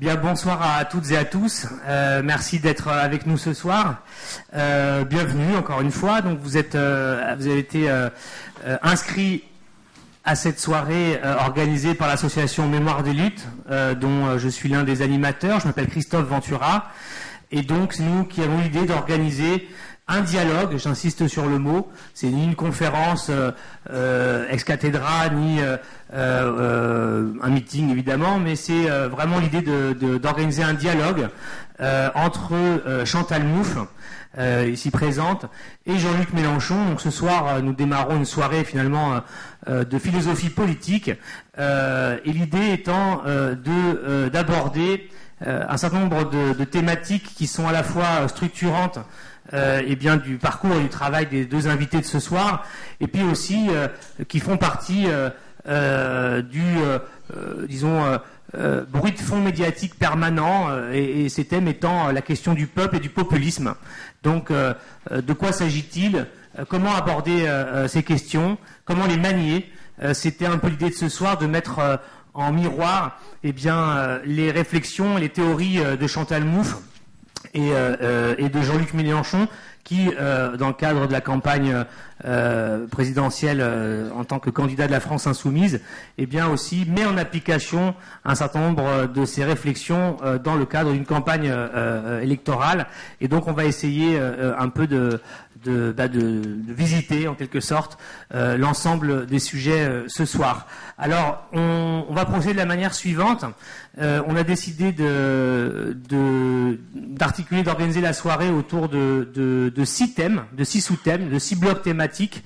Bien, bonsoir à toutes et à tous. Euh, merci d'être avec nous ce soir. Euh, bienvenue encore une fois. Donc vous êtes, euh, vous avez été inscrit à cette soirée organisée par l'association Mémoire des luttes, dont je suis l'un des animateurs. Je m'appelle Christophe Ventura, et donc c'est nous qui avons l'idée d'organiser un dialogue, j'insiste sur le mot, c'est ni une conférence euh, euh, ex cathedra, ni euh, un meeting évidemment, mais c'est vraiment l'idée d'organiser un dialogue entre Chantal Mouffe, ici présente, et Jean-Luc Mélenchon. Donc ce soir, nous démarrons une soirée finalement de philosophie politique, et l'idée étant d'aborder un certain nombre de, thématiques qui sont à la fois structurantes euh, et bien du parcours et du travail des deux invités de ce soir, et puis aussi euh, qui font partie euh, du, disons, bruit de fond médiatique permanent, et, ces thèmes étant la question du peuple et du populisme. Donc, de quoi s'agit-il? Comment aborder ces questions? Comment les manier? C'était un peu l'idée de ce soir de mettre en miroir eh bien, les réflexions et les théories de Chantal Mouffe euh, euh, et, de Jean-Luc Mélenchon qui, euh, dans le cadre de la campagne présidentielle en tant que candidat de la France insoumise, eh bien aussi met en application un certain nombre de ses réflexions dans le cadre d'une campagne électorale. Et donc on va essayer un peu de, bah, de, visiter en quelque sorte euh, l'ensemble des sujets euh, ce soir. Alors, on, va procéder de la manière suivante. Euh, on a décidé d'articuler, d'organiser la soirée autour de, six thèmes, de six sous-thèmes, de six blocs thématiques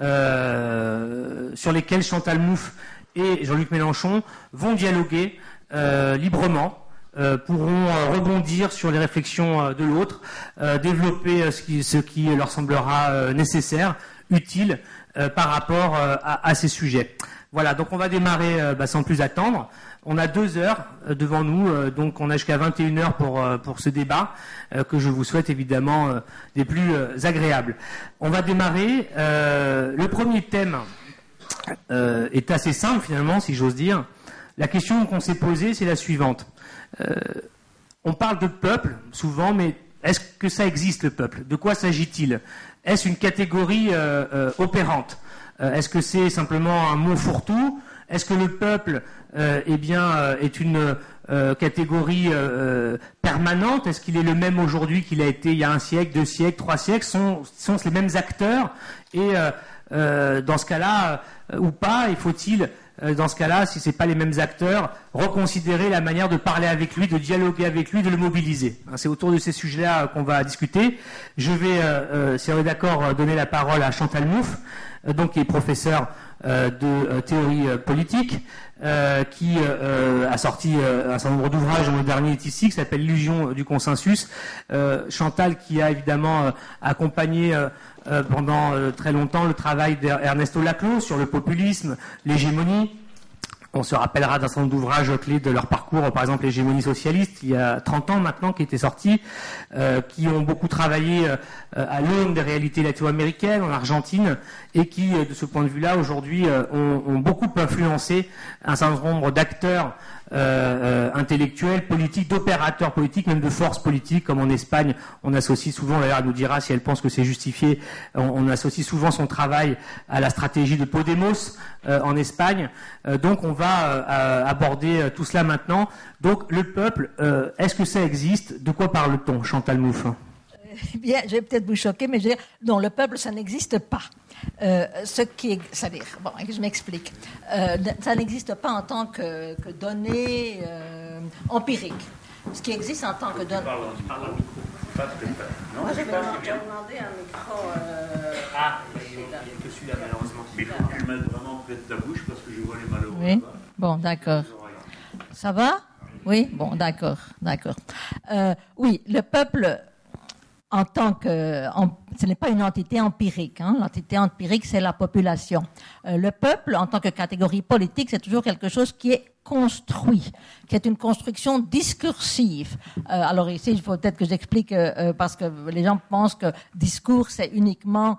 sur lesquels Chantal Mouffe et Jean-Luc Mélenchon vont dialoguer librement euh, pourront euh, rebondir sur les réflexions euh, de l'autre, développer ce qui, leur semblera nécessaire, utile par rapport à, ces sujets. Voilà, donc on va démarrer bah, sans plus attendre. On a deux heures devant nous, donc on a jusqu'à 21 heures pour, pour ce débat, que je vous souhaite évidemment des plus agréables. On va démarrer. le premier thème est assez simple finalement, si j'ose dire. La question qu'on s'est posée, c'est la suivante. Euh, on parle de peuple souvent, mais est-ce que ça existe le peuple? De quoi s'agit-il? Est-ce une catégorie euh, euh, opérante? Est-ce que c'est simplement un mot fourre-tout? Est-ce que le peuple eh bien, est une catégorie permanente? Est-ce qu'il est le même aujourd'hui qu'il a été il y a un siècle, deux siècles, trois siècles? Sont, sont les mêmes acteurs? Et dans ce cas-là, ou pas, il faut-il euh, dans ce cas-là, si ce n'est pas les mêmes acteurs, reconsidérer la manière de parler avec lui, de dialoguer avec lui, de le mobiliser? Hein, c'est autour de ces sujets-là qu'on va discuter. Je vais, euh, euh, si on est d'accord, donner la parole à Chantal Mouffe, donc qui est professeur de théorie politique, qui a sorti un certain nombre d'ouvrages, le dernier est ici, qui s'appelle L'illusion du consensus. Chantal qui a évidemment accompagné euh, pendant euh, très longtemps le travail d'Ernesto Laclos sur le populisme, l'hégémonie. On se rappellera d'un certain nombre d'ouvrages clés de leur parcours, par exemple l'hégémonie socialiste, il y a 30 ans maintenant, qui était sorti, euh, qui ont beaucoup travaillé à l'aune des réalités latino-américaines, en Argentine, et qui, de ce point de vue-là, aujourd'hui, ont, beaucoup influencé un certain nombre d'acteurs euh, euh, intellectuels, politiques, d'opérateurs politiques, même de forces politiques, comme en Espagne, on associe souvent, d'ailleurs elle nous dira si elle pense que c'est justifié, on, associe souvent son travail à la stratégie de Podemos euh, en Espagne. donc on va aborder tout cela maintenant. Donc le peuple, est-ce que ça existe? De quoi parle-t-on, Chantal Mouffe eh Bien, je vais peut-être vous choquer, mais je vais dire, non, le peuple, ça n'existe pas. Euh, ce qui est, c'est-à-dire, bon, je m'explique. Euh, ça n'existe pas en tant que, que donnée euh, empirique. Ce qui existe en tant que donnée. Moi, je vais demander un micro. ah, il n'y a que celui-là, malheureusement. Mais il faut que tu mettes vraiment près de ta bouche parce que je vois les malheureux. Oui, bon, d'accord. Ça va? Oui, bon, d'accord, d'accord. oui, le peuple en tant que, ce n'est pas une entité empirique. Hein. L'entité empirique, c'est la population. Euh, le peuple, en tant que catégorie politique, c'est toujours quelque chose qui est construit, qui est une construction discursive. Euh, alors ici, il faut peut-être que j'explique, euh, euh, parce que les gens pensent que discours, c'est uniquement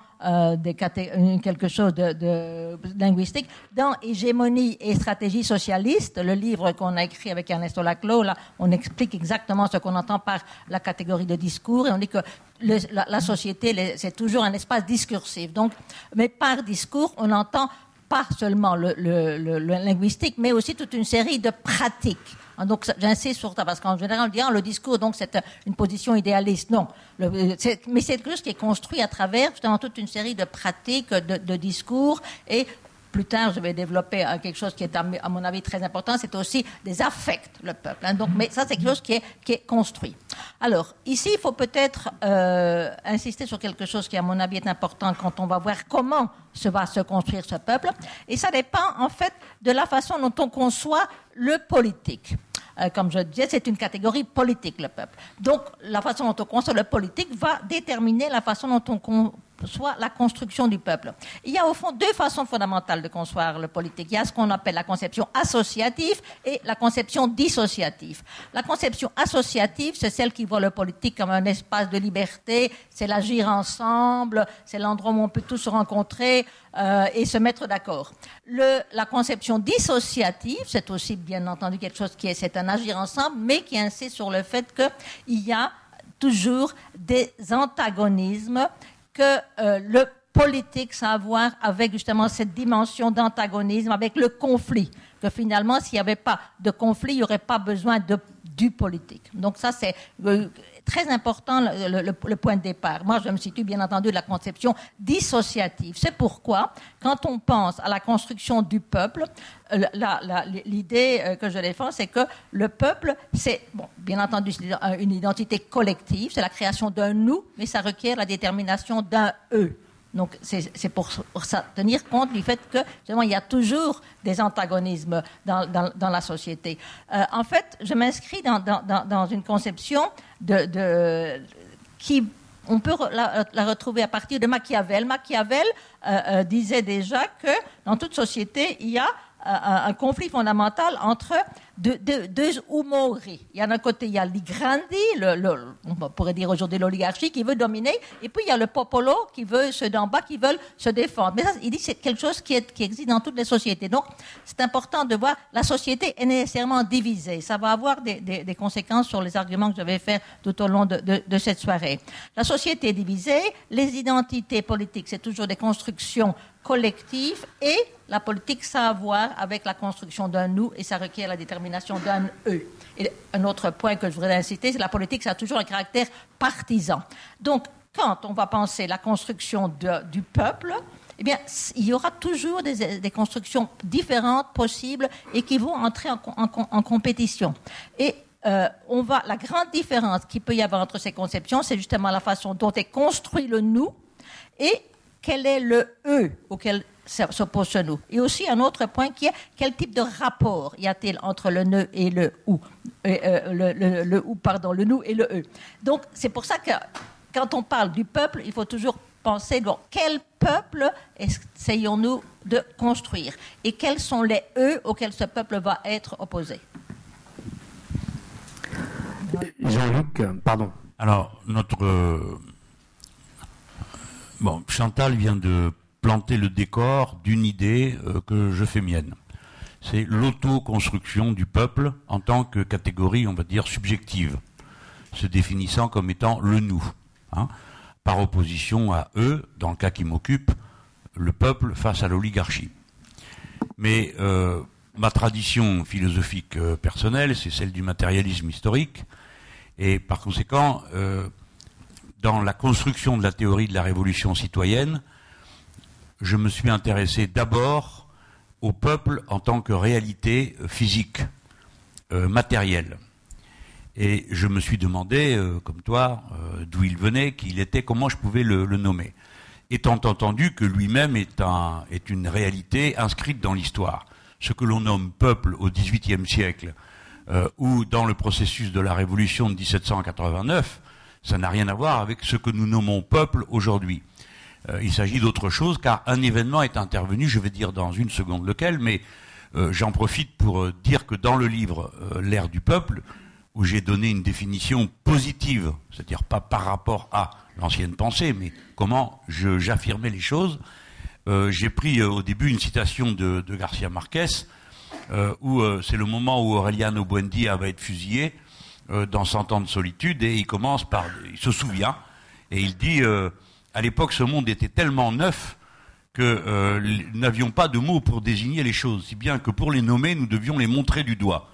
des quelque chose de, de, linguistique. Dans Hégémonie et stratégie socialiste, le livre qu'on a écrit avec Ernesto Laclau, là, on explique exactement ce qu'on entend par la catégorie de discours, et on dit que la, la, société, c'est toujours un espace discursif. Donc, mais par discours, on entend pas seulement le, linguistique, mais aussi toute une série de pratiques. Hein, donc j'insiste sur ça parce qu'en général on dit ah, le discours donc c'est une position idéaliste. Non, mais c'est quelque chose qui est construit à travers justement toute une série de pratiques, de, de discours et plus tard, je vais développer euh, quelque chose qui est, à mon avis, très important, c'est aussi des affects, le peuple. Hein. Donc, mais ça, c'est quelque chose qui est, construit. Alors, ici, il faut peut-être euh, insister sur quelque chose qui, à mon avis, est important quand on va voir comment se va se construire ce peuple. Et ça dépend, en fait, de la façon dont on conçoit le politique. Euh, comme je disais, c'est une catégorie politique, le peuple. Donc, la façon dont on conçoit le politique va déterminer la façon dont on soit la construction du peuple. Il y a au fond deux façons fondamentales de concevoir le politique. Il y a ce qu'on appelle la conception associative et la conception dissociative. La conception associative, c'est celle qui voit le politique comme un espace de liberté, c'est l'agir ensemble, c'est l'endroit où on peut tous se rencontrer euh, et se mettre d'accord. La conception dissociative, c'est aussi bien entendu quelque chose qui est, c'est un agir ensemble, mais qui insiste sur le fait qu'il y a toujours des antagonismes que euh, le politique, ça a à voir avec justement cette dimension d'antagonisme, avec le conflit. Que finalement, s'il n'y avait pas de conflit, il n'y aurait pas besoin du politique. Donc ça, c'est euh, très important le, point de départ. Moi, je me situe bien entendu de la conception dissociative. C'est pourquoi, quand on pense à la construction du peuple, euh, l'idée que je défends, c'est que le peuple, c'est, bon, bien entendu, une identité collective, c'est la création d'un nous, mais ça requiert la détermination d'un eux. Donc, c'est pour, ça, tenir compte du fait que, justement, il y a toujours des antagonismes dans, la société. Euh, en fait, je m'inscris dans, une conception qui on peut la, retrouver à partir de Machiavel. Machiavel euh, euh, disait déjà que dans toute société, il y a un, conflit fondamental entre deux, deux, Il y a d'un côté, il y a l'igrandi, le, on pourrait dire aujourd'hui l'oligarchie, qui veut dominer, et puis il y a le popolo, qui veut, ceux d'en bas, qui veulent se défendre. Mais ça, il dit que c'est quelque chose qui, existe dans toutes les sociétés. Donc, c'est important de voir, la société est nécessairement divisée. Ça va avoir des, conséquences sur les arguments que je vais faire tout au long de, de, de cette soirée. La société est divisée, les identités politiques, c'est toujours des constructions collectif et la politique, ça a à voir avec la construction d'un nous et ça requiert la détermination d'un eux. Et un autre point que je voudrais inciter, c'est la politique, ça a toujours un caractère partisan. Donc, quand on va penser la construction du peuple, eh bien, il y aura toujours des, constructions différentes possibles et qui vont entrer en, compétition. Et euh, on va, la grande différence qu'il peut y avoir entre ces conceptions, c'est justement la façon dont est construit le nous et quel est le E auquel s'oppose ce nous Et aussi un autre point qui est quel type de rapport y a-t-il entre le ne et le ou, euh, le, le, ou pardon, le nous et le e. Donc c'est pour ça que quand on parle du peuple, il faut toujours penser bon, quel peuple essayons-nous de construire? Et quels sont les e auxquels ce peuple va être opposé? Jean-Luc, pardon. Alors notre euh, Bon, Chantal vient de planter le décor d'une idée euh, que je fais mienne. C'est l'autoconstruction du peuple en tant que catégorie, on va dire, subjective, se définissant comme étant le nous, hein, par opposition à eux, dans le cas qui m'occupe, le peuple face à l'oligarchie. Mais euh, ma tradition philosophique euh, personnelle, c'est celle du matérialisme historique, et par conséquent, dans la construction de la théorie de la révolution citoyenne, je me suis intéressé d'abord au peuple en tant que réalité physique, euh, matérielle. Et je me suis demandé, euh, comme toi, euh, d'où il venait, qui il était, comment je pouvais le, nommer. Étant entendu que lui-même est, est une réalité inscrite dans l'histoire. Ce que l'on nomme peuple au XVIIIe siècle, ou dans le processus de la Révolution de 1789, ça n'a rien à voir avec ce que nous nommons peuple aujourd'hui. Euh, il s'agit d'autre chose car un événement est intervenu, je vais dire dans une seconde lequel, mais Euh, j'en profite pour euh, dire que dans le livre L'ère du peuple, où j'ai donné une définition positive, c'est-à-dire pas par rapport à l'ancienne pensée, mais comment j'affirmais les choses, j'ai pris au début une citation de, de Garcia Marquez, où c'est le moment où Aureliano Buendia va être fusillé dans Cent ans de solitude, et il commence par, il se souvient, et il dit, à l'époque, ce monde était tellement neuf que euh, nous n'avions pas de mots pour désigner les choses, si bien que pour les nommer, nous devions les montrer du doigt.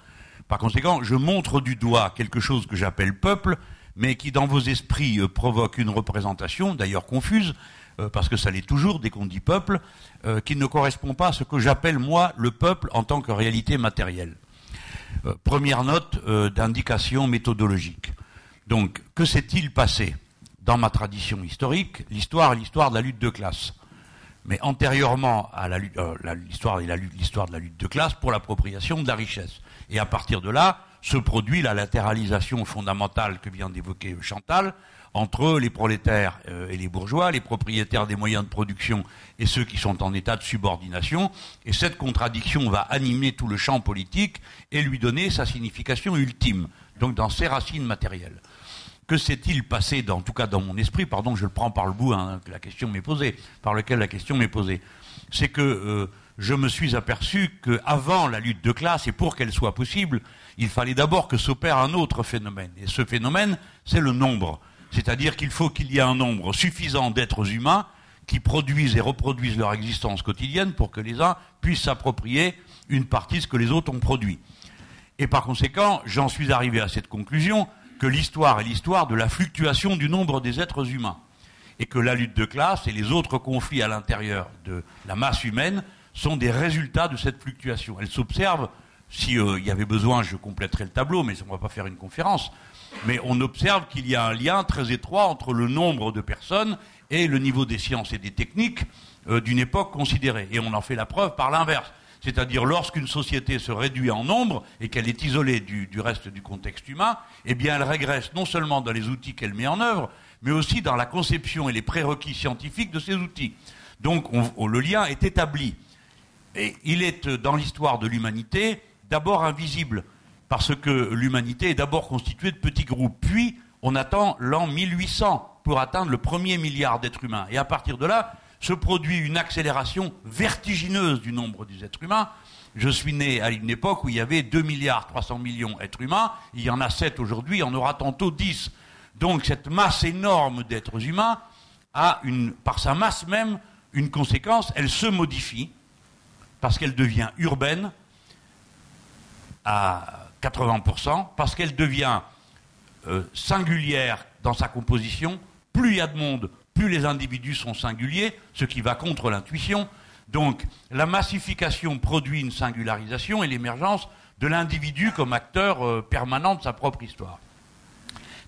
Par conséquent, je montre du doigt quelque chose que j'appelle peuple, mais qui dans vos esprits euh, provoque une représentation, d'ailleurs confuse, euh, parce que ça l'est toujours dès qu'on dit peuple, qui ne correspond pas à ce que j'appelle moi le peuple en tant que réalité matérielle. Première note d'indication méthodologique. Donc, que s'est-il passé dans ma tradition historique? L'histoire est l'histoire de la lutte de classe mais antérieurement à euh, l'histoire la, l'histoire de la lutte de classe pour l'appropriation de la richesse. Et à partir de là, se produit la latéralisation fondamentale que vient d'évoquer Chantal entre les prolétaires euh, et les bourgeois, les propriétaires des moyens de production et ceux qui sont en état de subordination. Et cette contradiction va animer tout le champ politique et lui donner sa signification ultime, donc dans ses racines matérielles. Que s'est-il passé, en tout cas dans mon esprit, pardon, je le prends par le bout, hein, la question m'est posée, par lequel la question m'est posée, c'est que euh, je me suis aperçu qu'avant la lutte de classe, et pour qu'elle soit possible, il fallait d'abord que s'opère un autre phénomène. Et ce phénomène, c'est le nombre. C'est-à-dire qu'il faut qu'il y ait un nombre suffisant d'êtres humains qui produisent et reproduisent leur existence quotidienne pour que les uns puissent s'approprier une partie de ce que les autres ont produit. Et par conséquent, j'en suis arrivé à cette conclusion que l'histoire est l'histoire de la fluctuation du nombre des êtres humains. Et que la lutte de classe et les autres conflits à l'intérieur de la masse humaine sont des résultats de cette fluctuation. Elle s'observe, s'il euh, y avait besoin, je compléterai le tableau, mais on ne va pas faire une conférence. Mais on observe qu'il y a un lien très étroit entre le nombre de personnes et le niveau des sciences et des techniques euh, d'une époque considérée. Et on en fait la preuve par l'inverse. C'est-à-dire lorsqu'une société se réduit en nombre et qu'elle est isolée du, reste du contexte humain, eh bien elle régresse non seulement dans les outils qu'elle met en œuvre, mais aussi dans la conception et les prérequis scientifiques de ces outils. Donc le lien est établi. Et il est dans l'histoire de l'humanité d'abord invisible, parce que l'humanité est d'abord constituée de petits groupes. Puis on attend l'an 1800 pour atteindre le premier milliard d'êtres humains. Et à partir de là, se produit une accélération vertigineuse du nombre des êtres humains. Je suis né à une époque où il y avait 2 milliards 300 millions d'êtres humains, il y en a 7 aujourd'hui, il y en aura tantôt 10. Donc cette masse énorme d'êtres humains a, une, par sa masse même, une conséquence, elle se modifie, parce qu'elle devient urbaine à 80%, parce qu'elle devient euh, singulière dans sa composition, plus il y a de monde, plus les individus sont singuliers, ce qui va contre l'intuition. Donc la massification produit une singularisation et l'émergence de l'individu comme acteur euh, permanent de sa propre histoire.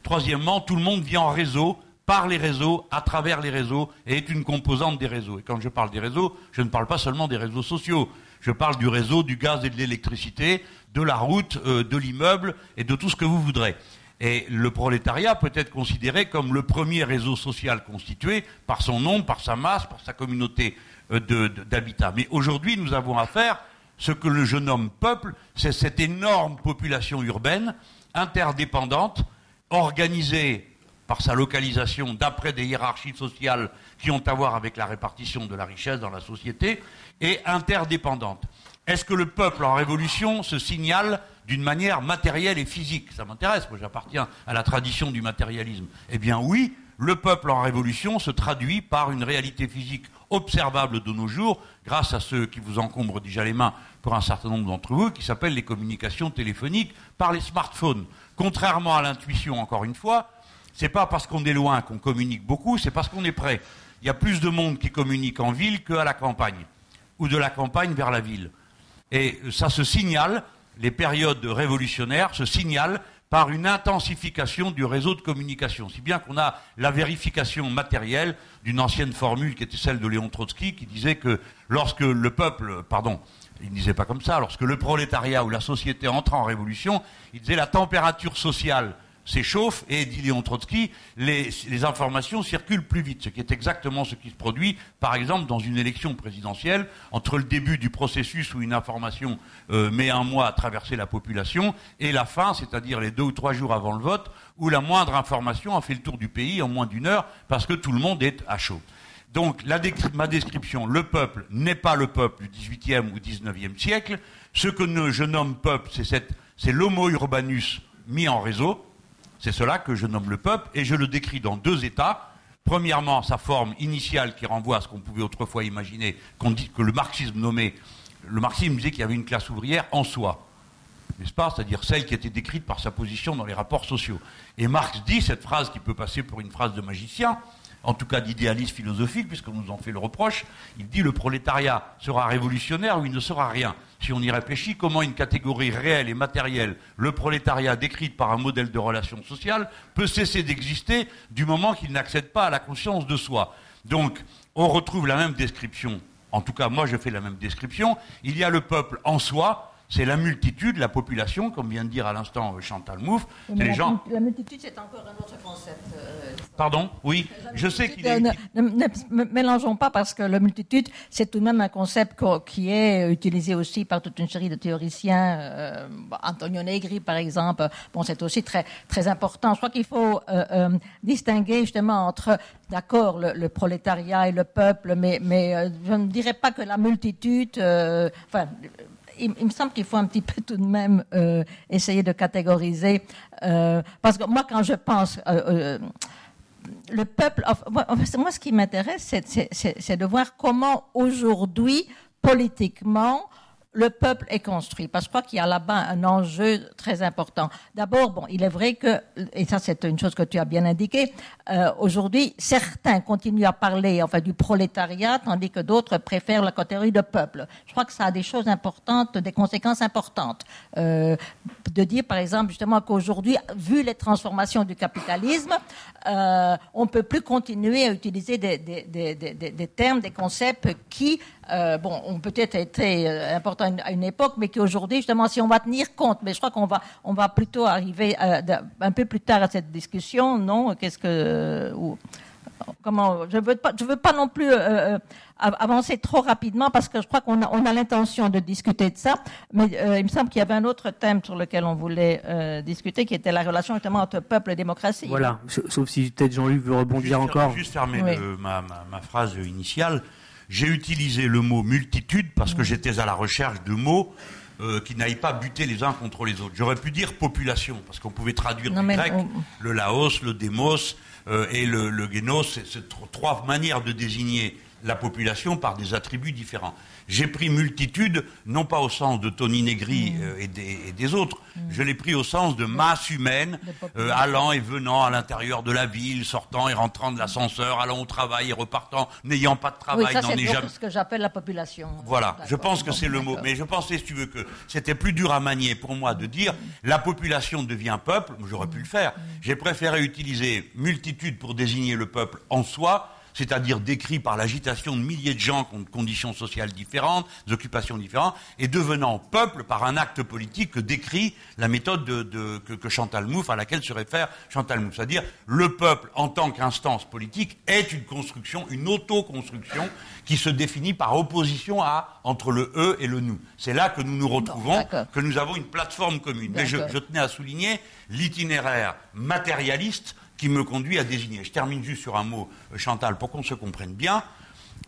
Troisièmement, tout le monde vit en réseau, par les réseaux, à travers les réseaux, et est une composante des réseaux. Et quand je parle des réseaux, je ne parle pas seulement des réseaux sociaux. Je parle du réseau du gaz et de l'électricité, de la route, euh, de l'immeuble et de tout ce que vous voudrez. Et le prolétariat peut être considéré comme le premier réseau social constitué par son nombre, par sa masse, par sa communauté euh, d'habitat. Mais aujourd'hui, nous avons affaire, ce que je nomme peuple, c'est cette énorme population urbaine, interdépendante, organisée par sa localisation d'après des hiérarchies sociales qui ont à voir avec la répartition de la richesse dans la société, et interdépendante. Est-ce que le peuple en révolution se signale d'une manière matérielle et physique? Ça m'intéresse, moi j'appartiens à la tradition du matérialisme. Eh bien oui, le peuple en révolution se traduit par une réalité physique observable de nos jours, grâce à ceux qui vous encombrent déjà les mains pour un certain nombre d'entre vous, qui s'appellent les communications téléphoniques par les smartphones. Contrairement à l'intuition, encore une fois, c'est pas parce qu'on est loin qu'on communique beaucoup, c'est parce qu'on est près. Il y a plus de monde qui communique en ville qu'à la campagne, ou de la campagne vers la ville. Et ça se signale les périodes révolutionnaires se signalent par une intensification du réseau de communication, si bien qu'on a la vérification matérielle d'une ancienne formule qui était celle de Léon Trotsky, qui disait que lorsque le peuple, pardon, il ne disait pas comme ça, lorsque le prolétariat ou la société entre en révolution, il disait la température sociale s'échauffe et, dit Léon Trotsky, les, informations circulent plus vite, ce qui est exactement ce qui se produit, par exemple, dans une élection présidentielle, entre le début du processus où une information euh, met un mois à traverser la population et la fin, c'est-à-dire les deux ou trois jours avant le vote, où la moindre information a fait le tour du pays en moins d'une heure parce que tout le monde est à chaud. Donc, ma description, le peuple n'est pas le peuple du XVIIIe ou XIXe siècle. Ce que je nomme peuple, c'est l'homo urbanus mis en réseau. C'est cela que je nomme le peuple, et je le décris dans deux états. Premièrement, sa forme initiale qui renvoie à ce qu'on pouvait autrefois imaginer, qu'on dit que le marxisme nommait, le marxisme disait qu'il y avait une classe ouvrière en soi, n'est-ce pas? C'est-à-dire celle qui était décrite par sa position dans les rapports sociaux. Et Marx dit cette phrase qui peut passer pour une phrase de magicien, en tout cas d'idéaliste philosophique, puisqu'on nous en fait le reproche, il dit le prolétariat sera révolutionnaire ou il ne sera rien. Si on y réfléchit, comment une catégorie réelle et matérielle, le prolétariat décrite par un modèle de relation sociale, peut cesser d'exister du moment qu'il n'accède pas à la conscience de soi? Donc, on retrouve la même description. En tout cas, moi, je fais la même description. Il y a le peuple en soi, c'est la multitude, la population, comme vient de dire à l'instant Chantal Mouffe. les gens. La multitude, c'est encore un autre concept. Euh, Pardon? Oui, je sais qu'il est. Ne, mélangeons pas parce que la multitude, c'est tout de même un concept qui est utilisé aussi par toute une série de théoriciens. Euh, Antonio Negri, par exemple. Bon, c'est aussi très très important. Je crois qu'il faut euh, distinguer justement entre, d'accord, le, prolétariat et le peuple, mais mais je ne dirais pas que la multitude, enfin il, me semble qu'il faut un petit peu tout de même euh, essayer de catégoriser. Euh, parce que moi, quand je pense. Euh, le peuple. moi, ce qui m'intéresse, c'est de voir comment aujourd'hui, politiquement, le peuple est construit. Parce que je crois qu'il y a là-bas un enjeu très important. D'abord, bon, il est vrai que, et ça c'est une chose que tu as bien indiqué, euh, aujourd'hui, certains continuent à parler enfin, du prolétariat, tandis que d'autres préfèrent la catégorie de peuple. Je crois que ça a des choses importantes, des conséquences importantes. Euh, de dire, par exemple, justement qu'aujourd'hui, vu les transformations du capitalisme, euh, on ne peut plus continuer à utiliser des, des, des, des termes, des concepts qui euh, bon, ont peut-être été euh, importants à une époque, mais qu'aujourd'hui, justement, si on va tenir compte, mais je crois qu'on va, on va plutôt arriver un peu plus tard à cette discussion, non? Qu'est-ce que, comment Je veux pas, je veux pas non plus euh, avancer trop rapidement parce que je crois qu'on a, on a l'intention de discuter de ça, mais il me semble qu'il y avait un autre thème sur lequel on voulait discuter, qui était la relation justement entre peuple et démocratie. Voilà, sauf si peut-être Jean-Luc veut rebondir encore. Juste fermer ma, ma, phrase initiale. J'ai utilisé le mot multitude parce que j'étais à la recherche de mots euh, qui n'aillent pas buter les uns contre les autres. J'aurais pu dire population, parce qu'on pouvait traduire du grec le laos, le démos euh, et le, le génos. C'est trois manières de désigner la population par des attributs différents. J'ai pris multitude, non pas au sens de Tony Negri mm. euh, et, des, autres, mm. je l'ai pris au sens de masse humaine, euh, allant et venant à l'intérieur de la ville, sortant et rentrant de l'ascenseur, allant au travail et repartant, n'ayant pas de travail, n'en est jamais. ce que j'appelle la population. Voilà, je pense que c'est le mot. Mais je pensais, si tu veux, que c'était plus dur à manier pour moi de dire mm. la population devient peuple. J'aurais pu le faire. J'ai préféré utiliser multitude pour désigner le peuple en soi c'est-à-dire décrit par l'agitation de milliers de gens contre conditions sociales différentes, des occupations différentes, et devenant peuple par un acte politique que décrit la méthode de, que, Chantal Mouffe, à laquelle se réfère Chantal Mouffe. C'est-à-dire, le peuple, en tant qu'instance politique, est une construction, une autoconstruction qui se définit par opposition à, entre le eux et le nous. C'est là que nous nous retrouvons, que nous avons une plateforme commune. Mais je tenais à souligner l'itinéraire matérialiste qui me conduit à désigner. Je termine juste sur un mot, euh, Chantal, pour qu'on se comprenne bien.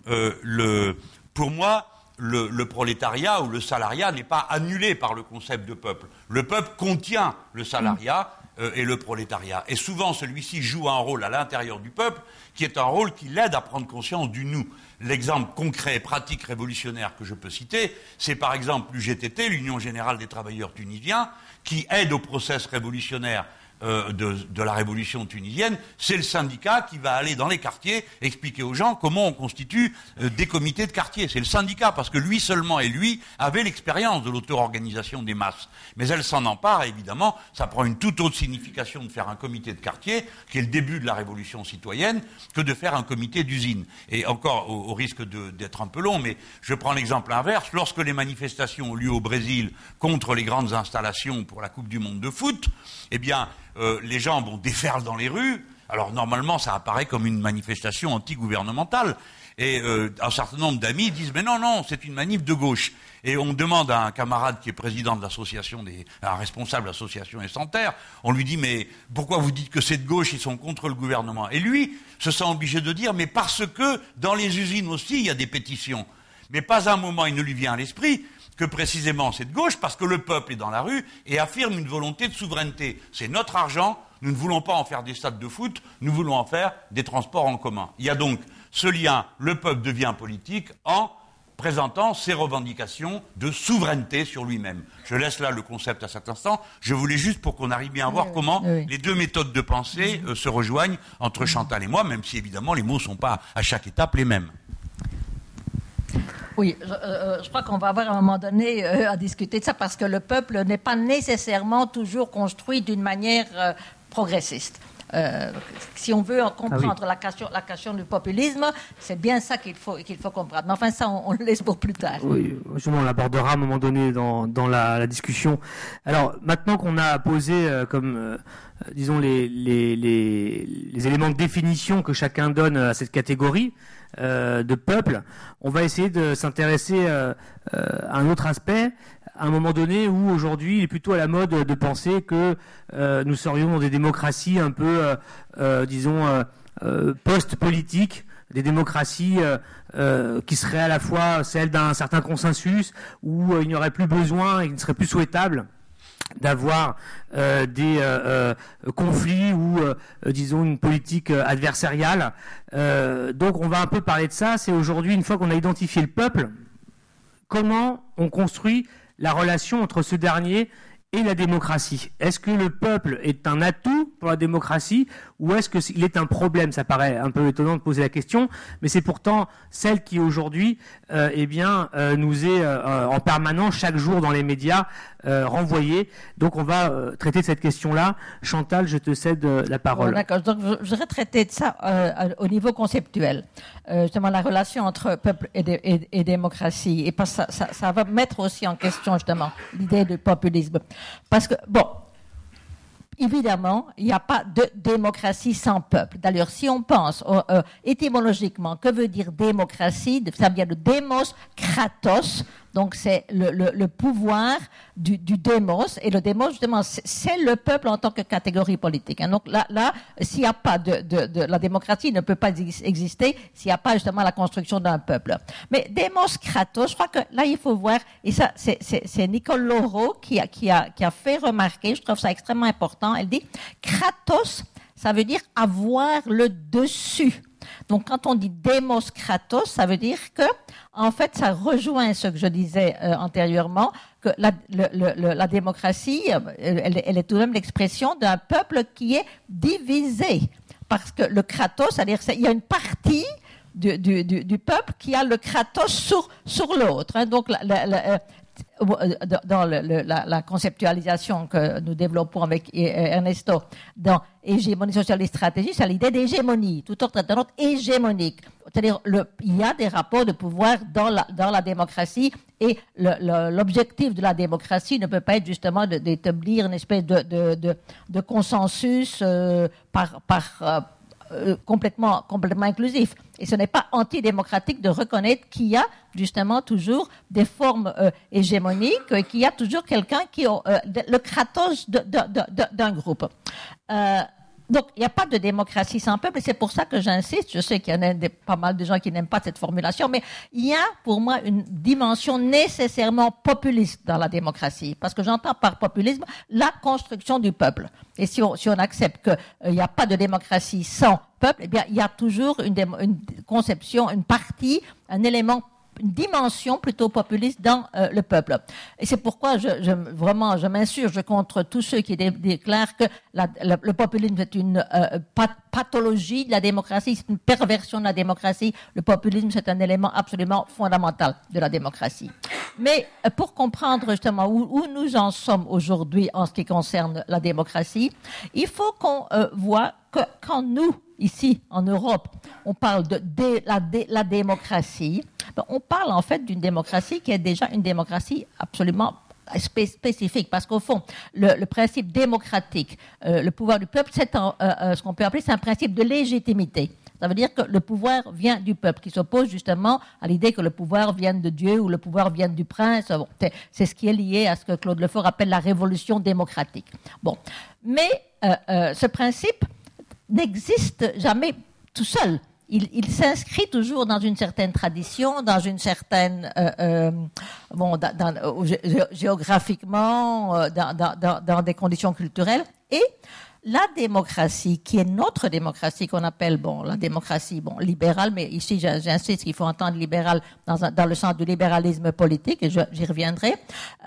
Euh, le, pour moi, le, prolétariat ou le salariat n'est pas annulé par le concept de peuple. Le peuple contient le salariat euh, et le prolétariat. Et souvent, celui-ci joue un rôle à l'intérieur du peuple qui est un rôle qui l'aide à prendre conscience du nous. L'exemple concret, pratique, révolutionnaire que je peux citer, c'est par exemple l'UGTT, l'Union générale des travailleurs tunisiens, qui aide au process révolutionnaire euh, de, la révolution tunisienne, c'est le syndicat qui va aller dans les quartiers expliquer aux gens comment on constitue euh, des comités de quartier. C'est le syndicat, parce que lui seulement et lui avait l'expérience de l'auto-organisation des masses. Mais elle s'en empare, évidemment, ça prend une toute autre signification de faire un comité de quartier, qui est le début de la révolution citoyenne, que de faire un comité d'usine. Et encore, au, risque d'être un peu long, mais je prends l'exemple inverse, lorsque les manifestations ont lieu au Brésil contre les grandes installations pour la Coupe du Monde de foot, eh bien, euh, les gens vont déferlent dans les rues. Alors normalement, ça apparaît comme une manifestation anti-gouvernementale. Et euh, un certain nombre d'amis disent mais non non, c'est une manif de gauche. Et on demande à un camarade qui est président de l'association des, un responsable de l'association Essentaire, on lui dit mais pourquoi vous dites que c'est de gauche, ils sont contre le gouvernement? Et lui se sent obligé de dire mais parce que dans les usines aussi il y a des pétitions. Mais pas un moment il ne lui vient à l'esprit que précisément c'est de gauche parce que le peuple est dans la rue et affirme une volonté de souveraineté. C'est notre argent, nous ne voulons pas en faire des stades de foot, nous voulons en faire des transports en commun. Il y a donc ce lien, le peuple devient politique en présentant ses revendications de souveraineté sur lui-même. Je laisse là le concept à cet instant. Je voulais juste pour qu'on arrive bien à voir comment les deux méthodes de pensée euh, se rejoignent entre Chantal et moi, même si évidemment les mots ne sont pas à chaque étape les mêmes. Oui, je, euh, crois qu'on va avoir un moment donné euh, à discuter de ça parce que le peuple n'est pas nécessairement toujours construit d'une manière progressiste. Euh, si on veut comprendre ah la, question, la question du populisme, c'est bien ça qu'il faut, qu'il faut comprendre. Mais enfin, ça, on, le laisse pour plus tard. Oui, on l'abordera à un moment donné dans, dans la, discussion. Alors, maintenant qu'on a posé euh, comme, euh, disons, les, les, les, éléments de définition que chacun donne à cette catégorie, de peuple, on va essayer de s'intéresser à un autre aspect, à un moment donné où aujourd'hui il est plutôt à la mode de penser que euh, nous serions dans des démocraties un peu, euh, euh, disons, post-politiques, des démocraties qui seraient à la fois celles d'un certain consensus, où il n'y aurait plus besoin et il ne serait plus souhaitable d'avoir des conflits ou disons une politique adversariale. donc on va un peu parler de ça. C'est aujourd'hui une fois qu'on a identifié le peuple, comment on construit la relation entre ce dernier et la démocratie. Est-ce que le peuple est un atout pour la démocratie ou est-ce qu'il est un problème Ça paraît un peu étonnant de poser la question, mais c'est pourtant celle qui aujourd'hui, euh, eh bien, euh, nous est euh, en permanence chaque jour dans les médias renvoyée. Donc, on va traiter de cette question-là. Chantal, je te cède la parole. D'accord. Donc, je voudrais traiter de ça au niveau conceptuel, justement la relation entre peuple et, démocratie, et ça, ça, ça va mettre aussi en question justement l'idée du populisme, parce que bon évidemment, il n'y a pas de démocratie sans peuple. D'ailleurs, si on pense euh, étymologiquement, que veut dire démocratie Ça vient de démos, kratos, donc c'est le, pouvoir du, démos. Et le démos, justement, c'est le peuple en tant que catégorie politique. Hein. Donc là, s'il n'y a pas de, La démocratie ne peut pas exister s'il n'y a pas justement la construction d'un peuple. Mais démos kratos, je crois que là, il faut voir, et ça, c'est Nicole Laureau qui a fait remarquer, je trouve ça extrêmement important, elle dit, kratos, ça veut dire avoir le dessus. Donc, quand on dit démos kratos, ça veut dire que, en fait, ça rejoint ce que je disais euh, antérieurement, que la, démocratie, euh, elle, est tout de même l'expression d'un peuple qui est divisé. Parce que le kratos, c'est-à-dire qu'il y a une partie du, peuple qui a le kratos sur, sur l'autre. Hein. Donc, la, euh, dans la, conceptualisation que nous développons avec euh, Ernesto dans hégémonie sociale et stratégie, c'est l'idée d'hégémonie, tout autre autre hégémonique. C'est-à-dire, il y a des rapports de pouvoir dans la, démocratie et l'objectif de la démocratie ne peut pas être justement d'établir une espèce de, consensus euh, par euh, complètement, complètement inclusif. Et ce n'est pas antidémocratique de reconnaître qu'il y a justement toujours des formes euh, hégémoniques et qu'il y a toujours quelqu'un qui a euh, le kratos d'un groupe. Donc, il n'y a pas de démocratie sans peuple, et c'est pour ça que j'insiste. Je sais qu'il y en a pas mal de gens qui n'aiment pas cette formulation, mais il y a pour moi une dimension nécessairement populiste dans la démocratie, parce que j'entends par populisme la construction du peuple. Et si on, si on accepte qu'il euh, n'y a pas de démocratie sans peuple, eh bien, il y a toujours une, une conception, une partie, un élément une dimension plutôt populiste dans euh, le peuple. Et c'est pourquoi je, je, vraiment je m'insurge contre tous ceux qui déclarent que le populisme est une euh, pathologie de la démocratie, c'est une perversion de la démocratie. Le populisme c'est un élément absolument fondamental de la démocratie. Mais euh, pour comprendre justement où, où nous en sommes aujourd'hui en ce qui concerne la démocratie, il faut qu'on voit que quand nous ici en Europe, on parle de, la, démocratie, ben, on parle en fait d'une démocratie qui est déjà une démocratie absolument spécifique, parce qu'au fond, le, principe démocratique, euh, le pouvoir du peuple, c'est ce qu'on peut appeler c'est un principe de légitimité. Ça veut dire que le pouvoir vient du peuple, qui s'oppose justement à l'idée que le pouvoir vienne de Dieu ou le pouvoir vienne du prince. c'est ce qui est lié à ce que Claude Lefort appelle la révolution démocratique. Bon, mais ce principe n'existe jamais tout seul. Il, s'inscrit toujours dans une certaine tradition, dans une certaine, bon, dans, géographiquement, euh, dans, des conditions culturelles, et la démocratie, qui est notre démocratie, qu'on appelle bon la démocratie bon libérale, mais ici j'insiste qu'il faut entendre libéral dans, dans, le sens du libéralisme politique, et j'y reviendrai.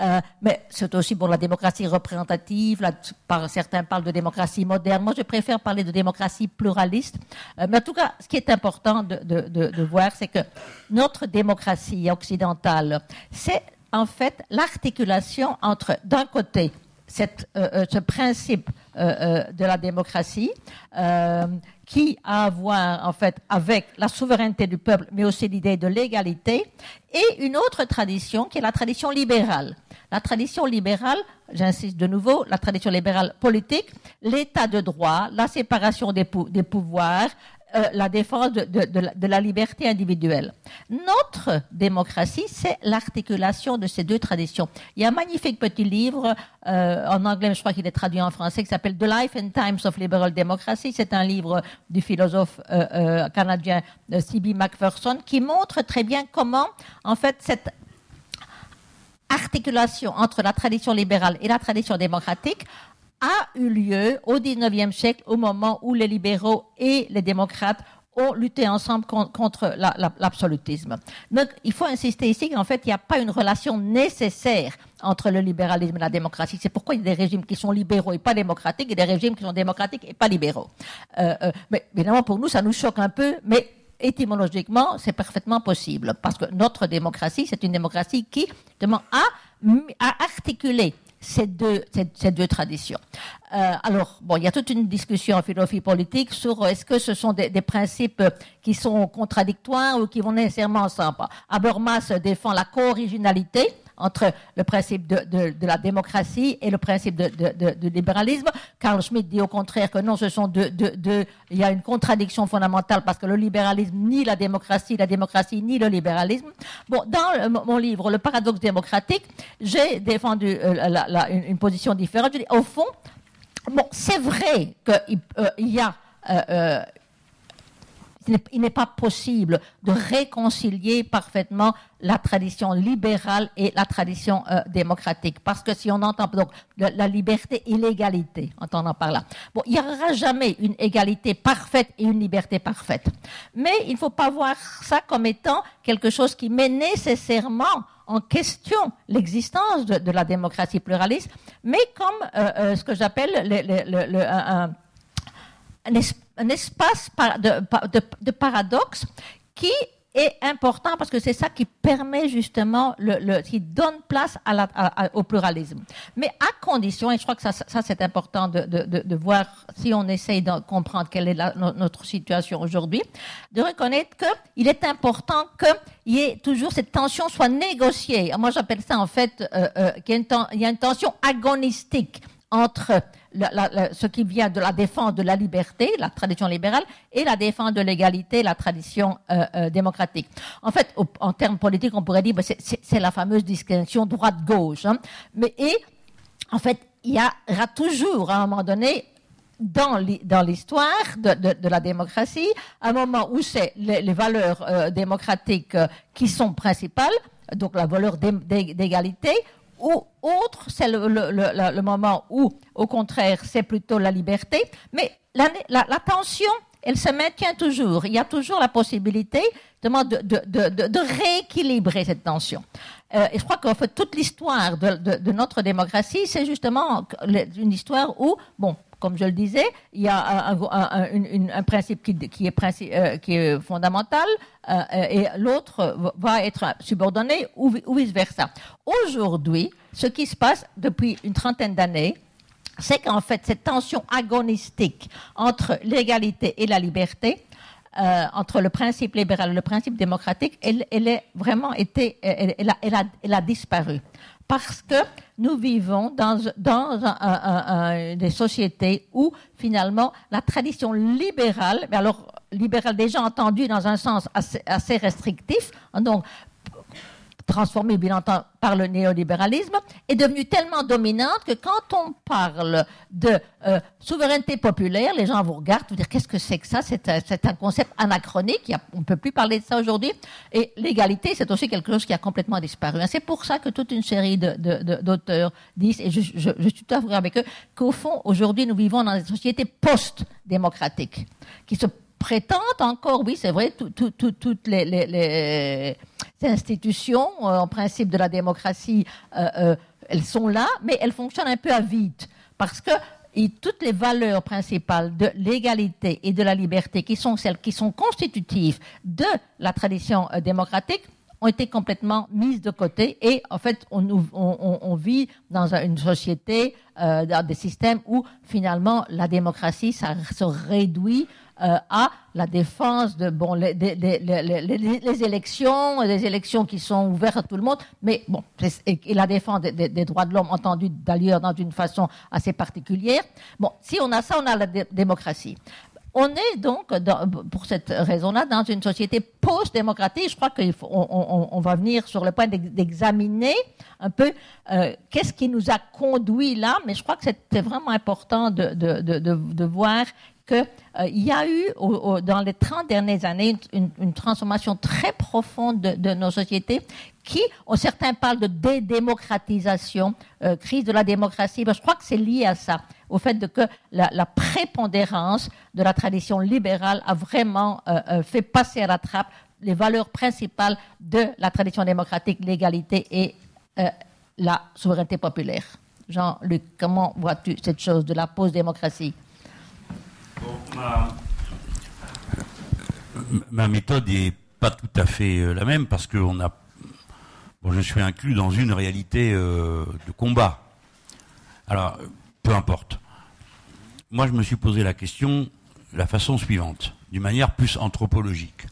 Euh, mais c'est aussi bon la démocratie représentative. Par, certains parlent de démocratie moderne. Moi, je préfère parler de démocratie pluraliste. Euh, mais en tout cas, ce qui est important de, de voir, c'est que notre démocratie occidentale, c'est en fait l'articulation entre, d'un côté, euh, euh, ce principe euh, de la démocratie qui a à voir en fait avec la souveraineté du peuple, mais aussi l'idée de l'égalité, et une autre tradition qui est la tradition libérale. La tradition libérale, j'insiste de nouveau, la tradition libérale politique, l'état de droit, la séparation des pouvoirs, euh, la défense de, la, liberté individuelle. Notre démocratie, c'est l'articulation de ces deux traditions. Il y a un magnifique petit livre euh, en anglais, je crois qu'il est traduit en français, qui s'appelle The Life and Times of Liberal Democracy. C'est un livre du philosophe euh, canadien C.B. Macpherson qui montre très bien comment, en fait, cette articulation entre la tradition libérale et la tradition démocratique a eu lieu au XIXe siècle, au moment où les libéraux et les démocrates ont lutté ensemble contre l'absolutisme. Donc, il faut insister ici qu'en fait, il n'y a pas une relation nécessaire entre le libéralisme et la démocratie. C'est pourquoi il y a des régimes qui sont libéraux et pas démocratiques et des régimes qui sont démocratiques et pas libéraux. Euh, euh, mais évidemment, pour nous, ça nous choque un peu, mais étymologiquement, c'est parfaitement possible parce que notre démocratie, c'est une démocratie qui, demande a, a articulé ces deux, ces, deux traditions. Euh, alors, bon, il y a toute une discussion en philosophie politique sur est-ce que ce sont des, des, principes qui sont contradictoires ou qui vont nécessairement ensemble. Habermas défend la co-originalité, entre le principe de, la démocratie et le principe de, libéralisme. Carl Schmitt dit au contraire que non, ce sont deux, il y a une contradiction fondamentale parce que le libéralisme ni la démocratie, la démocratie ni le libéralisme. Bon, dans mon livre Le paradoxe démocratique, j'ai défendu euh, une, position différente. Je dis, au fond, bon, c'est vrai qu'il euh, y a euh, il n'est pas possible de réconcilier parfaitement la tradition libérale et la tradition euh, démocratique. Parce que si on entend donc la liberté et l'égalité, entendant par là, bon, il n'y aura jamais une égalité parfaite et une liberté parfaite. Mais il ne faut pas voir ça comme étant quelque chose qui met nécessairement en question l'existence de, la démocratie pluraliste, mais comme euh, euh, ce que j'appelle un, un, espace de, paradoxe qui est important parce que c'est ça qui permet justement, qui donne place au pluralisme. Mais à condition, et je crois que ça, c'est important de, voir si on essaye de comprendre quelle est notre situation aujourd'hui, de reconnaître qu'il est important qu'il y ait toujours cette tension soit négociée. Moi, j'appelle ça en fait euh, euh, qu'il y a une tension agonistique entre ce qui vient de la défense de la liberté, la tradition libérale, et la défense de l'égalité, la tradition euh, euh, démocratique. En fait, en termes politiques, on pourrait dire que bah, c'est la fameuse distinction droite-gauche. Hein. Mais en fait, il y aura toujours à un moment donné dans l'histoire de, la démocratie, un moment où c'est les, valeurs euh, démocratiques qui sont principales, donc la valeur d'égalité, ou autre, c'est le, moment où, au contraire, c'est plutôt la liberté. Mais la, tension, elle se maintient toujours. Il y a toujours la possibilité de, rééquilibrer cette tension. Euh, et je crois qu'en fait, toute l'histoire de, notre démocratie, c'est justement une histoire où, bon, comme je le disais, il y a un, principe qui, est, euh, fondamental euh, et l'autre va être subordonné ou, vice-versa. Aujourd'hui, ce qui se passe depuis une trentaine d'années, c'est qu'en fait, cette tension agonistique entre l'égalité et la liberté, euh, entre le principe libéral et le principe démocratique, elle, elle est vraiment été, elle a disparu parce que nous vivons dans, des sociétés où finalement la tradition libérale, mais alors libérale déjà entendue dans un sens assez, assez restrictif, donc transformée bien entendu par le néolibéralisme, est devenue tellement dominante que quand on parle de euh, souveraineté populaire, les gens vous regardent, vous dire qu'est-ce que c'est que ça? C'est un, concept anachronique, on ne peut plus parler de ça aujourd'hui. Et l'égalité, c'est aussi quelque chose qui a complètement disparu. C'est pour ça que toute une série d'auteurs disent, et je, suis tout à fait avec eux, qu'au fond, aujourd'hui, nous vivons dans des sociétés post-démocratiques, qui se prétendent encore, oui, c'est vrai, toutes les, institutions, euh, en principe de la démocratie, euh, euh, elles sont là, mais elles fonctionnent un peu à vide. Parce que toutes les valeurs principales de l'égalité et de la liberté, qui sont celles qui sont constitutives de la tradition démocratique, ont été complètement mises de côté et en fait on, vit dans une société, dans des systèmes où finalement la démocratie ça se réduit euh, à la défense de élections, les élections qui sont ouvertes à tout le monde, mais bon et, la défense des, droits de l'homme entendue d'ailleurs dans une façon assez particulière. Bon, si on a ça, on a la démocratie. On est donc, pour cette raison-là, dans une société post-démocratique. Je crois qu'on on, va venir sur le point d'examiner un peu euh, qu'est-ce qui nous a conduit là, mais je crois que c'était vraiment important de voir qu'il euh, y a eu dans les 30 dernières années une, transformation très profonde de, nos sociétés qui, certains parlent de dédémocratisation, euh, crise de la démocratie, je crois que c'est lié à ça, au fait que la, prépondérance de la tradition libérale a vraiment euh, fait passer à la trappe les valeurs principales de la tradition démocratique, l'égalité et la souveraineté populaire. Jean-Luc, comment vois-tu cette chose de la post-démocratie? Ma... méthode n'est pas tout à fait euh, la même parce que je suis inclus dans une réalité euh, de combat. Alors, peu importe. Moi, je me suis posé la question de la façon suivante, d'une manière plus anthropologique.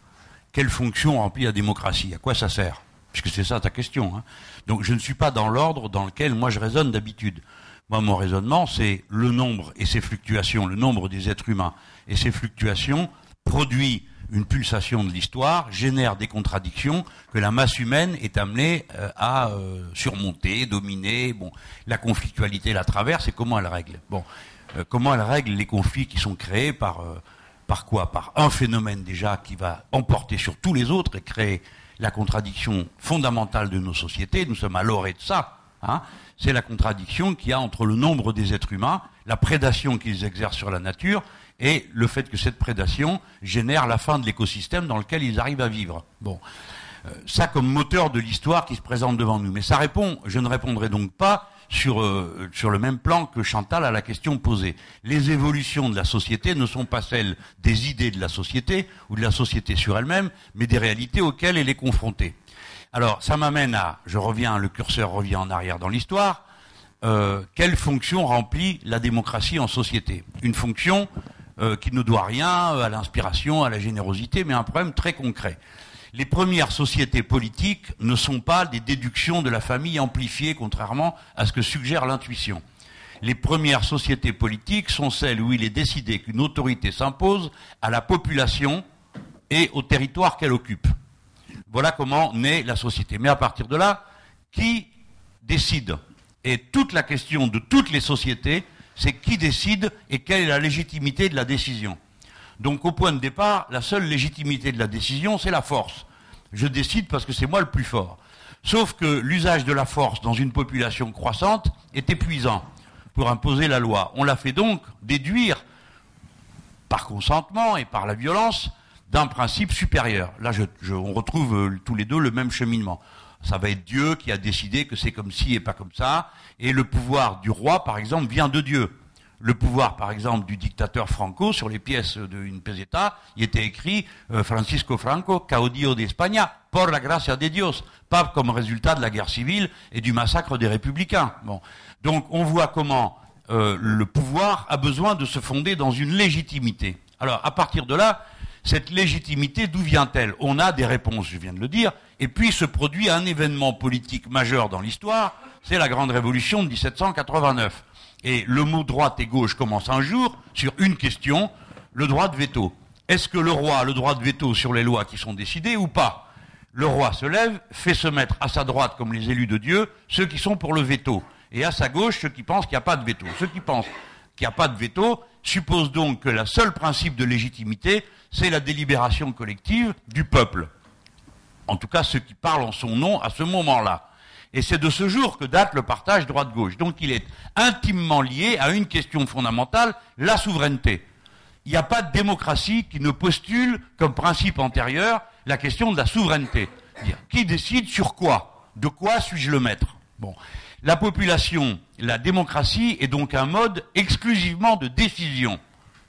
Quelle fonction remplit la démocratie? À quoi ça sert? Puisque c'est ça ta question. Hein. Donc, je ne suis pas dans l'ordre dans lequel moi je raisonne d'habitude. Moi, mon raisonnement, c'est le nombre et ses fluctuations, le nombre des êtres humains et ses fluctuations produit une pulsation de l'histoire, génère des contradictions que la masse humaine est amenée euh, à euh, surmonter, dominer. Bon, la conflictualité la traverse et comment elle règle? Bon, euh, comment elle règle les conflits qui sont créés par par quoi? Par un phénomène déjà qui va emporter sur tous les autres et créer la contradiction fondamentale de nos sociétés. Nous sommes à l'orée de ça. Hein c'est la contradiction qu'il y a entre le nombre des êtres humains, la prédation qu'ils exercent sur la nature, et le fait que cette prédation génère la fin de l'écosystème dans lequel ils arrivent à vivre. Bon. Euh, ça comme moteur de l'histoire qui se présente devant nous. Mais ça répond, je ne répondrai donc pas sur, euh, sur le même plan que Chantal à la question posée. Les évolutions de la société ne sont pas celles des idées de la société ou de la société sur elle-même, mais des réalités auxquelles elle est confrontée. Alors, ça m'amène à, je reviens, le curseur revient en arrière dans l'histoire. Euh, quelle fonction remplit la démocratie en société? Une fonction euh, qui ne doit rien à l'inspiration, à la générosité, mais un problème très concret. Les premières sociétés politiques ne sont pas des déductions de la famille amplifiées, contrairement à ce que suggère l'intuition. Les premières sociétés politiques sont celles où il est décidé qu'une autorité s'impose à la population et au territoire qu'elle occupe. Voilà comment naît la société. Mais à partir de là, qui décide? Et toute la question de toutes les sociétés, c'est qui décide et quelle est la légitimité de la décision. Donc au point de départ, la seule légitimité de la décision, c'est la force. Je décide parce que c'est moi le plus fort. Sauf que l'usage de la force dans une population croissante est épuisant pour imposer la loi. On la fait donc déduire par consentement et par la violence d'un principe supérieur. Là, on retrouve euh, tous les deux le même cheminement. Ça va être Dieu qui a décidé que c'est comme ci et pas comme ça. Et le pouvoir du roi, par exemple, vient de Dieu. Le pouvoir, par exemple, du dictateur Franco, sur les pièces d'une peseta, il était écrit euh, Francisco Franco, caudillo de España, por la gracia de Dios, pas comme résultat de la guerre civile et du massacre des républicains. Bon. Donc on voit comment euh, le pouvoir a besoin de se fonder dans une légitimité. Alors à partir de là, cette légitimité, d'où vient-elle? On a des réponses, je viens de le dire, et puis se produit un événement politique majeur dans l'histoire, c'est la grande révolution de 1789. Et le mot droite et gauche commence un jour sur une question, le droit de veto. Est-ce que le roi a le droit de veto sur les lois qui sont décidées ou pas? Le roi se lève, fait se mettre à sa droite, comme les élus de Dieu, ceux qui sont pour le veto, et à sa gauche, ceux qui pensent qu'il n'y a pas de veto. Ceux qui pensent qu'il n'y a pas de veto supposent donc que le seul principe de légitimité, c'est la délibération collective du peuple. En tout cas, ceux qui parlent en son nom à ce moment-là. Et c'est de ce jour que date le partage droite-gauche. Donc il est intimement lié à une question fondamentale, la souveraineté. Il n'y a pas de démocratie qui ne postule comme principe antérieur la question de la souveraineté. Qui décide sur quoi? De quoi suis-je le maître? La population, la démocratie est donc un mode exclusivement de décision,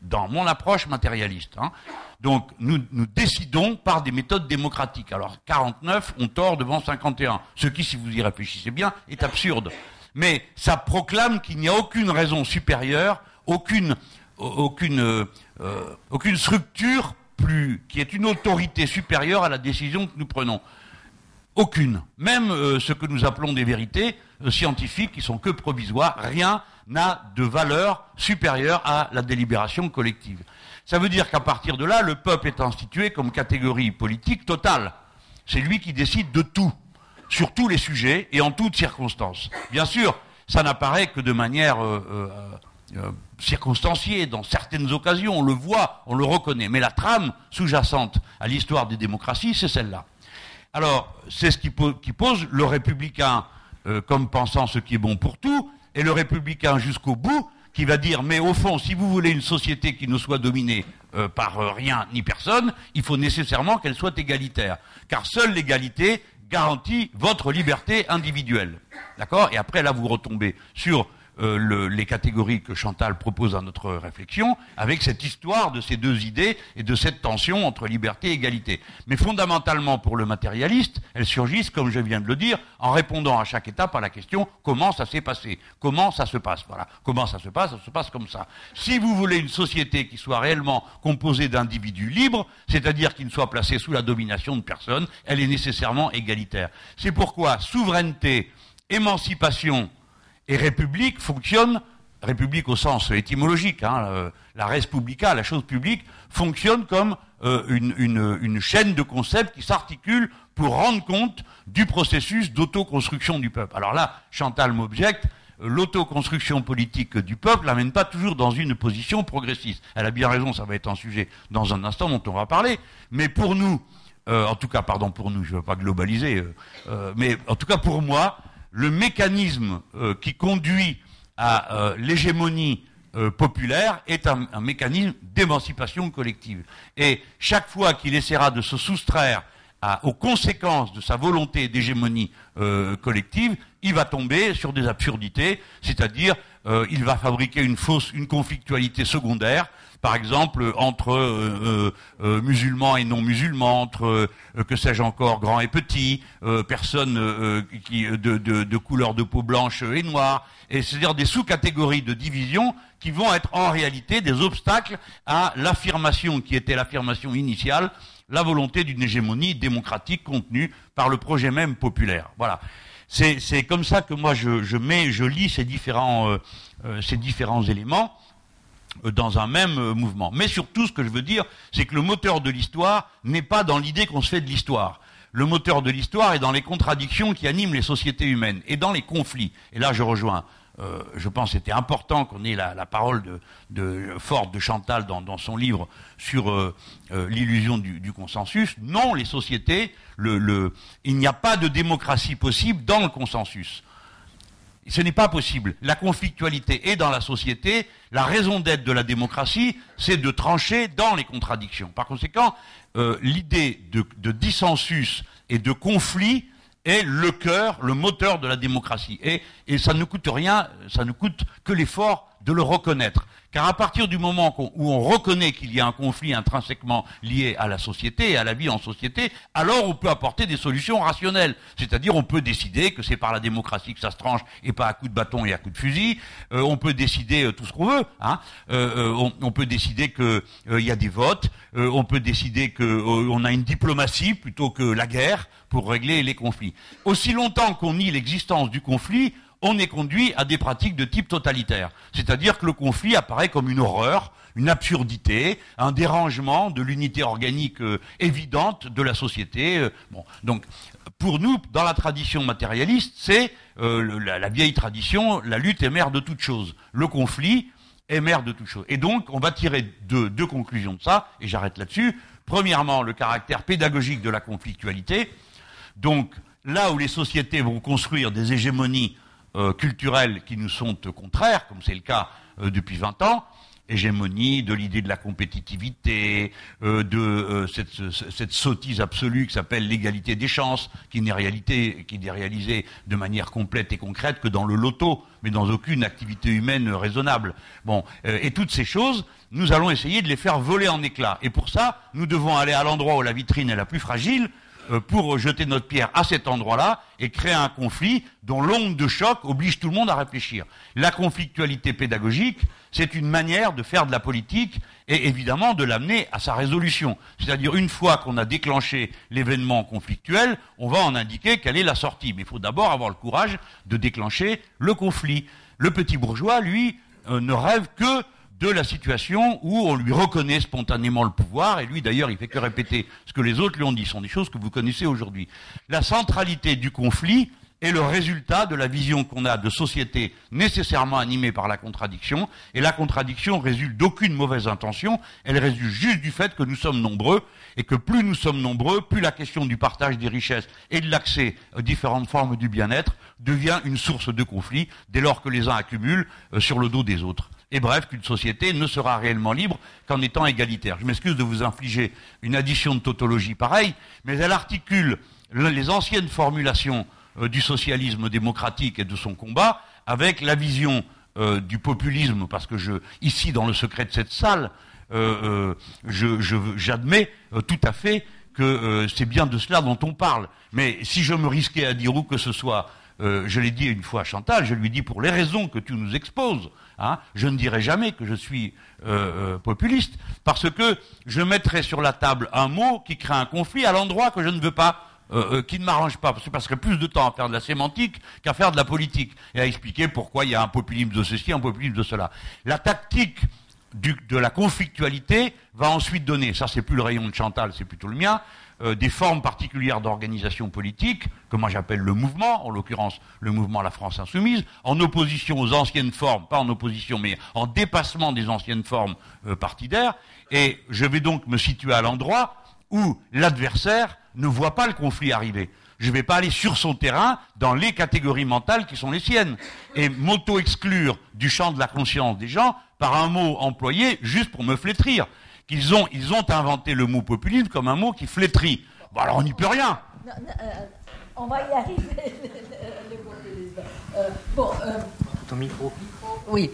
dans mon approche matérialiste. Hein. Donc nous, décidons par des méthodes démocratiques. Alors 49 ont tort devant 51, ce qui, si vous y réfléchissez bien, est absurde. Mais ça proclame qu'il n'y a aucune raison supérieure, aucune, euh, aucune structure plus, qui est une autorité supérieure à la décision que nous prenons. Aucune. Même euh, ce que nous appelons des vérités euh, scientifiques qui sont que provisoires, rien n'a de valeur supérieure à la délibération collective. Ça veut dire qu'à partir de là, le peuple est institué comme catégorie politique totale. C'est lui qui décide de tout, sur tous les sujets et en toutes circonstances. Bien sûr, ça n'apparaît que de manière euh, euh, euh, circonstanciée, dans certaines occasions, on le voit, on le reconnaît. Mais la trame sous-jacente à l'histoire des démocraties, c'est celle-là. Alors, c'est ce qui, qui, pose le républicain comme pensant ce qui est bon pour tout, et le républicain jusqu'au bout, qui va dire mais au fond, si vous voulez une société qui ne soit dominée euh, par euh, rien ni personne, il faut nécessairement qu'elle soit égalitaire, car seule l'égalité garantit votre liberté individuelle. D'accord? Et après là, vous retombez sur euh, les catégories que Chantal propose à notre réflexion, avec cette histoire de ces deux idées et de cette tension entre liberté et égalité. Mais fondamentalement, pour le matérialiste, elles surgissent, comme je viens de le dire, en répondant à chaque étape à la question comment ça s'est passé, comment ça se passe? Voilà, comment ça se passe, ça se passe comme ça. Si vous voulez une société qui soit réellement composée d'individus libres, c'est-à-dire qui ne soit placée sous la domination de personne, elle est nécessairement égalitaire. C'est pourquoi souveraineté, émancipation et République fonctionne, République au sens étymologique, hein, euh, la res publica, la chose publique, fonctionne comme euh, une, chaîne de concepts qui s'articule pour rendre compte du processus d'autoconstruction du peuple. Alors là, Chantal m'objecte, euh, l'autoconstruction politique du peuple n'amène pas toujours dans une position progressiste. Elle a bien raison, ça va être un sujet dans un instant dont on va parler. Mais pour nous, en tout cas, pardon pour nous, je ne veux pas globaliser, mais en tout cas pour moi, le mécanisme euh, qui conduit à euh, l'hégémonie euh, populaire est un, mécanisme d'émancipation collective. Et chaque fois qu'il essaiera de se soustraire aux conséquences de sa volonté d'hégémonie collective, il va tomber sur des absurdités, c'est-à-dire il va fabriquer une fausse, une conflictualité secondaire, par exemple entre euh, euh, euh, musulmans et non musulmans, entre que sais-je encore grands et petits, personnes de, couleur de peau blanche et noire, et c'est-à-dire des sous-catégories de division qui vont être en réalité des obstacles à l'affirmation qui était l'affirmation initiale, la volonté d'une hégémonie démocratique contenue par le projet même populaire. Voilà. C'est comme ça que moi je, je, mets, je lis ces différents, ces différents éléments. Euh, dans un même euh, mouvement. Mais surtout, ce que je veux dire, c'est que le moteur de l'histoire n'est pas dans l'idée qu'on se fait de l'histoire. Le moteur de l'histoire est dans les contradictions qui animent les sociétés humaines et dans les conflits. Et là, je rejoins. Euh, je pense que c'était important qu'on ait la, parole de, forte de Chantal dans, son livre sur l'illusion du, consensus. Non, les sociétés, il n'y a pas de démocratie possible dans le consensus. Ce n'est pas possible. La conflictualité est dans la société. La raison d'être de la démocratie, c'est de trancher dans les contradictions. Par conséquent, euh, l'idée de, dissensus et de conflit est le cœur, le moteur de la démocratie. Et, ça ne coûte rien, ça ne coûte que l'effort de le reconnaître. Car à partir du moment où on reconnaît qu'il y a un conflit intrinsèquement lié à la société et à la vie en société, alors on peut apporter des solutions rationnelles. C'est-à-dire on peut décider que c'est par la démocratie que ça se tranche et pas à coups de bâton et à coups de fusil. Euh, on peut décider euh, tout ce qu'on veut. Hein. Euh, on, on, peut décider qu'il y a des votes. on peut décider qu'on a une diplomatie plutôt que la guerre pour régler les conflits. Aussi longtemps qu'on nie l'existence du conflit, on est conduit à des pratiques de type totalitaire. C'est-à-dire que le conflit apparaît comme une horreur, une absurdité, un dérangement de l'unité organique euh, évidente de la société. Euh, bon, donc, pour nous, dans la tradition matérialiste, c'est euh, la, vieille tradition, la lutte est mère de toute chose. Le conflit est mère de toute chose. Et donc, on va tirer deux, deux conclusions de ça, et j'arrête là-dessus. Premièrement, le caractère pédagogique de la conflictualité. Donc, là où les sociétés vont construire des hégémonies euh, culturelles qui nous sont contraires, comme c'est le cas euh, depuis 20 ans, hégémonie de l'idée de la compétitivité, euh, de cette, cette, sottise absolue qui s'appelle l'égalité des chances, qui n'est réalité, qui n'est réalisée de manière complète et concrète que dans le loto, mais dans aucune activité humaine raisonnable. Bon, et toutes ces choses, nous allons essayer de les faire voler en éclats. Et pour ça, nous devons aller à l'endroit où la vitrine est la plus fragile, euh, pour jeter notre pierre à cet endroit-là et créer un conflit dont l'onde de choc oblige tout le monde à réfléchir. La conflictualité pédagogique, c'est une manière de faire de la politique et évidemment de l'amener à sa résolution. C'est-à-dire une fois qu'on a déclenché l'événement conflictuel, on va en indiquer quelle est la sortie. Mais il faut d'abord avoir le courage de déclencher le conflit. Le petit bourgeois, lui, euh, ne rêve que de la situation où on lui reconnaît spontanément le pouvoir, et lui d'ailleurs il fait que répéter ce que les autres lui ont dit, ce sont des choses que vous connaissez aujourd'hui. La centralité du conflit est le résultat de la vision qu'on a de société nécessairement animée par la contradiction, et la contradiction résulte d'aucune mauvaise intention, elle résulte juste du fait que nous sommes nombreux, et que plus nous sommes nombreux, plus la question du partage des richesses et de l'accès aux différentes formes du bien-être devient une source de conflit, dès lors que les uns accumulent euh, sur le dos des autres et bref, qu'une société ne sera réellement libre qu'en étant égalitaire. Je m'excuse de vous infliger une addition de tautologie pareille, mais elle articule les anciennes formulations euh, du socialisme démocratique et de son combat avec la vision euh, du populisme, parce que je, ici, dans le secret de cette salle, euh, j'admets tout à fait que c'est bien de cela dont on parle. Mais si je me risquais à dire où que ce soit, je l'ai dit une fois à Chantal, je lui dis pour les raisons que tu nous exposes, Hein, je ne dirai jamais que je suis euh, euh, populiste, parce que je mettrai sur la table un mot qui crée un conflit à l'endroit que je ne veux pas, euh, qui ne m'arrange pas, parce que je passerai plus de temps à faire de la sémantique qu'à faire de la politique, et à expliquer pourquoi il y a un populisme de ceci, un populisme de cela. La tactique de la conflictualité va ensuite donner, ça c'est plus le rayon de Chantal, c'est plutôt le mien, euh, des formes particulières d'organisation politique, que moi j'appelle le mouvement, en l'occurrence le mouvement La France Insoumise, en opposition aux anciennes formes, pas en opposition, mais en dépassement des anciennes formes euh, partidaires, et je vais donc me situer à l'endroit où l'adversaire ne voit pas le conflit arriver. Je ne vais pas aller sur son terrain dans les catégories mentales qui sont les siennes et m'auto-exclure du champ de la conscience des gens par un mot employé juste pour me flétrir qu'ils ont, ils ont inventé le mot populisme comme un mot qui flétrit. Bon, alors on n'y peut rien. Euh, on va y arriver, le populisme. Euh, bon, euh, Ton micro. Oui.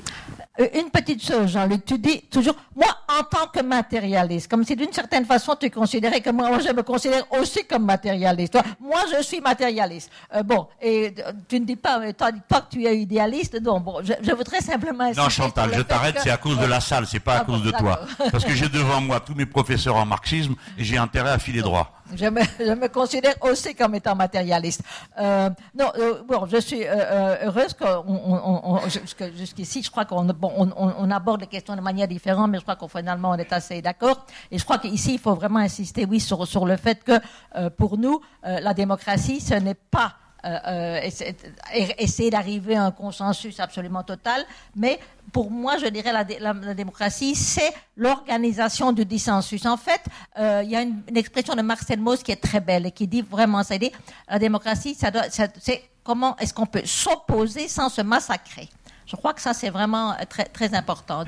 Euh, une petite chose, Jean-Luc, tu dis toujours, moi, en tant que matérialiste, comme si d'une certaine façon tu considérais que moi, je me considère aussi comme matérialiste. moi, je suis matérialiste. Euh, bon, et euh, tu ne dis pas, toi, que tu es idéaliste. Non, bon, je, voudrais simplement. Non, Chantal, je t'arrête, c'est à cause de la salle, c'est pas à ah cause de toi. Parce que j'ai devant moi tous mes professeurs en marxisme et j'ai intérêt à filer droit. Je me, je me, considère aussi comme étant matérialiste. Euh, non, euh, bon, je suis euh, euh heureuse que jusqu'ici, je crois qu'on bon, on, on, aborde les questions de manière différente, mais je crois qu'au finalement, on est assez d'accord. Et je crois qu'ici, il faut vraiment insister, oui, sur, sur le fait que euh, pour nous, euh, la démocratie, ce n'est pas euh, essayer d'arriver à un consensus absolument total, mais pour moi, je dirais la, la, démocratie, c'est l'organisation du dissensus. En fait, euh, il y a une, expression de Marcel Mauss qui est très belle et qui dit vraiment ça. Dit, la démocratie, ça c'est comment est-ce qu'on peut s'opposer sans se massacrer. Je crois que ça, c'est vraiment très, très important.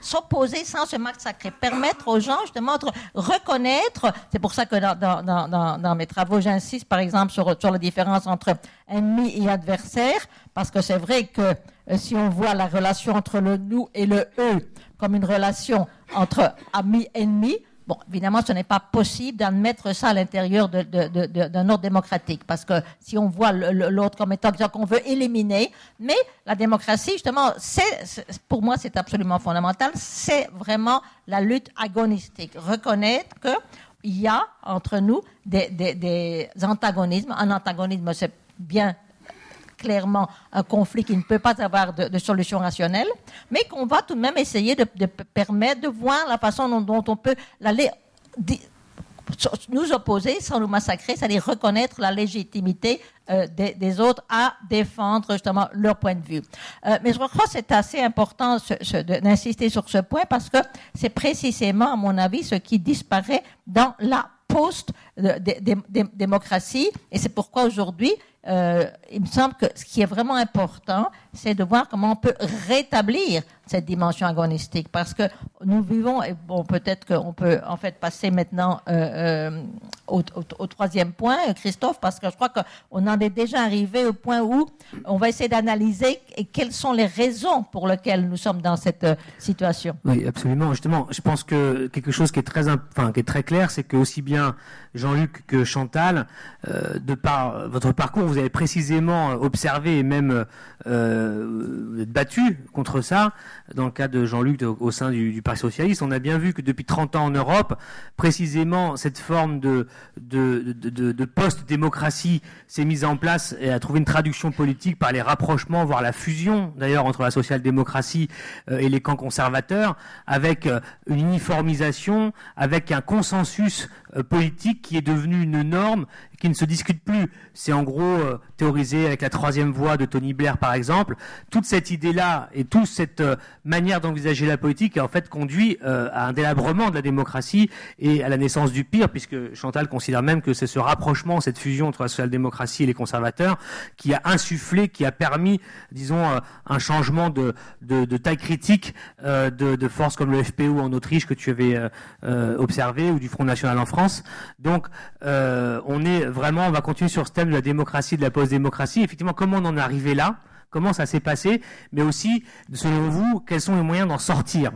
S'opposer sans se massacrer, permettre aux gens justement de reconnaître, c'est pour ça que dans, dans, dans, dans mes travaux, j'insiste par exemple sur, sur la différence entre ennemi et adversaire, parce que c'est vrai que euh, si on voit la relation entre le nous et le eux comme une relation entre amis-ennemis, Bon, évidemment, ce n'est pas possible d'admettre ça à l'intérieur d'un ordre démocratique, parce que si on voit l'autre comme étant qu'on veut éliminer, mais la démocratie, justement, pour moi, c'est absolument fondamental, c'est vraiment la lutte agonistique. Reconnaître qu'il y a entre nous des antagonismes. Un antagonisme, c'est bien clairement un conflit qui ne peut pas avoir de, solution rationnelle, mais qu'on va tout de même essayer de, permettre de voir la façon dont, on peut l'aller nous opposer sans nous massacrer, c'est-à-dire reconnaître la légitimité euh, des, autres à défendre justement leur point de vue. Euh, mais je crois que c'est assez important d'insister sur ce point parce que c'est précisément, à mon avis, ce qui disparaît dans la post-démocratie. Et c'est pourquoi aujourd'hui, euh, il me semble que ce qui est vraiment important, c'est de voir comment on peut rétablir cette dimension agonistique, parce que nous vivons, et bon, peut-être qu'on peut en fait passer maintenant euh, euh, au, troisième point, Christophe, parce que je crois qu'on en est déjà arrivé au point où on va essayer d'analyser quelles sont les raisons pour lesquelles nous sommes dans cette situation. Oui, absolument. Justement, je pense que quelque chose qui est très, enfin, qui est très clair, c'est que aussi bien Jean-Luc Chantal, de par votre parcours, vous avez précisément observé et même euh, battu contre ça. Dans le cas de Jean-Luc au sein du, Parti socialiste, on a bien vu que depuis 30 ans en Europe, précisément cette forme de, de, de, post-démocratie s'est mise en place et a trouvé une traduction politique par les rapprochements, voire la fusion d'ailleurs entre la social-démocratie euh, et les camps conservateurs, avec euh, une uniformisation, avec un consensus politique qui est devenu une norme qui ne se discute plus. C'est en gros euh, théorisé avec la troisième voie de Tony Blair, par exemple. Toute cette idée-là et toute cette euh, manière d'envisager la politique a en fait conduit euh, à un délabrement de la démocratie et à la naissance du pire, puisque Chantal considère même que c'est ce rapprochement, cette fusion entre la social-démocratie et les conservateurs qui a insufflé, qui a permis, disons, un changement de, taille critique de, forces comme le FPU en Autriche que tu avais observé ou du Front National en France. Donc, on est vraiment, on va continuer sur ce thème de la démocratie, de la post-démocratie. Effectivement, comment on en est arrivé là? Comment ça s'est passé? Mais aussi, selon vous, quels sont les moyens d'en sortir?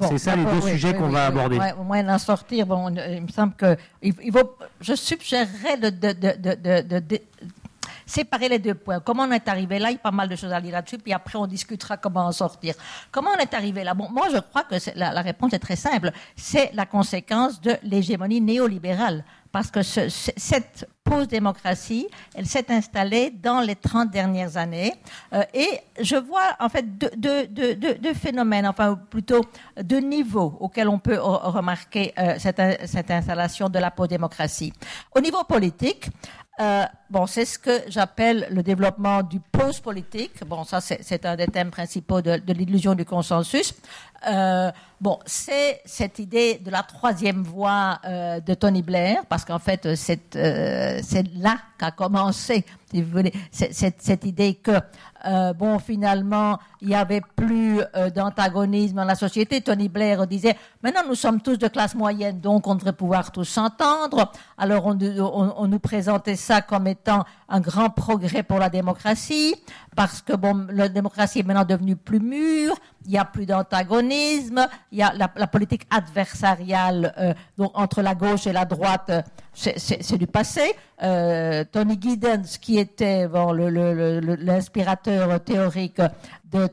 C'est ça les deux sujets qu'on va aborder. Au moins d'en sortir, bon, il me semble que il, faut, je suggérerais de, de, de, séparer les deux points. Comment on est arrivé là? Il y a pas mal de choses à lire là-dessus, puis après on discutera comment en sortir. Comment on est arrivé là? Bon, moi je crois que la, la réponse est très simple. C'est la conséquence de l'hégémonie néolibérale parce que cette post-démocratie, elle s'est installée dans les 30 dernières années. Euh, et je vois en fait deux, phénomènes, enfin plutôt deux niveaux auxquels on peut remarquer euh, cette, cette, installation de la post-démocratie. Au niveau politique, euh, bon, c'est ce que j'appelle le développement du post-politique. Bon, ça, c'est un des thèmes principaux de, de l'illusion du consensus. Euh, bon, c'est cette idée de la troisième voie euh, de Tony Blair, parce qu'en fait, c'est euh, là qu'a commencé, cette, idée que euh, bon, finalement, il n'y avait plus euh, d'antagonisme dans la société. Tony Blair disait, maintenant nous sommes tous de classe moyenne, donc on devrait pouvoir tous s'entendre. Alors on, nous présentait ça comme étant un grand progrès pour la démocratie, parce que bon, la démocratie est maintenant devenue plus mûre, il n'y a plus d'antagonisme, il y a la, politique adversariale euh, entre la gauche et la droite, c'est du passé. Euh, Tony Giddens, qui était bon, l'inspirateur théorique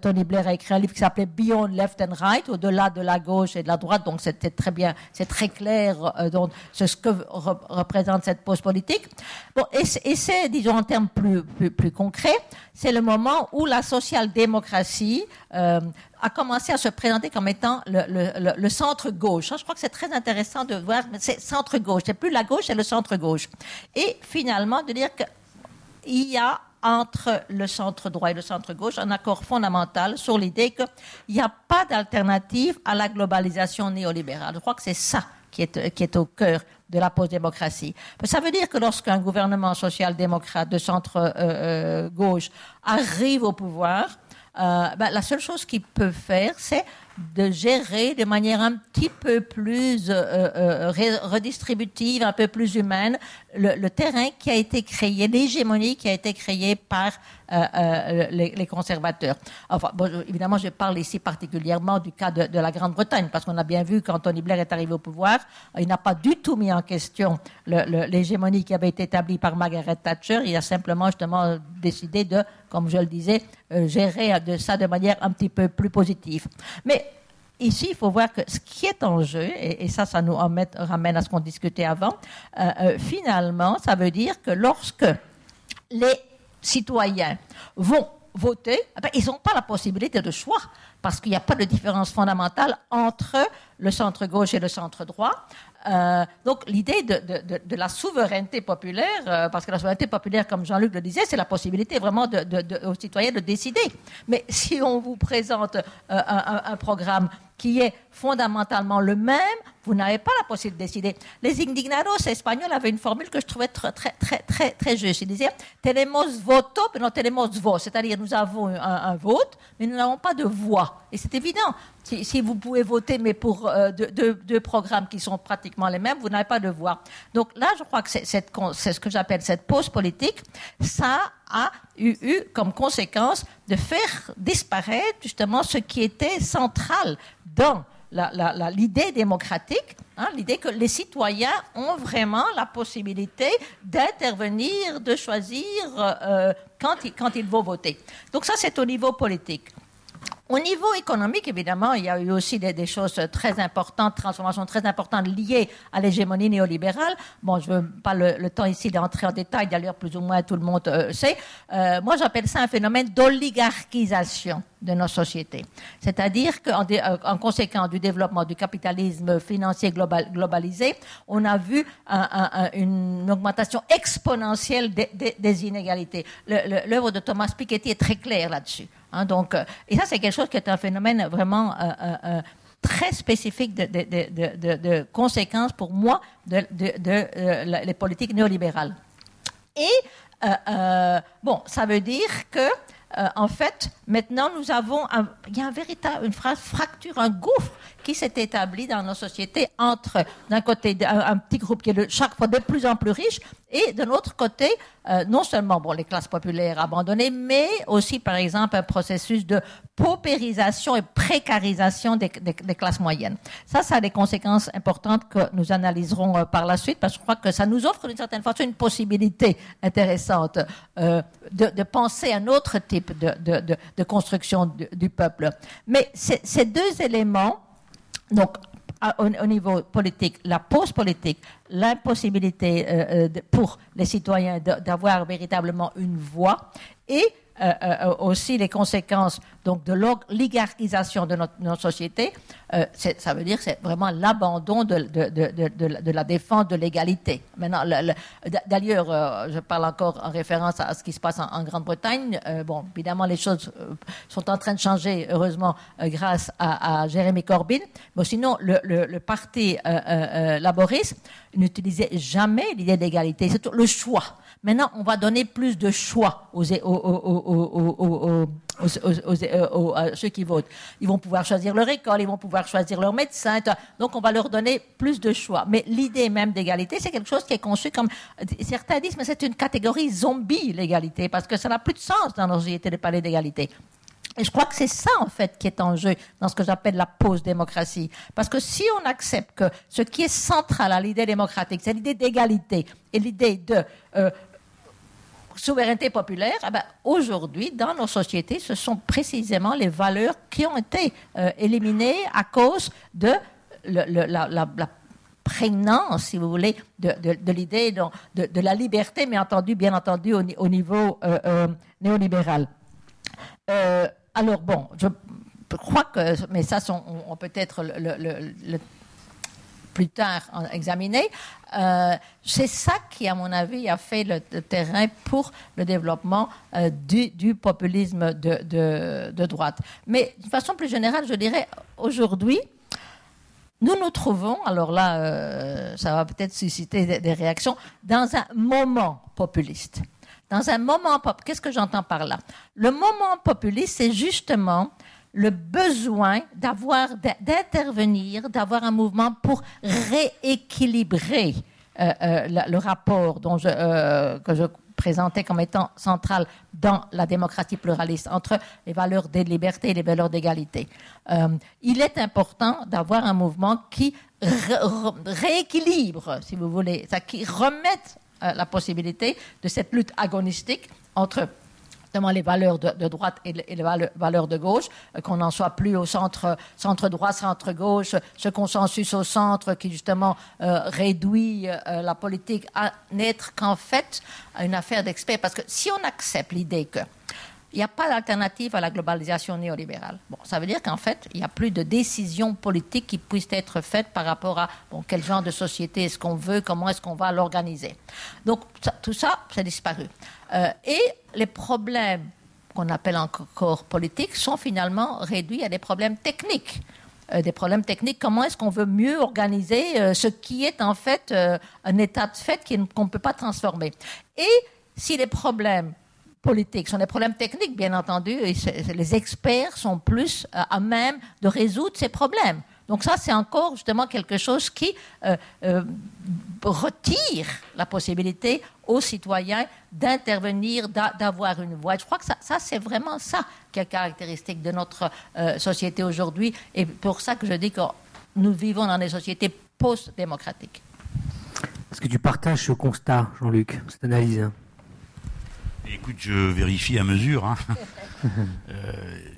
Tony Blair a écrit un livre qui s'appelait Beyond Left and Right, au-delà de la gauche et de la droite. Donc c'était très bien, c'est très clair euh, ce que représente cette pause politique. Bon, et c'est, disons en termes plus, plus, concrets, c'est le moment où la social-démocratie euh, a commencé à se présenter comme étant le, le, le centre gauche. Je crois que c'est très intéressant de voir, c'est centre gauche, c'est plus la gauche, c'est le centre gauche. Et finalement de dire qu'il y a entre le centre droit et le centre gauche un accord fondamental sur l'idée qu'il n'y a pas d'alternative à la globalisation néolibérale. Je crois que c'est ça qui est, au cœur de la post-démocratie. Ça veut dire que lorsqu'un gouvernement social-démocrate de centre-gauche euh, euh, arrive au pouvoir, ben, la seule chose qu'ils peuvent faire, c'est de gérer de manière un petit peu plus euh, euh, redistributive, un peu plus humaine, le, terrain qui a été créé, l'hégémonie qui a été créée par euh, les, conservateurs. Évidemment, je parle ici particulièrement du cas de, la Grande-Bretagne, parce qu'on a bien vu quand Tony Blair est arrivé au pouvoir, il n'a pas du tout mis en question l'hégémonie qui avait été établie par Margaret Thatcher. Il a simplement justement décidé de, comme je le disais, gérer de ça de manière un petit peu plus positive. Mais ici, il faut voir que ce qui est en jeu, et, ça, ça nous ramène à ce qu'on discutait avant, euh, euh, finalement, ça veut dire que lorsque les citoyens vont voter, eh ben, ils n'ont pas la possibilité de choix, parce qu'il n'y a pas de différence fondamentale entre le centre-gauche et le centre-droit. Euh, donc l'idée de, la souveraineté populaire, euh, parce que la souveraineté populaire, comme Jean-Luc le disait, c'est la possibilité vraiment aux citoyens de décider. Mais si on vous présente euh, un, programme qui est fondamentalement le même, vous n'avez pas la possibilité de décider. Les indignados espagnols avaient une formule que je trouvais très, très, très, très, très juste. Ils disaient tenemos voto, mais non tenemos. C'est-à-dire, nous avons un, vote, mais nous n'avons pas de voix. Et c'est évident. Si, vous pouvez voter, mais pour euh, deux, programmes qui sont pratiquement les mêmes, vous n'avez pas de voix. Donc là, je crois que c'est ce que j'appelle cette pause politique. Ça a eu, comme conséquence de faire disparaître justement ce qui était central dans l'idée démocratique, hein, l'idée que les citoyens ont vraiment la possibilité d'intervenir, de choisir euh, quand, quand ils vont voter. Donc ça, c'est au niveau politique. Au niveau économique, évidemment, il y a eu aussi des, choses très importantes, transformations très importantes liées à l'hégémonie néolibérale. Bon, je veux pas le, temps ici d'entrer en détail, d'ailleurs, plus ou moins tout le monde euh, sait. Euh, moi, j'appelle ça un phénomène d'oligarchisation de nos sociétés. C'est-à-dire qu'en euh, en conséquence du développement du capitalisme financier globalisé, on a vu une augmentation exponentielle des, inégalités. L'œuvre de Thomas Piketty est très claire là-dessus. Hein, donc, euh, et ça, c'est quelque chose qui est un phénomène vraiment euh, très spécifique de, conséquences pour moi de, les politiques néolibérales. Et bon, ça veut dire que en fait, maintenant, nous avons il y a véritable, fracture, un gouffre qui s'est établi dans nos sociétés entre, d'un côté, un, petit groupe qui est chaque fois de plus en plus riche, et de l'autre côté, euh, non seulement bon, les classes populaires abandonnées, mais aussi, par exemple, un processus de paupérisation et précarisation des, classes moyennes. Ça, ça a des conséquences importantes que nous analyserons euh, par la suite, parce que je crois que ça nous offre d'une certaine façon une possibilité intéressante euh, de, penser un autre type de, construction du, peuple. Mais ces deux éléments, donc, au, niveau politique, la pause politique, l'impossibilité euh, euh, pour les citoyens d'avoir véritablement une voix. Et euh, euh, aussi les conséquences donc de l'oligarchisation de notre, notre, société, euh, ça veut dire c'est vraiment l'abandon de, la défense de l'égalité. Maintenant, d'ailleurs, je parle encore en référence à ce qui se passe en, Grande-Bretagne. bon, évidemment, les choses sont en train de changer, heureusement, grâce à, à Jérémy Corbyn. Mais sinon, le, le parti laboriste n'utilisait jamais l'idée d'égalité. C'est le choix. Maintenant, on va donner plus de choix aux, ceux qui votent. Ils vont pouvoir choisir leur école, ils vont pouvoir choisir leur médecin. Donc, on va leur donner plus de choix. Mais l'idée même d'égalité, c'est quelque chose qui est conçu comme... Certains disent, mais c'est une catégorie zombie, l'égalité, parce que ça n'a plus de sens dans nos sociétés de parler d'égalité. Et je crois que c'est ça, en fait, qui est en jeu dans ce que j'appelle la post-démocratie. Parce que si on accepte que ce qui est central à l'idée démocratique, c'est l'idée d'égalité et l'idée de euh, souveraineté populaire, eh ben, aujourd'hui, dans nos sociétés, ce sont précisément les valeurs qui ont été euh, éliminées à cause de la, prégnance, si vous voulez, de, l'idée de, la liberté, mais entendu, bien entendu, au, niveau euh, euh, néolibéral. alors, bon, je crois que, mais ça, on, peut être le plus tard examiné. Euh, c'est ça qui, à mon avis, a fait le, terrain pour le développement euh, du, populisme de, droite. Mais de façon plus générale, je dirais, aujourd'hui, nous nous trouvons, alors là, euh, ça va peut-être susciter des, réactions, dans un moment populiste. dans un moment pop. Qu'est-ce que j'entends par là? Le moment populiste, c'est justement le besoin d'avoir d'intervenir, d'avoir un mouvement pour rééquilibrer euh, euh, le, rapport dont je, euh, que je présentais comme étant central dans la démocratie pluraliste entre les valeurs de liberté et les valeurs d'égalité. il est important d'avoir un mouvement qui rééquilibre, si vous voulez, ça, qui remette la possibilité de cette lutte agonistique entre les valeurs de, droite et, les valeurs de gauche, euh, qu'on n'en soit plus au centre, centre droit, centre gauche, ce consensus au centre qui justement euh, réduit euh, la politique à n'être qu'en fait une affaire d'experts. Parce que si on accepte l'idée que il n'y a pas d'alternative à la globalisation néolibérale. Bon, ça veut dire qu'en fait, il n'y a plus de décisions politiques qui puissent être faites par rapport à bon, quel genre de société est-ce qu'on veut, comment est-ce qu'on va l'organiser. Donc, tout ça, ça a disparu. Euh, et les problèmes qu'on appelle encore politiques sont finalement réduits à des problèmes techniques. Euh, des problèmes techniques, comment est-ce qu'on veut mieux organiser euh, ce qui est en fait un état de fait qu'on ne peut pas transformer. Et si les problèmes politiques sont des problèmes techniques, bien entendu, et les experts sont plus à même de résoudre ces problèmes. Donc ça, c'est encore justement quelque chose qui euh, euh, retire la possibilité aux citoyens d'intervenir, d'avoir une voix. Je crois que ça, c'est vraiment ça qui est caractéristique de notre euh, société aujourd'hui. Et pour ça que je dis que nous vivons dans des sociétés post-démocratiques. Est-ce que tu partages ce constat, Jean-Luc, cette analyse hein? Écoute, je vérifie à mesure. Hein.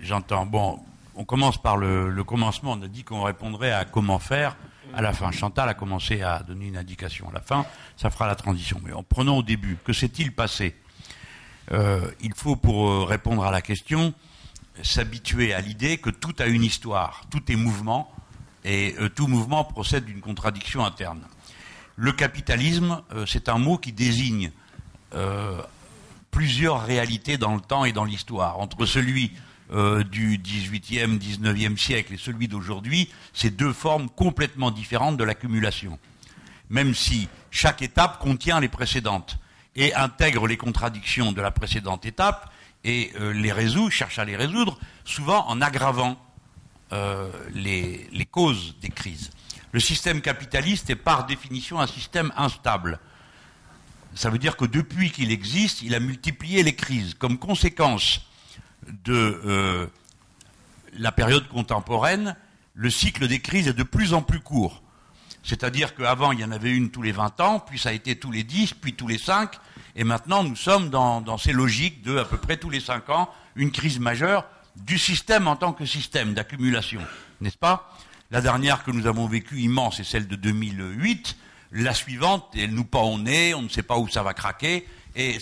J'entends. Bon, on commence par le, commencement. On a dit qu'on répondrait à comment faire à la fin. Chantal a commencé à donner une indication à la fin. Ça fera la transition. Mais en prenant au début, que s'est-il passé? Euh, Il faut, pour euh, répondre à la question, s'habituer à l'idée que tout a une histoire, tout est mouvement, et euh, tout mouvement procède d'une contradiction interne. Le capitalisme, c'est un mot qui désigne plusieurs réalités dans le temps et dans l'histoire. Entre celui euh, du 18e, 19e siècle et celui d'aujourd'hui, c'est deux formes complètement différentes de l'accumulation. Même si chaque étape contient les précédentes et intègre les contradictions de la précédente étape et euh, les résout, cherche à les résoudre, souvent en aggravant euh, les, les causes des crises. Le système capitaliste est par définition un système instable. Ça veut dire que depuis qu'il existe, il a multiplié les crises. Comme conséquence de euh, la période contemporaine, le cycle des crises est de plus en plus court. C'est-à-dire qu'avant, il y en avait une tous les 20 ans, puis ça a été tous les 10, puis tous les 5, et maintenant nous sommes dans, ces logiques de à peu près tous les 5 ans, une crise majeure du système en tant que système d'accumulation, n'est-ce pas? La dernière que nous avons vécue immense est celle de 2008, la suivante, elle nous pend au nez, on ne sait pas où ça va craquer, et,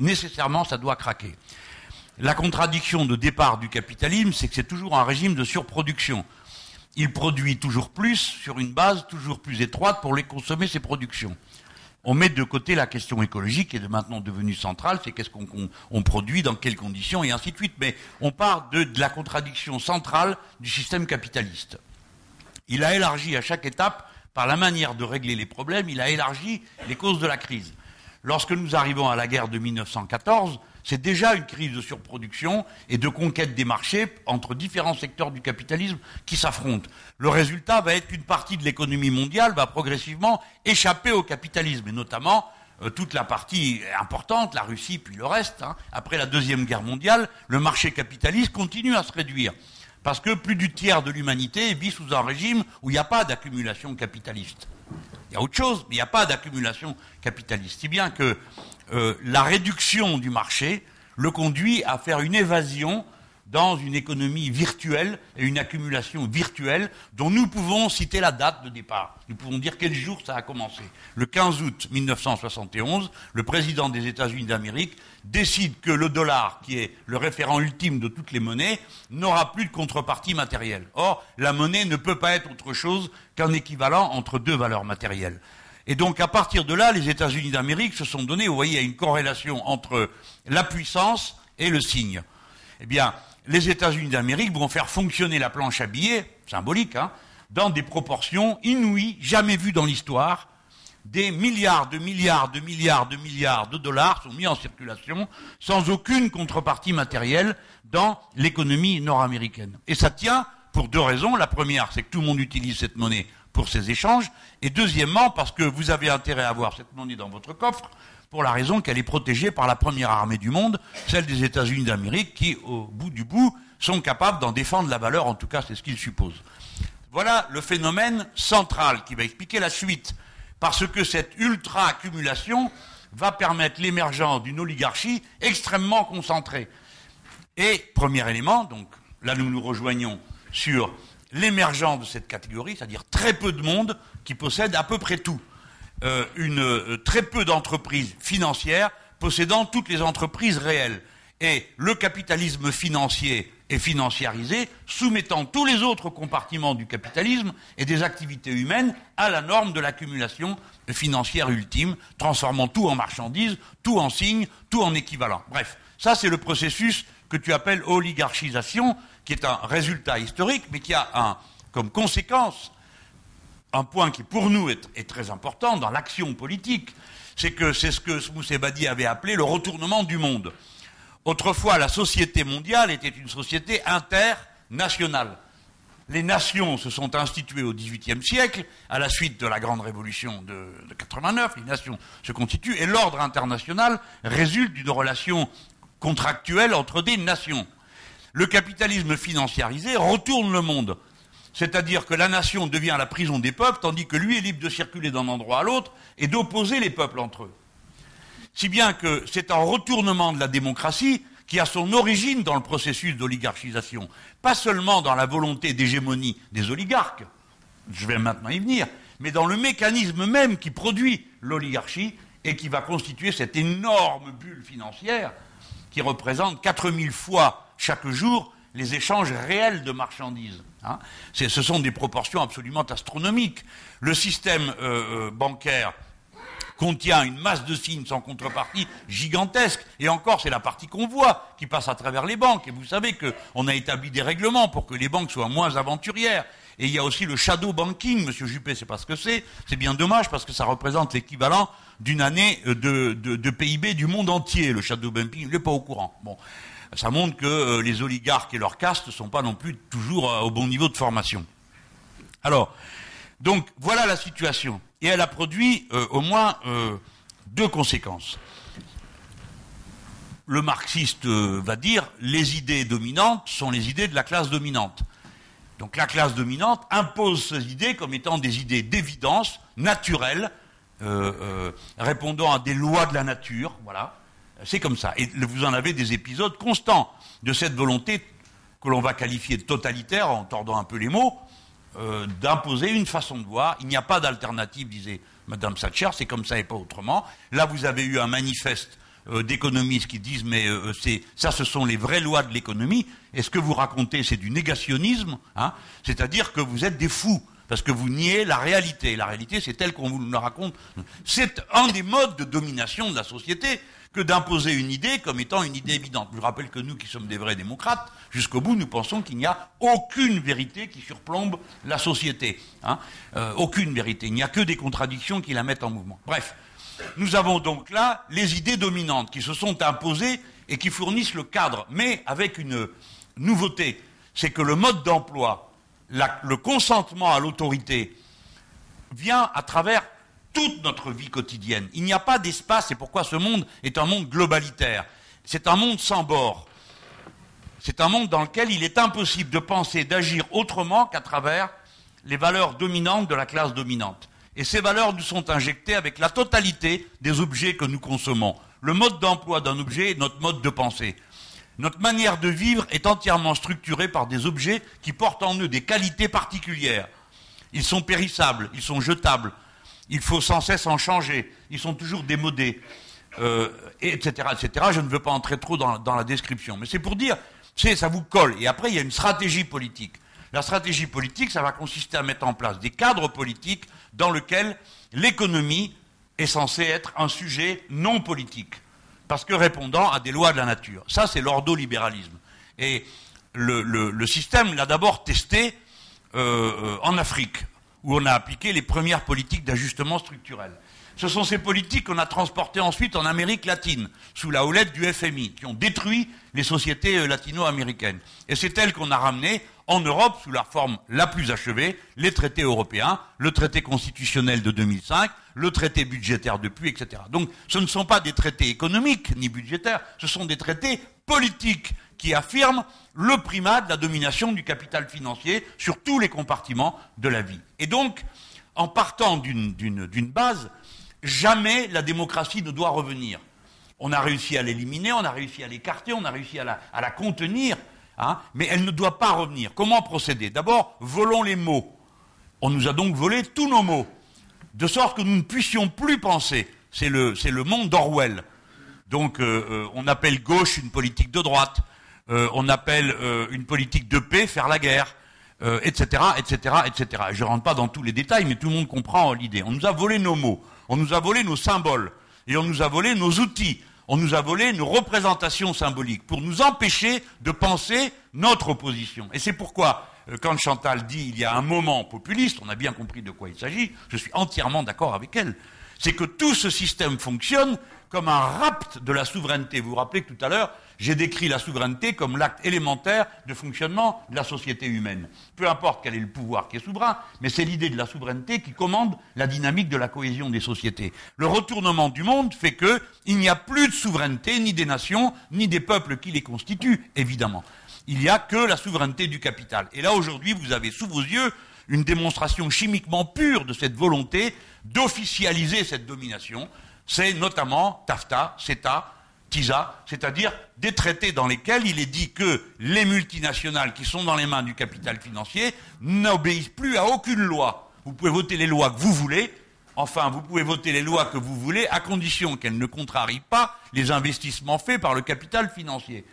nécessairement ça doit craquer. La contradiction de départ du capitalisme, c'est que c'est toujours un régime de surproduction. Il produit toujours plus sur une base toujours plus étroite pour les consommer ses productions. On met de côté la question écologique qui est maintenant devenue centrale, c'est qu'est-ce qu'on produit, dans quelles conditions, et ainsi de suite. Mais on part de la contradiction centrale du système capitaliste. Il a élargi à chaque étape, par la manière de régler les problèmes, il a élargi les causes de la crise. Lorsque nous arrivons à la guerre de 1914, c'est déjà une crise de surproduction et de conquête des marchés entre différents secteurs du capitalisme qui s'affrontent. Le résultat va être qu'une partie de l'économie mondiale va progressivement échapper au capitalisme, et notamment euh, toute la partie importante, la Russie puis le reste. Hein. Après la Deuxième Guerre mondiale, le marché capitaliste continue à se réduire. Parce que plus du tiers de l'humanité vit sous un régime où il n'y a pas d'accumulation capitaliste. Il y a autre chose, mais il n'y a pas d'accumulation capitaliste. Si bien que euh, la réduction du marché le conduit à faire une évasion dans une économie virtuelle et une accumulation virtuelle dont nous pouvons citer la date de départ. Nous pouvons dire quel jour ça a commencé. Le 15 août 1971, le président des États-Unis d'Amérique décide que le dollar, qui est le référent ultime de toutes les monnaies, n'aura plus de contrepartie matérielle. Or, la monnaie ne peut pas être autre chose qu'un équivalent entre deux valeurs matérielles. Et donc, à partir de là, les États-Unis d'Amérique se sont donnés, vous voyez, a une corrélation entre la puissance et le signe. Eh bien, les États-Unis d'Amérique vont faire fonctionner la planche à billets, symbolique, hein, dans des proportions inouïes, jamais vues dans l'histoire, des milliards de milliards de milliards de milliards de dollars sont mis en circulation sans aucune contrepartie matérielle dans l'économie nord-américaine. Et ça tient pour deux raisons. La première, c'est que tout le monde utilise cette monnaie pour ses échanges. Et deuxièmement, parce que vous avez intérêt à avoir cette monnaie dans votre coffre pour la raison qu'elle est protégée par la première armée du monde, celle des États-Unis d'Amérique, qui, au bout du bout, sont capables d'en défendre la valeur, en tout cas c'est ce qu'ils supposent. Voilà le phénomène central qui va expliquer la suite, parce que cette ultra-accumulation va permettre l'émergence d'une oligarchie extrêmement concentrée. Et, premier élément, donc là nous nous rejoignons sur l'émergence de cette catégorie, c'est-à-dire très peu de monde qui possède à peu près tout. Euh, une, euh, très peu d'entreprises financières possédant toutes les entreprises réelles. Et le capitalisme financier est financiarisé, soumettant tous les autres compartiments du capitalisme et des activités humaines à la norme de l'accumulation financière ultime, transformant tout en marchandises, tout en signes, tout en équivalent. Bref, ça c'est le processus que tu appelles oligarchisation, qui est un résultat historique, mais qui a comme conséquence un point qui pour nous est, très important dans l'action politique, c'est que c'est ce que Moussebadi avait appelé le retournement du monde. Autrefois, la société mondiale était une société internationale. Les nations se sont instituées au XVIIIe siècle, à la suite de la grande révolution de, de 89, les nations se constituent, et l'ordre international résulte d'une relation contractuelle entre des nations. Le capitalisme financiarisé retourne le monde. C'est-à-dire que la nation devient la prison des peuples, tandis que lui est libre de circuler d'un endroit à l'autre et d'opposer les peuples entre eux. Si bien que c'est un retournement de la démocratie qui a son origine dans le processus d'oligarchisation, pas seulement dans la volonté d'hégémonie des oligarques, je vais maintenant y venir, mais dans le mécanisme même qui produit l'oligarchie et qui va constituer cette énorme bulle financière qui représente 4000 fois chaque jour les échanges réels de marchandises. Hein. Ce sont des proportions absolument astronomiques. Le système euh, euh, bancaire contient une masse de signes sans contrepartie gigantesque. Et encore, c'est la partie qu'on voit qui passe à travers les banques. Et vous savez qu'on a établi des règlements pour que les banques soient moins aventurières. Et il y a aussi le shadow banking, Monsieur Juppé, c'est pas ce que c'est. C'est bien dommage parce que ça représente l'équivalent d'une année euh, de, de, PIB du monde entier. Le shadow banking, il n'est pas au courant. Bon ça montre que euh, les oligarques et leurs castes ne sont pas non plus toujours euh, au bon niveau de formation. Alors, donc voilà la situation. Et elle a produit euh, au moins deux conséquences. Le marxiste va dire les idées dominantes sont les idées de la classe dominante. Donc la classe dominante impose ces idées comme étant des idées d'évidence naturelles, répondant à des lois de la nature, voilà, c'est comme ça. Et vous en avez des épisodes constants de cette volonté que l'on va qualifier de totalitaire, en tordant un peu les mots, euh, d'imposer une façon de voir. Il n'y a pas d'alternative, disait Madame Thatcher, c'est comme ça et pas autrement. Là, vous avez eu un manifeste euh, d'économistes qui disent mais euh, ça, ce sont les vraies lois de l'économie. Et ce que vous racontez, c'est du négationnisme, hein. c'est-à-dire que vous êtes des fous parce que vous niez la réalité. La réalité, c'est telle qu'on vous la raconte. C'est un des modes de domination de la société que d'imposer une idée comme étant une idée évidente. Je rappelle que nous qui sommes des vrais démocrates, jusqu'au bout, nous pensons qu'il n'y a aucune vérité qui surplombe la société. Hein. Euh, aucune vérité. Il n'y a que des contradictions qui la mettent en mouvement. Bref, nous avons donc là les idées dominantes qui se sont imposées et qui fournissent le cadre, mais avec une nouveauté, c'est que le mode d'emploi, le consentement à l'autorité, vient à travers toute notre vie quotidienne. Il n'y a pas d'espace, et pourquoi ce monde est un monde globalitaire? C'est un monde sans bord. C'est un monde dans lequel il est impossible de penser, d'agir autrement qu'à travers les valeurs dominantes de la classe dominante. Et ces valeurs nous sont injectées avec la totalité des objets que nous consommons. Le mode d'emploi d'un objet est notre mode de pensée. Notre manière de vivre est entièrement structurée par des objets qui portent en eux des qualités particulières. Ils sont périssables, ils sont jetables, il faut sans cesse en changer. Ils sont toujours démodés, euh, etc., etc. Je ne veux pas entrer trop dans, la description, mais c'est pour dire, ça vous colle. Et après, il y a une stratégie politique. La stratégie politique, ça va consister à mettre en place des cadres politiques dans lesquels l'économie est censée être un sujet non politique, parce que répondant à des lois de la nature. Ça, c'est l'ordolibéralisme. Et le, système l'a d'abord testé euh, euh, en Afrique, où on a appliqué les premières politiques d'ajustement structurel. Ce sont ces politiques qu'on a transportées ensuite en Amérique latine, sous la houlette du FMI, qui ont détruit les sociétés euh, latino-américaines. Et c'est elles qu'on a ramenées en Europe sous la forme la plus achevée, les traités européens, le traité constitutionnel de 2005, le traité budgétaire depuis, etc. Donc ce ne sont pas des traités économiques ni budgétaires, ce sont des traités politiques qui affirment le primat de la domination du capital financier sur tous les compartiments de la vie. Et donc, en partant d'une base, jamais la démocratie ne doit revenir. On a réussi à l'éliminer, on a réussi à l'écarter, on a réussi à la, contenir, hein, mais elle ne doit pas revenir. Comment procéder? D'abord, volons les mots. On nous a donc volé tous nos mots, de sorte que nous ne puissions plus penser. C'est le, le, monde d'Orwell. Donc, euh, euh, on appelle gauche une politique de droite, euh, on appelle une politique de paix faire la guerre, etc., etc., etc. Je ne rentre pas dans tous les détails, mais tout le monde comprend l'idée. On nous a volé nos mots. On nous a volé nos symboles et on nous a volé nos outils. On nous a volé nos représentations symboliques pour nous empêcher de penser notre opposition. Et c'est pourquoi, euh, quand Chantal dit il y a un moment populiste, on a bien compris de quoi il s'agit, je suis entièrement d'accord avec elle. C'est que tout ce système fonctionne comme un rapt de la souveraineté. Vous vous rappelez que tout à l'heure, j'ai décrit la souveraineté comme l'acte élémentaire de fonctionnement de la société humaine. Peu importe quel est le pouvoir qui est souverain, mais c'est l'idée de la souveraineté qui commande la dynamique de la cohésion des sociétés. Le retournement du monde fait qu'il n'y a plus de souveraineté ni des nations, ni des peuples qui les constituent, évidemment. Il n'y a que la souveraineté du capital. Et là, aujourd'hui, vous avez sous vos yeux une démonstration chimiquement pure de cette volonté d'officialiser cette domination. C'est notamment TAFTA, CETA, TISA, c'est-à-dire des traités dans lesquels il est dit que les multinationales qui sont dans les mains du capital financier n'obéissent plus à aucune loi. Vous pouvez voter les lois que vous voulez, enfin vous pouvez voter les lois que vous voulez, à condition qu'elles ne contrarient pas les investissements faits par le capital financier.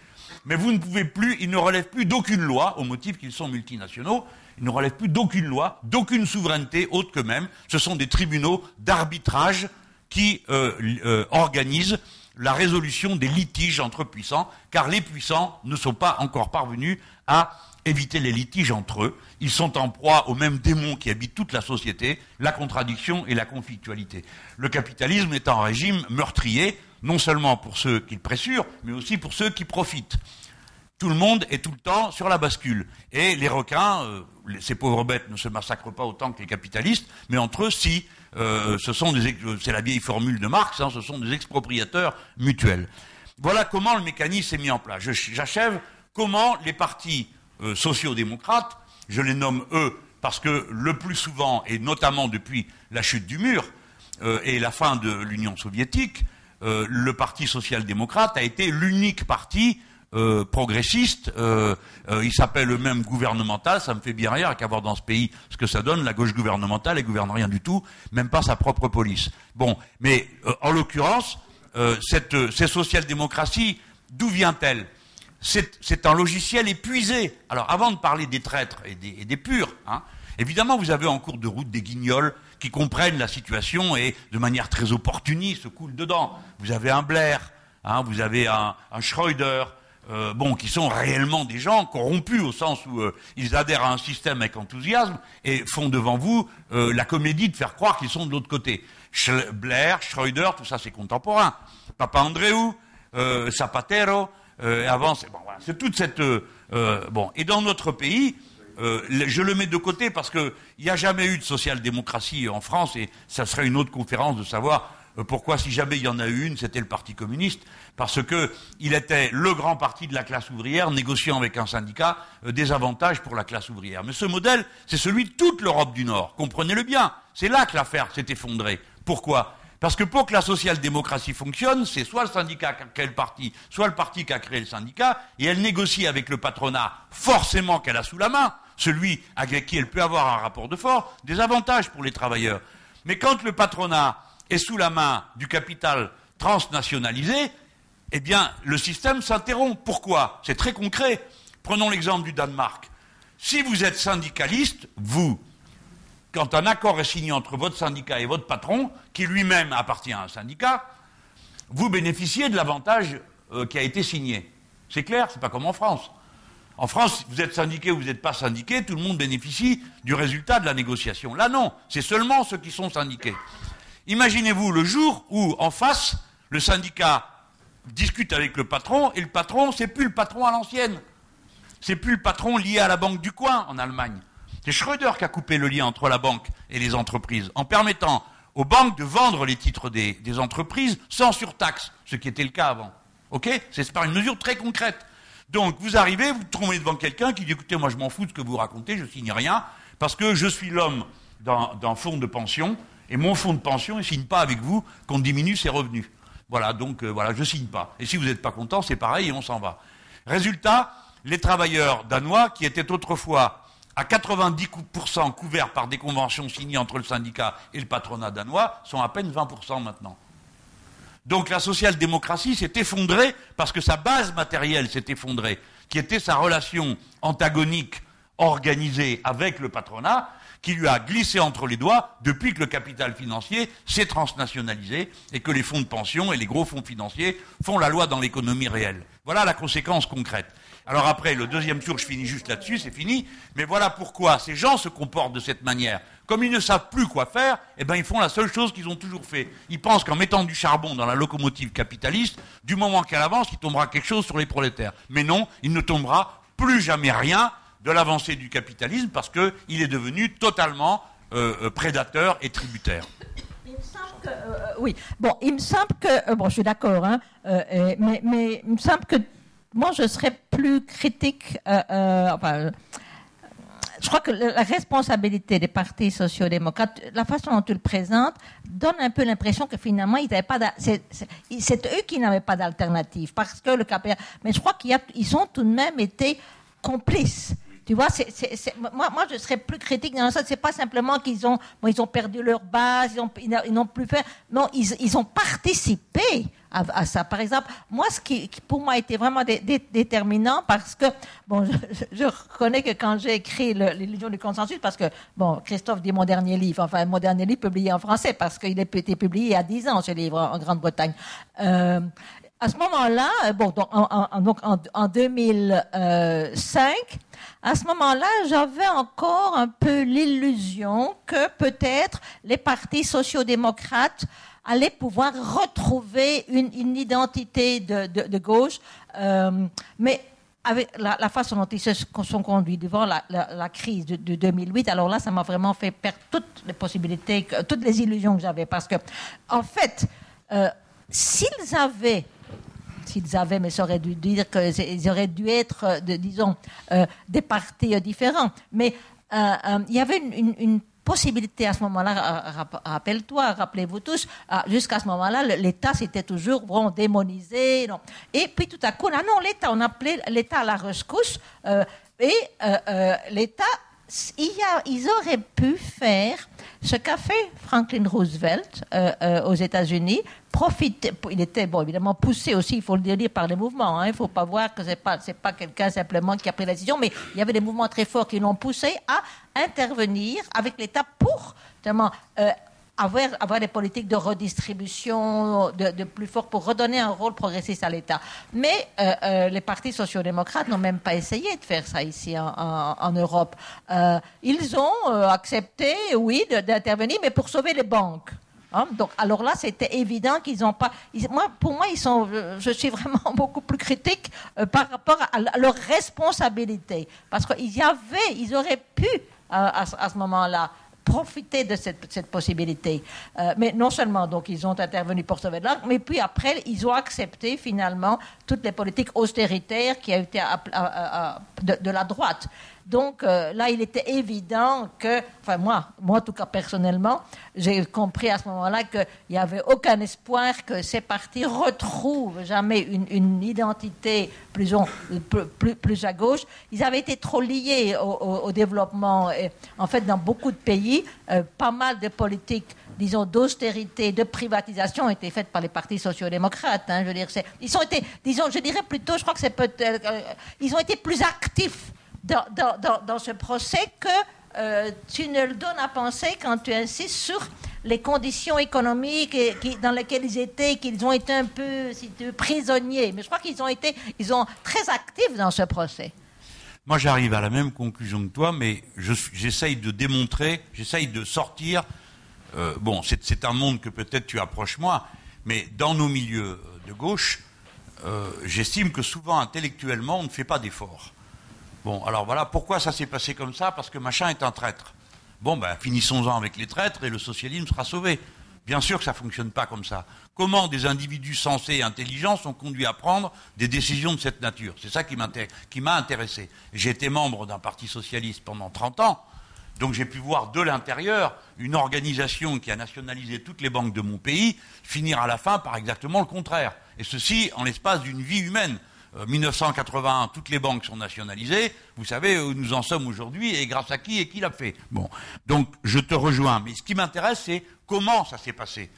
Mais vous ne pouvez plus, ils ne relèvent plus d'aucune loi, au motif qu'ils sont multinationaux, ils ne relèvent plus d'aucune loi, d'aucune souveraineté autre qu'eux-mêmes. Ce sont des tribunaux d'arbitrage qui euh, euh, organisent la résolution des litiges entre puissants, car les puissants ne sont pas encore parvenus à éviter les litiges entre eux. Ils sont en proie au même démon qui habite toute la société, la contradiction et la conflictualité. Le capitalisme est un régime meurtrier, non seulement pour ceux qui le pressurent, mais aussi pour ceux qui profitent. Tout le monde est tout le temps sur la bascule. Et les requins, euh, ces pauvres bêtes ne se massacrent pas autant que les capitalistes, mais entre eux, si. Euh, ce sont des, c'est la vieille formule de Marx, hein, ce sont des expropriateurs mutuels. Voilà comment le mécanisme est mis en place. J'achève comment les partis euh, sociaux-démocrates, je les nomme eux parce que le plus souvent, et notamment depuis la chute du mur euh, et la fin de l'Union soviétique, le Parti social-démocrate a été l'unique parti euh, progressiste, euh, euh, il s'appelle le même gouvernemental, ça me fait bien rire qu'à voir dans ce pays ce que ça donne, la gauche gouvernementale, elle gouverne rien du tout, même pas sa propre police. Bon, mais en l'occurrence, cette, cette social-démocratie, d'où vient-elle? C'est un logiciel épuisé. Alors, avant de parler des traîtres et des, des purs, hein, évidemment, vous avez en cours de route des guignols qui comprennent la situation et, de manière très opportuniste, coulent dedans. Vous avez un Blair, hein, vous avez un, un Schreuder, euh, bon, qui sont réellement des gens corrompus au sens où euh, ils adhèrent à un système avec enthousiasme et font devant vous euh, la comédie de faire croire qu'ils sont de l'autre côté. Blair, Schroeder, tout ça c'est contemporain. Papa Andréou, Zapatero, avant, c'est bon, voilà, c'est toute cette bon. Et dans notre pays, je le mets de côté parce qu'il n'y a jamais eu de social-démocratie en France et ça serait une autre conférence de savoir pourquoi, si jamais il y en a eu une, c'était le Parti communiste Parce qu'il était le grand parti de la classe ouvrière, négociant avec un syndicat euh, des avantages pour la classe ouvrière. Mais ce modèle, c'est celui de toute l'Europe du Nord. Comprenez-le bien. C'est là que l'affaire s'est effondrée. Pourquoi? Parce que pour que la social-démocratie fonctionne, c'est soit le syndicat qui a créé le parti, soit le parti qui a créé le syndicat, et elle négocie avec le patronat, forcément qu'elle a sous la main, celui avec qui elle peut avoir un rapport de force, des avantages pour les travailleurs. Mais quand le patronat est sous la main du capital transnationalisé, eh bien, le système s'interrompt. Pourquoi? C'est très concret. Prenons l'exemple du Danemark. Si vous êtes syndicaliste, vous, quand un accord est signé entre votre syndicat et votre patron, qui lui-même appartient à un syndicat, vous bénéficiez de l'avantage euh, qui a été signé. C'est clair, c'est pas comme en France. En France, vous êtes syndiqué ou vous n'êtes pas syndiqué, tout le monde bénéficie du résultat de la négociation. Là, non, c'est seulement ceux qui sont syndiqués. Imaginez-vous le jour où, en face, le syndicat discute avec le patron, et le patron, c'est plus le patron à l'ancienne. C'est plus le patron lié à la banque du coin en Allemagne. C'est Schröder qui a coupé le lien entre la banque et les entreprises, en permettant aux banques de vendre les titres des, entreprises sans surtaxe, ce qui était le cas avant. Ok? C'est par une mesure très concrète. Donc vous arrivez, vous trouvez devant quelqu'un qui dit écoutez, moi je m'en fous de ce que vous racontez, je signe rien, parce que je suis l'homme d'un fonds de pension, et mon fonds de pension, ne signe pas avec vous qu'on diminue ses revenus. Voilà, donc euh, voilà, je ne signe pas. Et si vous n'êtes pas content, c'est pareil on s'en va. Résultat, les travailleurs danois, qui étaient autrefois à 90% couverts par des conventions signées entre le syndicat et le patronat danois, sont à peine 20% maintenant. Donc la social-démocratie s'est effondrée parce que sa base matérielle s'est effondrée, qui était sa relation antagonique organisée avec le patronat, qui lui a glissé entre les doigts depuis que le capital financier s'est transnationalisé et que les fonds de pension et les gros fonds financiers font la loi dans l'économie réelle. Voilà la conséquence concrète. Alors après, le deuxième tour, je finis juste là-dessus, c'est fini. Mais voilà pourquoi ces gens se comportent de cette manière. Comme ils ne savent plus quoi faire, eh ben ils font la seule chose qu'ils ont toujours fait. Ils pensent qu'en mettant du charbon dans la locomotive capitaliste, du moment qu'elle avance, il tombera quelque chose sur les prolétaires. Mais non, il ne tombera plus jamais rien de l'avancée du capitalisme parce qu'il est devenu totalement euh, euh, prédateur et tributaire. Il me semble que, euh, oui, bon, il me semble que, bon, je suis d'accord, hein, mais, il me semble que moi, je serais plus critique, enfin, je crois que la responsabilité des partis sociaux-démocrates, la façon dont tu le présentes, donne un peu l'impression que finalement, ils pas. C'est eux qui n'avaient pas d'alternative, parce que le KPR. Mais je crois qu'ils ont tout de même été complices tu vois, moi, je serais plus critique dans ça. C'est pas simplement qu'ils ont, ils ont perdu leur base, ils n'ont plus fait. Non, ils, ils ont participé à, ça. Par exemple, moi, ce qui, pour moi était vraiment déterminant, parce que, bon, je, reconnais que quand j'ai écrit l'illusion du consensus, parce que, bon, Christophe dit mon dernier livre, enfin, mon dernier livre publié en français, parce qu'il a été publié il y a 10 ans, ce livre, en, Grande-Bretagne. Euh, à ce moment-là, euh, bon, donc en, donc en 2005, à ce moment-là, j'avais encore un peu l'illusion que peut-être les partis sociaux-démocrates allaient pouvoir retrouver une, identité de, gauche, euh, mais avec la, façon dont ils se sont conduits devant la, crise de, 2008, alors là, ça m'a vraiment fait perdre toutes les possibilités, toutes les illusions que j'avais, parce que, en fait, euh, s'ils avaient s'ils avaient, mais ça aurait dû dire qu'ils auraient dû être, euh, disons, euh, des partis euh, différents. Mais il y avait une, possibilité à ce moment-là, rappelle-toi, rappelez-vous tous, jusqu'à ce moment-là, l'État s'était toujours bon, démonisé. Et puis tout à coup, non, l'État, on appelait l'État à la rescousse, et l'État, ils auraient pu faire ce qu'a fait Franklin Roosevelt aux États-Unis il était bon, évidemment poussé aussi, il faut le dire, par les mouvements. Hein. Il ne faut pas voir que ce n'est pas, pas quelqu'un simplement qui a pris la décision, mais il y avait des mouvements très forts qui l'ont poussé à intervenir avec l'État pour justement, euh, avoir, avoir des politiques de redistribution de, plus fort pour redonner un rôle progressiste à l'État. Mais euh, euh, les partis sociaux-démocrates n'ont même pas essayé de faire ça ici en, Europe. ils ont accepté, oui, d'intervenir, mais pour sauver les banques. Hein, donc, alors là, c'était évident qu'ils n'ont pas. moi, pour moi, ils sont. Je suis vraiment beaucoup plus critique euh, par rapport à, leur responsabilité, parce qu'ils y ils auraient pu à, ce moment-là profiter de cette, possibilité. Euh, mais non seulement, donc, ils ont intervenu pour sauver de l'argent, mais puis après, ils ont accepté finalement toutes les politiques austéritaires qui ont été de, la droite. Donc euh, là, il était évident que, enfin moi, moi en tout cas personnellement, j'ai compris à ce moment-là qu'il n'y avait aucun espoir que ces partis retrouvent jamais une, identité plus, à gauche. Ils avaient été trop liés au, développement. En fait, dans beaucoup de pays, euh, pas mal de politiques disons, d'austérité, de privatisation ont été faites par les partis sociaux-démocrates. Hein, je veux dire, ils ont été, disons, je dirais plutôt, je crois que c'est peut-être, euh, ils ont été plus actifs dans, ce procès que euh, tu ne le donnes à penser quand tu insistes sur les conditions économiques dans lesquelles ils étaient, qu'ils ont été un peu si tu prisonniers. Mais je crois qu'ils ont été ils ont très actifs dans ce procès. Moi, j'arrive à la même conclusion que toi, mais j'essaye de démontrer, j'essaye de sortir euh, bon, c'est un monde que peut-être tu approches moi, mais dans nos milieux de gauche, euh, j'estime que souvent intellectuellement, on ne fait pas d'efforts. Bon, alors voilà, pourquoi ça s'est passé comme ça Parce que machin est un traître. Bon, ben, finissons-en avec les traîtres et le socialisme sera sauvé. Bien sûr que ça ne fonctionne pas comme ça. Comment des individus sensés et intelligents sont conduits à prendre des décisions de cette nature? C'est ça qui m'a intéressé. J'ai été membre d'un parti socialiste pendant 30 ans, donc j'ai pu voir de l'intérieur une organisation qui a nationalisé toutes les banques de mon pays finir à la fin par exactement le contraire. Et ceci en l'espace d'une vie humaine. 1981, euh, toutes les banques sont nationalisées. Vous savez où nous en sommes aujourd'hui et grâce à qui et qui l'a fait. Bon, donc je te rejoins. Mais ce qui m'intéresse, c'est comment ça s'est passé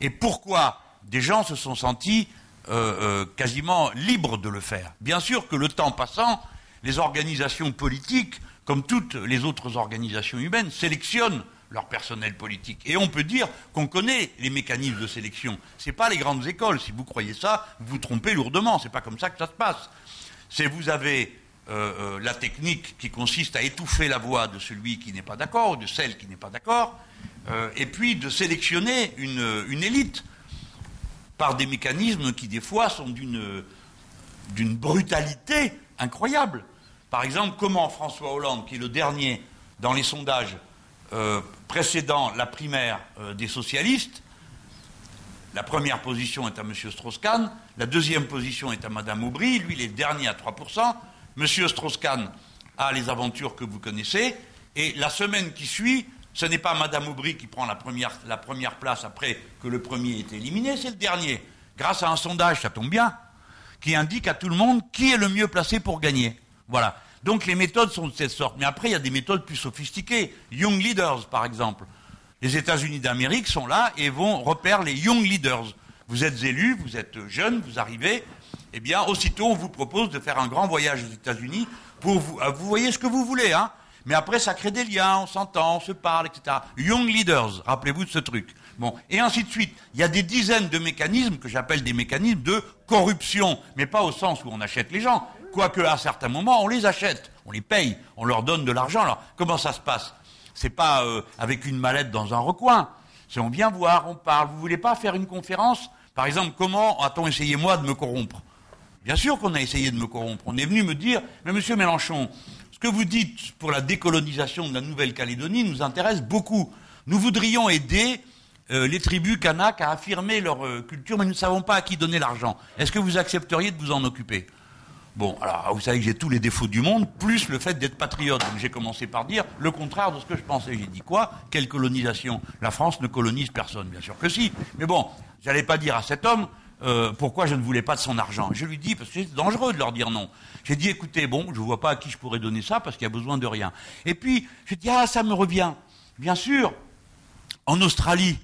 et pourquoi des gens se sont sentis euh, euh, quasiment libres de le faire. Bien sûr que le temps passant, les organisations politiques comme toutes les autres organisations humaines, sélectionnent leur personnel politique. Et on peut dire qu'on connaît les mécanismes de sélection. Ce n'est pas les grandes écoles. Si vous croyez ça, vous vous trompez lourdement. Ce n'est pas comme ça que ça se passe. C'est vous avez euh, euh, la technique qui consiste à étouffer la voix de celui qui n'est pas d'accord ou de celle qui n'est pas d'accord, euh, et puis de sélectionner une, une, élite par des mécanismes qui des fois sont d'une brutalité incroyable. Par exemple, comment François Hollande, qui est le dernier dans les sondages précédant la primaire euh, des socialistes, la première position est à M. Strauss-Kahn, la deuxième position est à Mme Aubry, lui il est dernier à 3%, M. Strauss-Kahn a les aventures que vous connaissez, et la semaine qui suit, ce n'est pas Mme Aubry qui prend la première, la première place après que le premier été éliminé, c'est le dernier, grâce à un sondage, ça tombe bien, qui indique à tout le monde qui est le mieux placé pour gagner. Voilà. Donc les méthodes sont de cette sorte. Mais après, il y a des méthodes plus sophistiquées. Young Leaders, par exemple. Les États-Unis d'Amérique sont là et vont repérer les Young Leaders. Vous êtes élu, vous êtes jeune, vous arrivez. Eh bien, aussitôt, on vous propose de faire un grand voyage aux États-Unis pour vous. Euh, vous voyez ce que vous voulez, hein mais après, ça crée des liens, on s'entend, on se parle, etc. Young Leaders, rappelez-vous de ce truc. Bon, et ainsi de suite. Il y a des dizaines de mécanismes que j'appelle des mécanismes de corruption, mais pas au sens où on achète les gens, quoique à certains moments, on les achète, on les paye, on leur donne de l'argent. Alors, comment ça se passe? C'est pas euh, avec une mallette dans un recoin. C'est on vient voir, on parle. Vous voulez pas faire une conférence? Par exemple, comment a-t-on essayé, moi, de me corrompre? Bien sûr qu'on a essayé de me corrompre. On est venu me dire, mais monsieur Mélenchon, ce que vous dites pour la décolonisation de la Nouvelle-Calédonie nous intéresse beaucoup. Nous voudrions aider euh, les tribus kanak à affirmer leur euh, culture, mais nous ne savons pas à qui donner l'argent. Est-ce que vous accepteriez de vous en occuper? Bon, alors vous savez que j'ai tous les défauts du monde, plus le fait d'être patriote. Donc j'ai commencé par dire le contraire de ce que je pensais. J'ai dit quoi? Quelle colonisation? La France ne colonise personne, bien sûr que si. Mais bon, j'allais pas dire à cet homme euh, pourquoi je ne voulais pas de son argent? Je lui dis parce que c'est dangereux de leur dire non. J'ai dit écoutez, bon, je ne vois pas à qui je pourrais donner ça parce qu'il y a besoin de rien. Et puis j'ai dit ah ça me revient. Bien sûr, en Australie,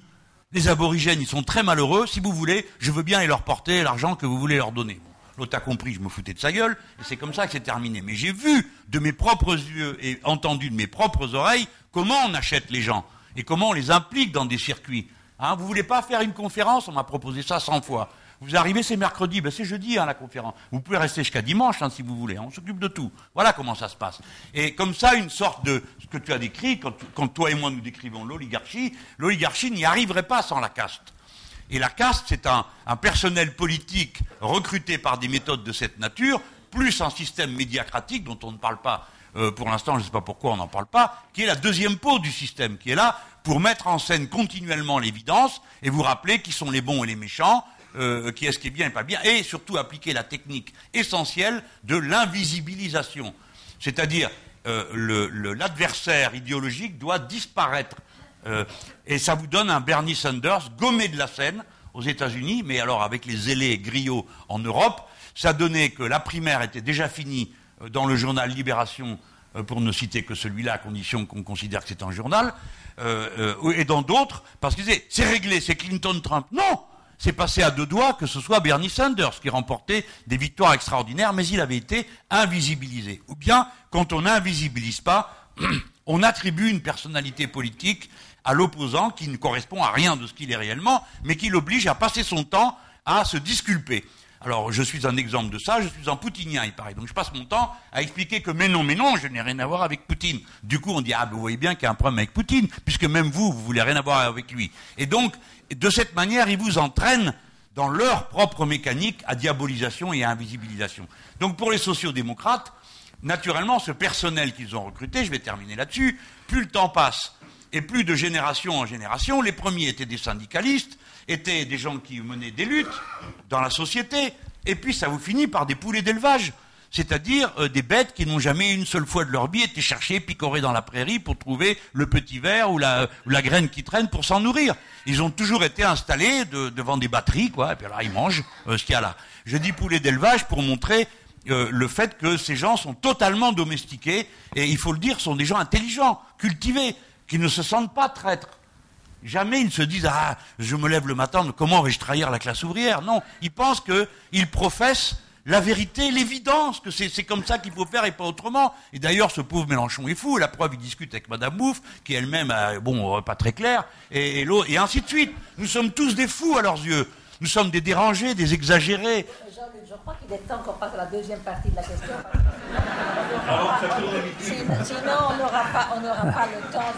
les aborigènes ils sont très malheureux. Si vous voulez, je veux bien aller leur porter l'argent que vous voulez leur donner. L'autre a compris, je me foutais de sa gueule, et c'est comme ça que c'est terminé. Mais j'ai vu de mes propres yeux et entendu de mes propres oreilles comment on achète les gens et comment on les implique dans des circuits. Hein, vous voulez pas faire une conférence? On m'a proposé ça 100 fois. Vous arrivez, c'est mercredi, ben c'est jeudi hein, la conférence. Vous pouvez rester jusqu'à dimanche hein, si vous voulez. On s'occupe de tout. Voilà comment ça se passe. Et comme ça, une sorte de ce que tu as décrit, quand, quand toi et moi nous décrivons l'oligarchie, l'oligarchie n'y arriverait pas sans la caste. Et la caste, c'est un, personnel politique recruté par des méthodes de cette nature, plus un système médiacratique dont on ne parle pas euh, pour l'instant, je ne sais pas pourquoi on n'en parle pas, qui est la deuxième peau du système, qui est là pour mettre en scène continuellement l'évidence et vous rappeler qui sont les bons et les méchants, euh, qui est ce qui est bien et pas bien, et surtout appliquer la technique essentielle de l'invisibilisation. C'est-à-dire, euh, l'adversaire idéologique doit disparaître euh, et ça vous donne un Bernie Sanders gommé de la scène aux États-Unis, mais alors avec les zélés griots en Europe. Ça donnait que la primaire était déjà finie euh, dans le journal Libération, euh, pour ne citer que celui-là, à condition qu'on considère que c'est un journal, et dans d'autres, parce qu'ils disaient c'est réglé, c'est Clinton-Trump. Non c'est passé à deux doigts que ce soit Bernie Sanders qui remportait des victoires extraordinaires, mais il avait été invisibilisé. Ou bien, quand on n'invisibilise pas, on attribue une personnalité politique à l'opposant qui ne correspond à rien de ce qu'il est réellement, mais qui l'oblige à passer son temps à se disculper. Alors, je suis un exemple de ça, je suis un poutinien, il paraît. Donc, je passe mon temps à expliquer que, mais non, mais non, je n'ai rien à voir avec Poutine. Du coup, on dit, ah, vous voyez bien qu'il y a un problème avec Poutine, puisque même vous, vous voulez rien avoir avec lui. Et donc, de cette manière, ils vous entraînent dans leur propre mécanique à diabolisation et à invisibilisation. Donc, pour les sociodémocrates, naturellement, ce personnel qu'ils ont recruté, je vais terminer là-dessus, plus le temps passe, et plus de génération en génération, les premiers étaient des syndicalistes, étaient des gens qui menaient des luttes dans la société, et puis ça vous finit par des poulets d'élevage, c'est-à-dire euh, des bêtes qui n'ont jamais une seule fois de leur vie été chercher, picorer dans la prairie pour trouver le petit ver ou la, graine qui traîne pour s'en nourrir. Ils ont toujours été installés devant des batteries, quoi, et puis là ils mangent euh, ce qu'il y a là. Je dis poulet d'élevage pour montrer euh, le fait que ces gens sont totalement domestiqués, et il faut le dire, sont des gens intelligents, cultivés, qui ne se sentent pas traîtres. Jamais ils ne se disent Ah, je me lève le matin, comment vais-je trahir la classe ouvrière? Non, ils pensent qu'ils professent la vérité, l'évidence, que c'est comme ça qu'il faut faire et pas autrement. Et d'ailleurs, ce pauvre Mélenchon est fou. La preuve, il discute avec Madame Bouffe, qui elle-même, bon, pas très clair, et, et, et ainsi de suite. Nous sommes tous des fous à leurs yeux. Nous sommes des dérangés, des exagérés. Je crois qu'il est temps qu'on passe à la deuxième partie de la question. Sinon, on n'aura pas, pas, le temps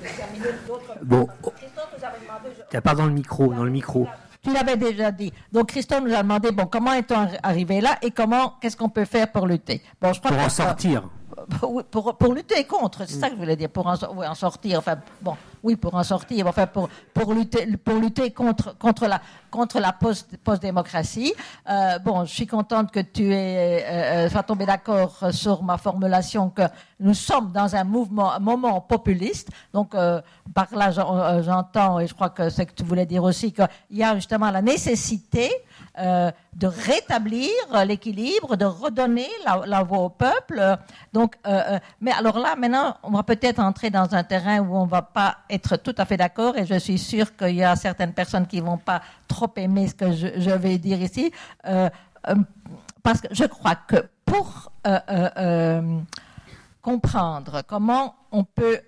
de, terminer d'autres. Bon. Tu n'as pas dans le micro, dans le micro. Tu l'avais déjà dit. Donc Christophe nous a demandé bon comment est-on arrivé là et comment qu'est-ce qu'on peut faire pour lutter. Bon, je crois pour en sortir pour, pour, lutter contre, c'est ça que je voulais dire, pour en, en, sortir, enfin, bon, oui, pour en sortir, enfin, pour, pour, lutter, pour lutter contre, contre la, contre la post-démocratie. Euh, bon, je suis contente que tu aies, euh, euh tombé d'accord sur ma formulation que nous sommes dans un mouvement, un moment populiste. Donc, euh, par là, euh, j'entends, et je crois que c'est que tu voulais dire aussi, qu'il y a justement la nécessité euh, de rétablir l'équilibre, de redonner la, voix au peuple. Donc, euh, euh, mais alors là, maintenant, on va peut-être entrer dans un terrain où on va pas être tout à fait d'accord, et je suis sûre qu'il y a certaines personnes qui vont pas trop aimer ce que je vais dire ici, parce que je crois que pour comprendre comment on peut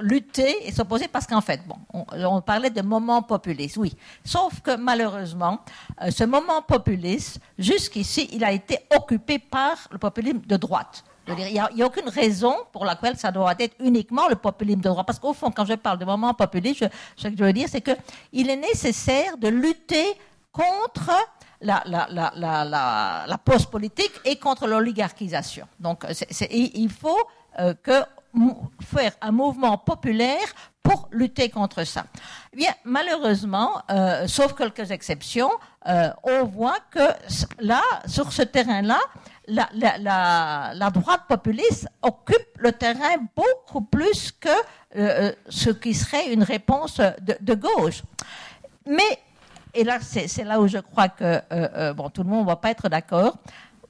lutter et s'opposer parce qu'en fait, bon, on, parlait de moment populiste, oui. Sauf que malheureusement, euh, ce moment populiste, jusqu'ici, il a été occupé par le populisme de droite. Il n'y a, aucune raison pour laquelle ça doit être uniquement le populisme de droite. Parce qu'au fond, quand je parle de moment populiste, ce que je veux dire, c'est qu'il est nécessaire de lutter contre la, la, la, la post-politique et contre l'oligarchisation. Donc, il faut euh, que faire un mouvement populaire pour lutter contre ça. Eh bien, malheureusement, euh, sauf quelques exceptions, euh, on voit que là, sur ce terrain-là, la, droite populiste occupe le terrain beaucoup plus que euh, ce qui serait une réponse de, de gauche. Mais, et là, c'est là où je crois que, bon, tout le monde ne va pas être d'accord,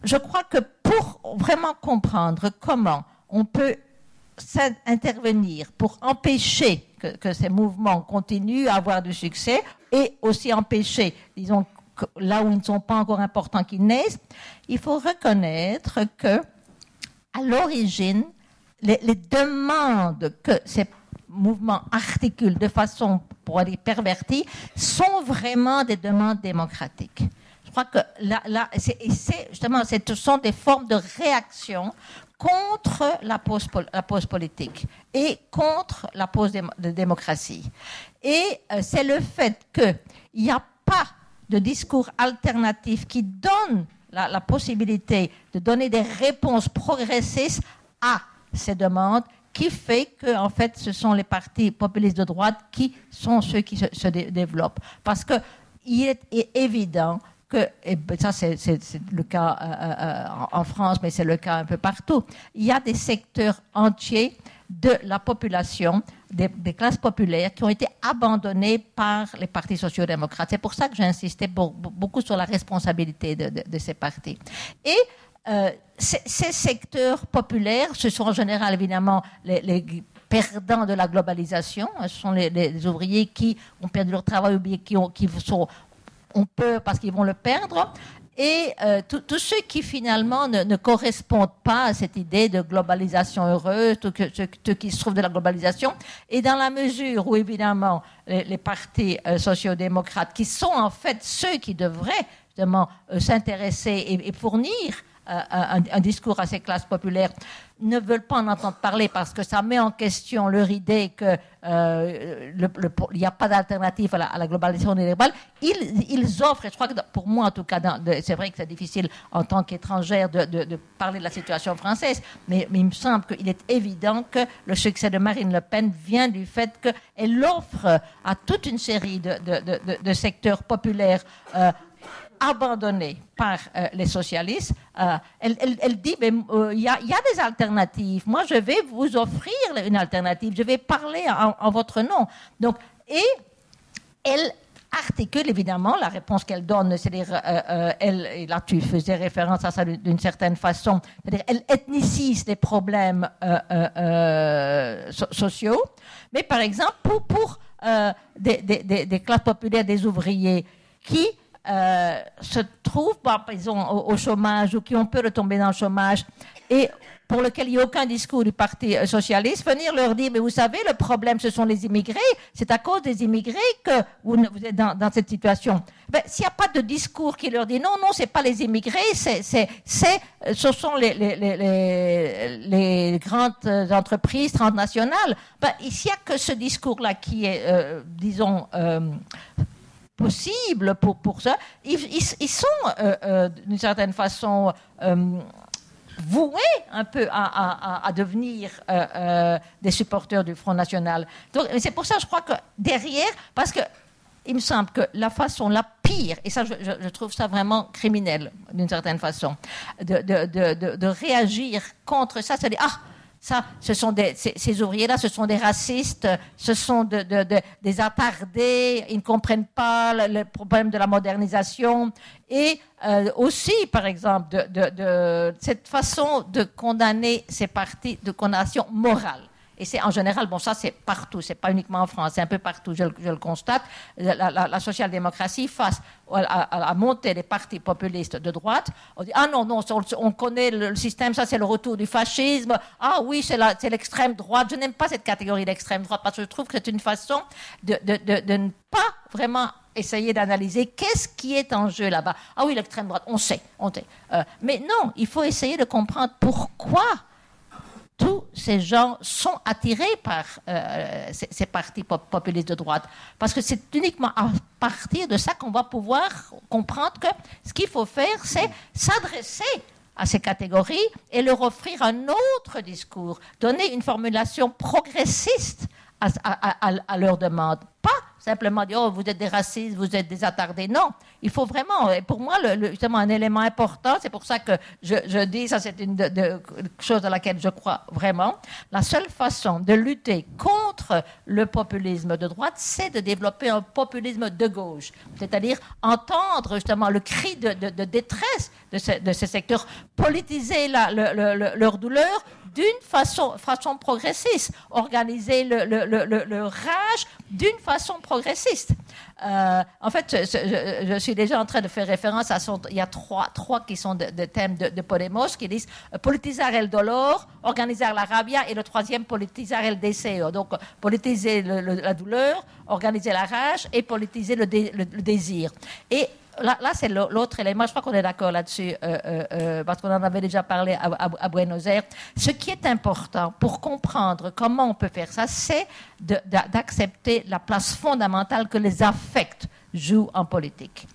je crois que pour vraiment comprendre comment on peut intervenir pour empêcher que, ces mouvements continuent à avoir du succès et aussi empêcher, disons, là où ils ne sont pas encore importants qu'ils naissent, il faut reconnaître que, à l'origine, les, demandes que ces mouvements articulent de façon, pour dire, pervertie, sont vraiment des demandes démocratiques. Je crois que là, là c'est, justement, ce sont des formes de réaction contre la pause, politique et contre la pause de démocratie. Et euh, c'est le fait qu'il n'y a pas de discours alternatif qui donne la, possibilité de donner des réponses progressistes à ces demandes qui fait que, en fait, ce sont les partis populistes de droite qui sont ceux qui se, développent. Parce qu'il est évident que, et ben, ça c'est le cas euh, euh, euh, en France, mais c'est le cas un peu partout, il y a des secteurs entiers de la population, des, classes populaires, qui ont été abandonnés par les partis sociaux-démocrates. C'est pour ça que j'ai insisté beaucoup sur la responsabilité de, ces partis. Et ces, secteurs populaires, ce sont en général évidemment les, perdants de la globalisation. Ce sont les, ouvriers qui ont perdu leur travail ou qui, qui sont, on peut parce qu'ils vont le perdre. et euh, tous ceux qui finalement ne, correspondent pas à cette idée de globalisation heureuse, tout ceux qui se trouvent de la globalisation, et dans la mesure où évidemment les, partis euh, sociaux-démocrates, qui sont en fait ceux qui devraient justement euh, s'intéresser et, fournir un, discours à ces classes populaires, ne veulent pas en entendre parler parce que ça met en question leur idée qu'il euh, n'y a pas d'alternative à, la, globalisation néolibérale. Ils, ils, offrent, et je crois que pour moi en tout cas, c'est vrai que c'est difficile en tant qu'étrangère de, parler de la situation française, mais, il me semble qu'il est évident que le succès de Marine Le Pen vient du fait qu'elle offre à toute une série de, secteurs populaires euh, abandonnée par euh, les socialistes. Euh, elle, dit, mais euh, il y, a, des alternatives. Moi, je vais vous offrir une alternative. Je vais parler en, votre nom. Donc, et elle articule évidemment la réponse qu'elle donne, c'est-à-dire, elle, là tu faisais référence à ça d'une certaine façon, c'est-à-dire, elle ethnicise les problèmes sociaux, mais par exemple, pour, pour des, classes populaires, des ouvriers qui euh, se trouvent, par exemple, au, chômage ou qui ont peur de tomber dans le chômage et pour lequel il n'y a aucun discours du Parti euh, socialiste, venir leur dire, mais vous savez, le problème, ce sont les immigrés, c'est à cause des immigrés que vous, êtes dans, cette situation. Ben, S'il n'y a pas de discours qui leur dit, non, non, c'est pas les immigrés, c'est, c'est, euh, ce sont les, les, grandes entreprises transnationales, ben, il n'y a que ce discours-là qui est, disons, possible pour, ça. Ils, sont, euh, euh, d'une certaine façon, euh, voués un peu à, devenir des supporters du Front National. C'est pour ça, je crois que derrière, parce que il me semble que la façon la pire, et ça, je, trouve ça vraiment criminel, d'une certaine façon, de, de, réagir contre ça, c'est dire, ah, ça, ce sont des, ces, ouvriers-là, ce sont des racistes, ce sont de, des attardés, ils ne comprennent pas le, problème de la modernisation. Et euh, aussi, par exemple, de, cette façon de condamner ces partis de condamnation morale. Et c'est en général, bon, ça c'est partout, c'est pas uniquement en France, c'est un peu partout, je, le constate. La, social-démocratie face à, la montée des partis populistes de droite, on dit ah non non, on, connaît le, système, ça c'est le retour du fascisme. Ah oui, c'est l'extrême droite. Je n'aime pas cette catégorie d'extrême droite parce que je trouve que c'est une façon de, ne pas vraiment essayer d'analyser qu'est-ce qui est en jeu là-bas. Ah oui, l'extrême droite, on sait, on sait. Euh, mais non, il faut essayer de comprendre pourquoi tous ces gens sont attirés par euh, ces, partis populistes de droite. Parce que c'est uniquement à partir de ça qu'on va pouvoir comprendre que ce qu'il faut faire, c'est s'adresser à ces catégories et leur offrir un autre discours, donner une formulation progressiste à, à, à leur demande. Pas simplement dire oh, vous êtes des racistes, vous êtes des attardés. Non, il faut vraiment, et pour moi, justement, un élément important, c'est pour ça que je, dis, ça c'est une chose à laquelle je crois vraiment, la seule façon de lutter contre le populisme de droite, c'est de développer un populisme de gauche, c'est-à-dire entendre justement le cri de, détresse de, ces secteurs, politiser leur douleur d'une façon, progressiste, organiser le, rage d'une façon progressiste. Euh, en fait, je, suis déjà en train de faire référence à son. Il y a trois, trois qui sont de thèmes de, de, Podemos qui disent euh, politiser el dolor, organiser la rabia et le troisième politiser el deseo. Donc, politiser la douleur, organiser la rage et politiser le, le désir. Et là, c'est l'autre élément, je crois qu'on est d'accord là-dessus, euh, euh, euh, parce qu'on en avait déjà parlé à, Buenos Aires. Ce qui est important pour comprendre comment on peut faire ça, c'est d'accepter la place fondamentale que les affects jouent en politique.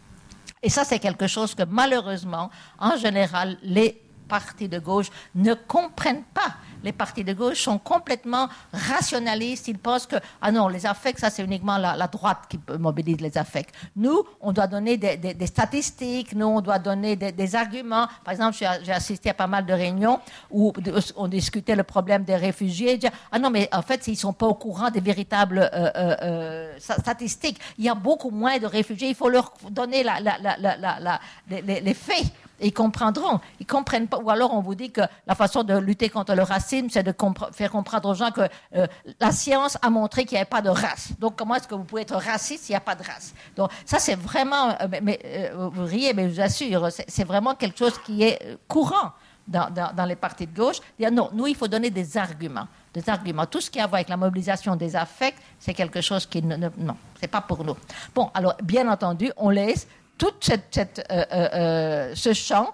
Et ça, c'est quelque chose que malheureusement, en général, les partis de gauche ne comprennent pas les partis de gauche sont complètement rationalistes. Ils pensent que, ah non, les affects, ça c'est uniquement la, droite qui mobilise les affects. Nous, on doit donner des, statistiques, nous, on doit donner des, arguments. Par exemple, j'ai assisté à pas mal de réunions où on discutait le problème des réfugiés. ah non, mais en fait, ils ne sont pas au courant des véritables euh, euh, euh, statistiques. Il y a beaucoup moins de réfugiés. Il faut leur donner les, faits ils comprendront. Ils comprennent pas. Ou alors on vous dit que la façon de lutter contre le racisme, c'est de faire comprendre aux gens que euh, la science a montré qu'il n'y avait pas de race. Donc comment est-ce que vous pouvez être raciste s'il n'y a pas de race? Donc ça c'est vraiment, euh, mais, euh, vous riez, mais je vous assure, c'est vraiment quelque chose qui est courant dans, les partis de gauche. Dire non, nous il faut donner des arguments des arguments. Tout ce qui a à voir avec la mobilisation des affects, c'est quelque chose qui ne, non, c'est pas pour nous. Bon, alors bien entendu, on laisse tout euh, euh, euh, ce champ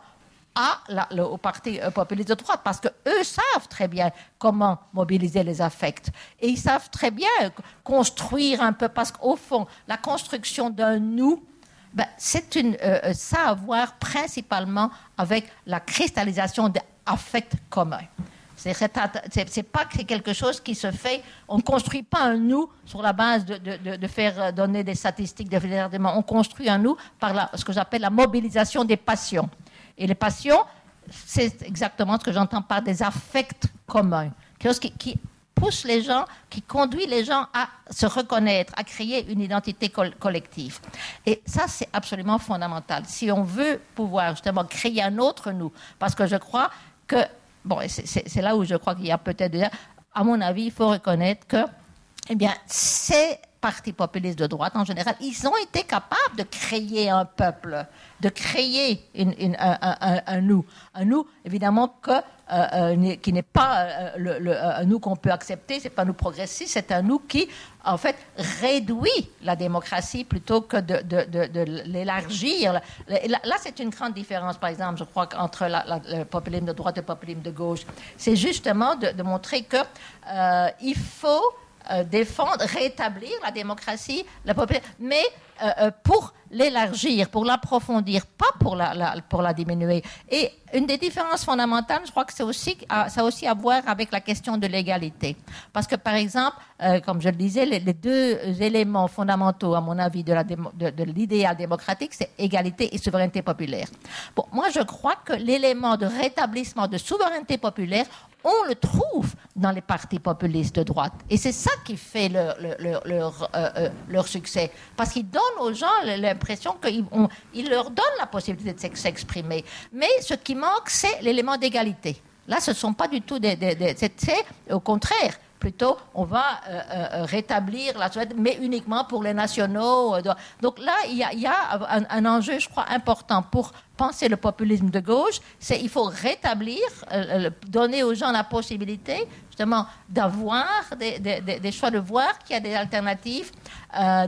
la, au Parti populiste de droite, parce qu'eux savent très bien comment mobiliser les affects. Et ils savent très bien construire un peu, parce qu'au fond, la construction d'un nous, ben, c'est ça à voir principalement avec la cristallisation d'affects communs. C'est pas quelque chose qui se fait. On ne construit pas un nous sur la base de, faire euh, donner des statistiques de On construit un nous par ce que j'appelle la mobilisation des passions. Et les passions, c'est exactement ce que j'entends par des affects communs. Quelque chose qui, pousse les gens, qui conduit les gens à se reconnaître, à créer une identité collective. Et ça, c'est absolument fondamental. Si on veut pouvoir justement créer un autre nous, parce que je crois que bon, c'est là où je crois qu'il y a peut-être à mon avis, il faut reconnaître que, eh bien, ces partis populistes de droite, en général, ils ont été capables de créer un peuple, de créer un, nous. Un nous, évidemment, euh, euh, qui n'est pas euh, le, un nous qu'on peut accepter, c'est pas un nous progressiste, c'est un nous qui, en fait, réduit la démocratie plutôt que de, l'élargir. Là, c'est une grande différence, par exemple, je crois, entre le populisme de droite et le populisme de gauche. C'est justement de, montrer que faut défendre, rétablir la démocratie, la mais pour l'élargir, pour l'approfondir, pas pour la, pour la diminuer. Et une des différences fondamentales, je crois que c'est aussi, ça a aussi à voir avec la question de l'égalité. Parce que, par exemple, euh, comme je le disais, les, deux éléments fondamentaux, à mon avis, de, l'idéal démocratique, c'est égalité et souveraineté populaire. Moi, je crois que l'élément de rétablissement de souveraineté populaire, on le trouve dans les partis populistes de droite. Et c'est ça qui fait leur, leur, euh, euh, leur succès. Parce qu'ils donnent aux gens l'impression qu'ils leur donnent la possibilité de s'exprimer. Mais ce qui manque, c'est l'élément d'égalité. Là, ce ne sont pas du tout des... c'est au contraire plutôt on va euh, euh, rétablir la Suède, mais uniquement pour les nationaux. Euh, donc là, il y a, un, enjeu, je crois, important pour penser le populisme de gauche, c'est il faut rétablir, donner aux gens la possibilité justement d'avoir des, choix, de voir qu'il y a des alternatives,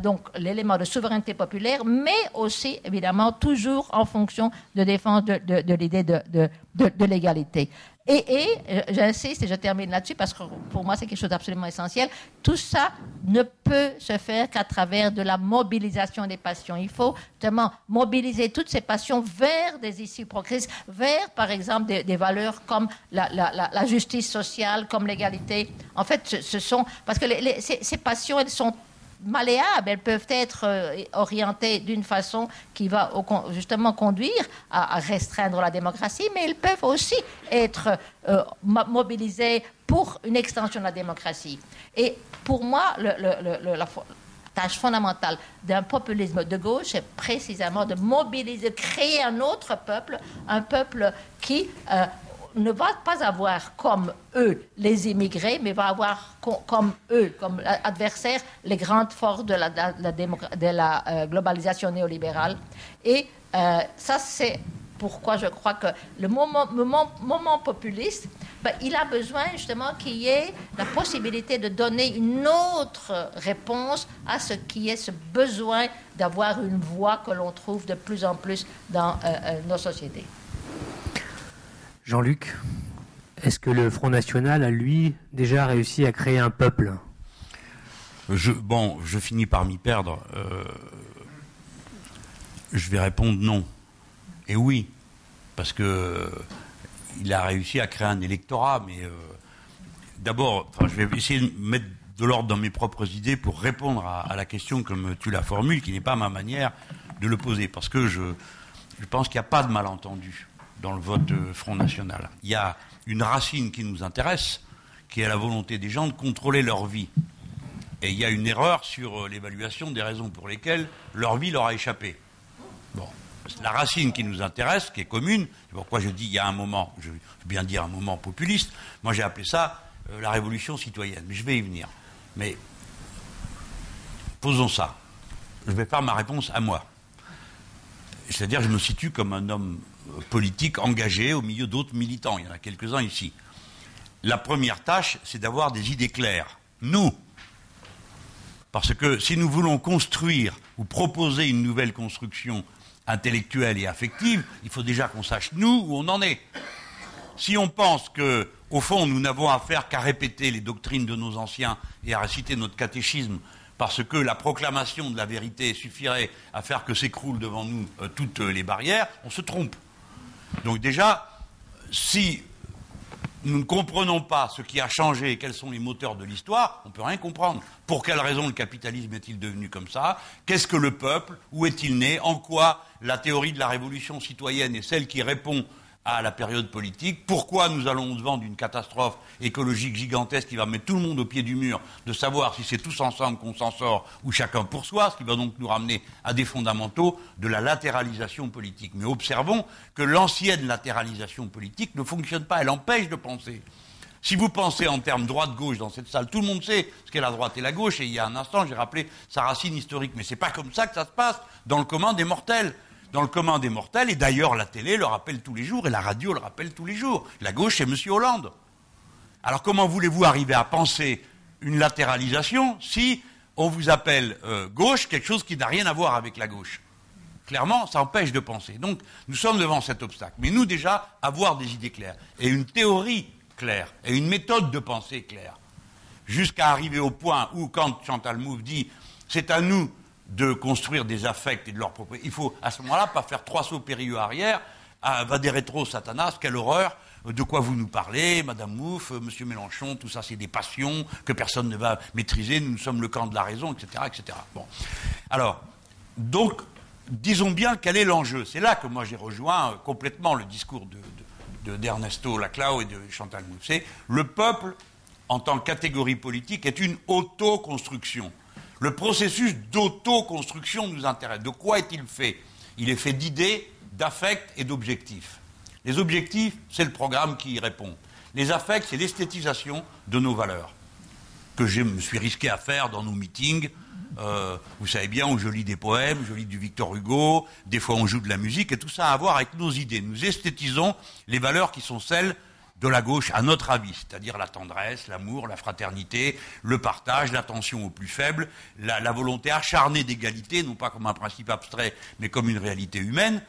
donc l'élément de souveraineté populaire, mais aussi évidemment toujours en fonction de défense de, l'idée de l'égalité. Et, euh, j'insiste et je termine là-dessus parce que pour moi c'est quelque chose d'absolument essentiel, tout ça ne peut se faire qu'à travers de la mobilisation des passions. Il faut justement mobiliser toutes ces passions vers des issues progressistes, vers par exemple des, valeurs comme la, justice sociale, comme l'égalité. En fait, ce, sont... Parce que ces passions, elles sont malléables, elles peuvent être euh, orientées d'une façon qui va justement conduire à, restreindre la démocratie, mais elles peuvent aussi être euh, mobilisées pour une extension de la démocratie. Et pour moi, la tâche fondamentale d'un populisme de gauche, c'est précisément de mobiliser, créer un autre peuple, un peuple qui euh, ne va pas avoir comme eux les immigrés, mais va avoir comme eux, comme adversaires, les grandes forces de la, euh, globalisation néolibérale. Et euh, ça, c'est pourquoi je crois que le moment, moment, populiste, ben, il a besoin justement qu'il y ait la possibilité de donner une autre réponse à ce qui est ce besoin d'avoir une voix que l'on trouve de plus en plus dans euh, nos sociétés. Jean-Luc, est-ce que le Front National a, lui, déjà réussi à créer un peuple? Bon, je finis par m'y perdre. Euh, je vais répondre non. Et oui, parce que il a réussi à créer un électorat, mais euh, d'abord, je vais essayer de mettre de l'ordre dans mes propres idées pour répondre à, la question comme tu la formules, qui n'est pas ma manière de le poser, parce que je pense qu'il n'y a pas de malentendu dans le vote Front National. Il y a une racine qui nous intéresse, qui est la volonté des gens de contrôler leur vie. Et il y a une erreur sur euh, l'évaluation des raisons pour lesquelles leur vie leur a échappé. Bon. la racine qui nous intéresse, qui est commune, c'est pourquoi je dis il y a un moment, je veux bien dire un moment populiste, moi j'ai appelé ça euh, la révolution citoyenne, mais je vais y venir. Mais posons ça. Je vais faire ma réponse à moi. C'est-à-dire, je me situe comme un homme euh, politique engagé au milieu d'autres militants. Il y en a quelques-uns ici. La première tâche, c'est d'avoir des idées claires. Nous. Parce que si nous voulons construire ou proposer une nouvelle construction intellectuelle et affective, il faut déjà qu'on sache, nous, où on en est. Si on pense que, au fond, nous n'avons à faire qu'à répéter les doctrines de nos anciens et à réciter notre catéchisme parce que la proclamation de la vérité suffirait à faire que s'écroulent devant nous euh, toutes les barrières, on se trompe. Donc déjà, si nous ne comprenons pas ce qui a changé et quels sont les moteurs de l'histoire, on ne peut rien comprendre. Pour quelle raison le capitalisme est-il devenu comme ça? Qu'est-ce que le peuple? Où est-il né? En quoi la théorie de la révolution citoyenne est celle qui répond à la période politique. Pourquoi nous allons devant d'une catastrophe écologique gigantesque qui va mettre tout le monde au pied du mur, de savoir si c'est tous ensemble qu'on s'en sort ou chacun pour soi, ce qui va donc nous ramener à des fondamentaux de la latéralisation politique. Mais observons que l'ancienne latéralisation politique ne fonctionne pas, elle empêche de penser. Si vous pensez en termes droite-gauche dans cette salle, tout le monde sait ce qu'est la droite et la gauche, et il y a un instant, j'ai rappelé sa racine historique, mais c'est pas comme ça que ça se passe dans le commun des mortels dans le commun des mortels, et d'ailleurs la télé le rappelle tous les jours, et la radio le rappelle tous les jours. La gauche, c'est M. Hollande. Alors comment voulez-vous arriver à penser une latéralisation si on vous appelle euh, gauche quelque chose qui n'a rien à voir avec la gauche? Clairement, ça empêche de penser. Donc nous sommes devant cet obstacle. Mais nous déjà, avoir des idées claires, et une théorie claire, et une méthode de pensée claire, jusqu'à arriver au point où, quand Chantal Mouffe dit c'est à nous de construire des affects et de leur propriété. Il faut à ce moment-là pas faire trois sauts périlleux arrière. Ah, va des rétro Satanas, quelle horreur de quoi vous nous parlez, Madame Mouffe, Monsieur Mélenchon, tout ça c'est des passions que personne ne va maîtriser, nous sommes le camp de la raison, etc. etc. Bon. Alors, donc, disons bien quel est l'enjeu. C'est là que moi j'ai rejoint euh, complètement le discours d'Ernesto de, Laclau et de Chantal Mouffe. Le peuple, en tant que catégorie politique, est une autoconstruction. Le processus d'autoconstruction nous intéresse. De quoi est-il fait? Il est fait d'idées, d'affects et d'objectifs. Les objectifs, c'est le programme qui y répond. Les affects, c'est l'esthétisation de nos valeurs, que je me suis risqué à faire dans nos meetings. Euh, vous savez bien, où je lis des poèmes, je lis du Victor Hugo, des fois on joue de la musique, et tout ça a à voir avec nos idées. Nous esthétisons les valeurs qui sont celles de la gauche, à notre avis, c'est-à-dire la tendresse, l'amour, la fraternité, le partage, l'attention aux plus faibles, la, volonté acharnée d'égalité, non pas comme un principe abstrait, mais comme une réalité humaine.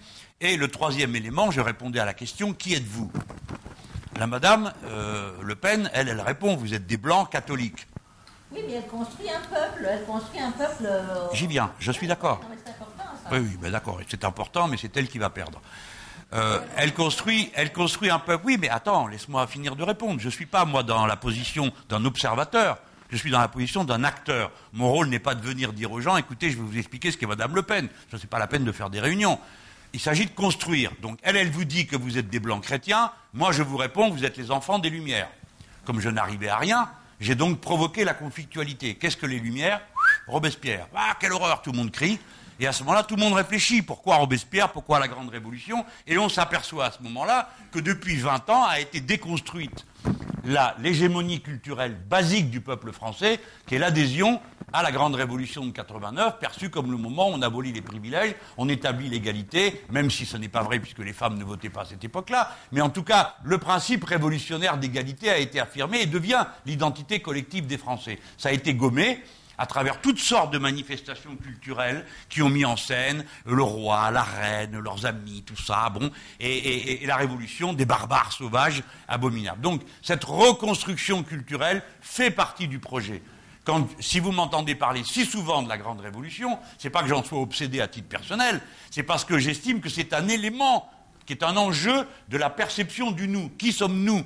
Et le troisième élément, je répondais à la question qui êtes-vous? La madame euh, Le Pen, elle, elle répond vous êtes des blancs catholiques. Oui, mais elle construit un peuple. Elle construit un peuple. Euh, J'y viens, je suis d'accord. Oui, oui, ben d'accord, c'est important, mais c'est elle qui va perdre. Euh, elle, construit, elle construit un peuple. Oui, mais attends, laisse-moi finir de répondre. Je ne suis pas, moi, dans la position d'un observateur. Je suis dans la position d'un acteur. Mon rôle n'est pas de venir dire aux gens, écoutez, je vais vous expliquer ce qu'est Madame Le Pen. Ce n'est pas la peine de faire des réunions. Il s'agit de construire. Donc, elle, elle vous dit que vous êtes des blancs chrétiens. Moi, je vous réponds, vous êtes les enfants des Lumières. Comme je n'arrivais à rien, j'ai donc provoqué la conflictualité. Qu'est-ce que les Lumières? Robespierre. Ah, quelle horreur, tout le monde crie. Et à ce moment-là, tout le monde réfléchit. Pourquoi Robespierre? Pourquoi la Grande Révolution? Et on s'aperçoit à ce moment-là que depuis 20 ans a été déconstruite l'hégémonie culturelle basique du peuple français, qui est l'adhésion à la Grande Révolution de 89, perçue comme le moment où on abolit les privilèges, on établit l'égalité, même si ce n'est pas vrai puisque les femmes ne votaient pas à cette époque-là. Mais en tout cas, le principe révolutionnaire d'égalité a été affirmé et devient l'identité collective des Français. Ça a été gommé à travers toutes sortes de manifestations culturelles qui ont mis en scène le roi, la reine, leurs amis, tout ça, bon, et, la révolution des barbares sauvages abominables. Donc cette reconstruction culturelle fait partie du projet. Si vous m'entendez parler si souvent de la Grande Révolution, c'est pas que j'en sois obsédé à titre personnel, c'est parce que j'estime que c'est un élément qui est un enjeu de la perception du nous. Qui sommes-nous?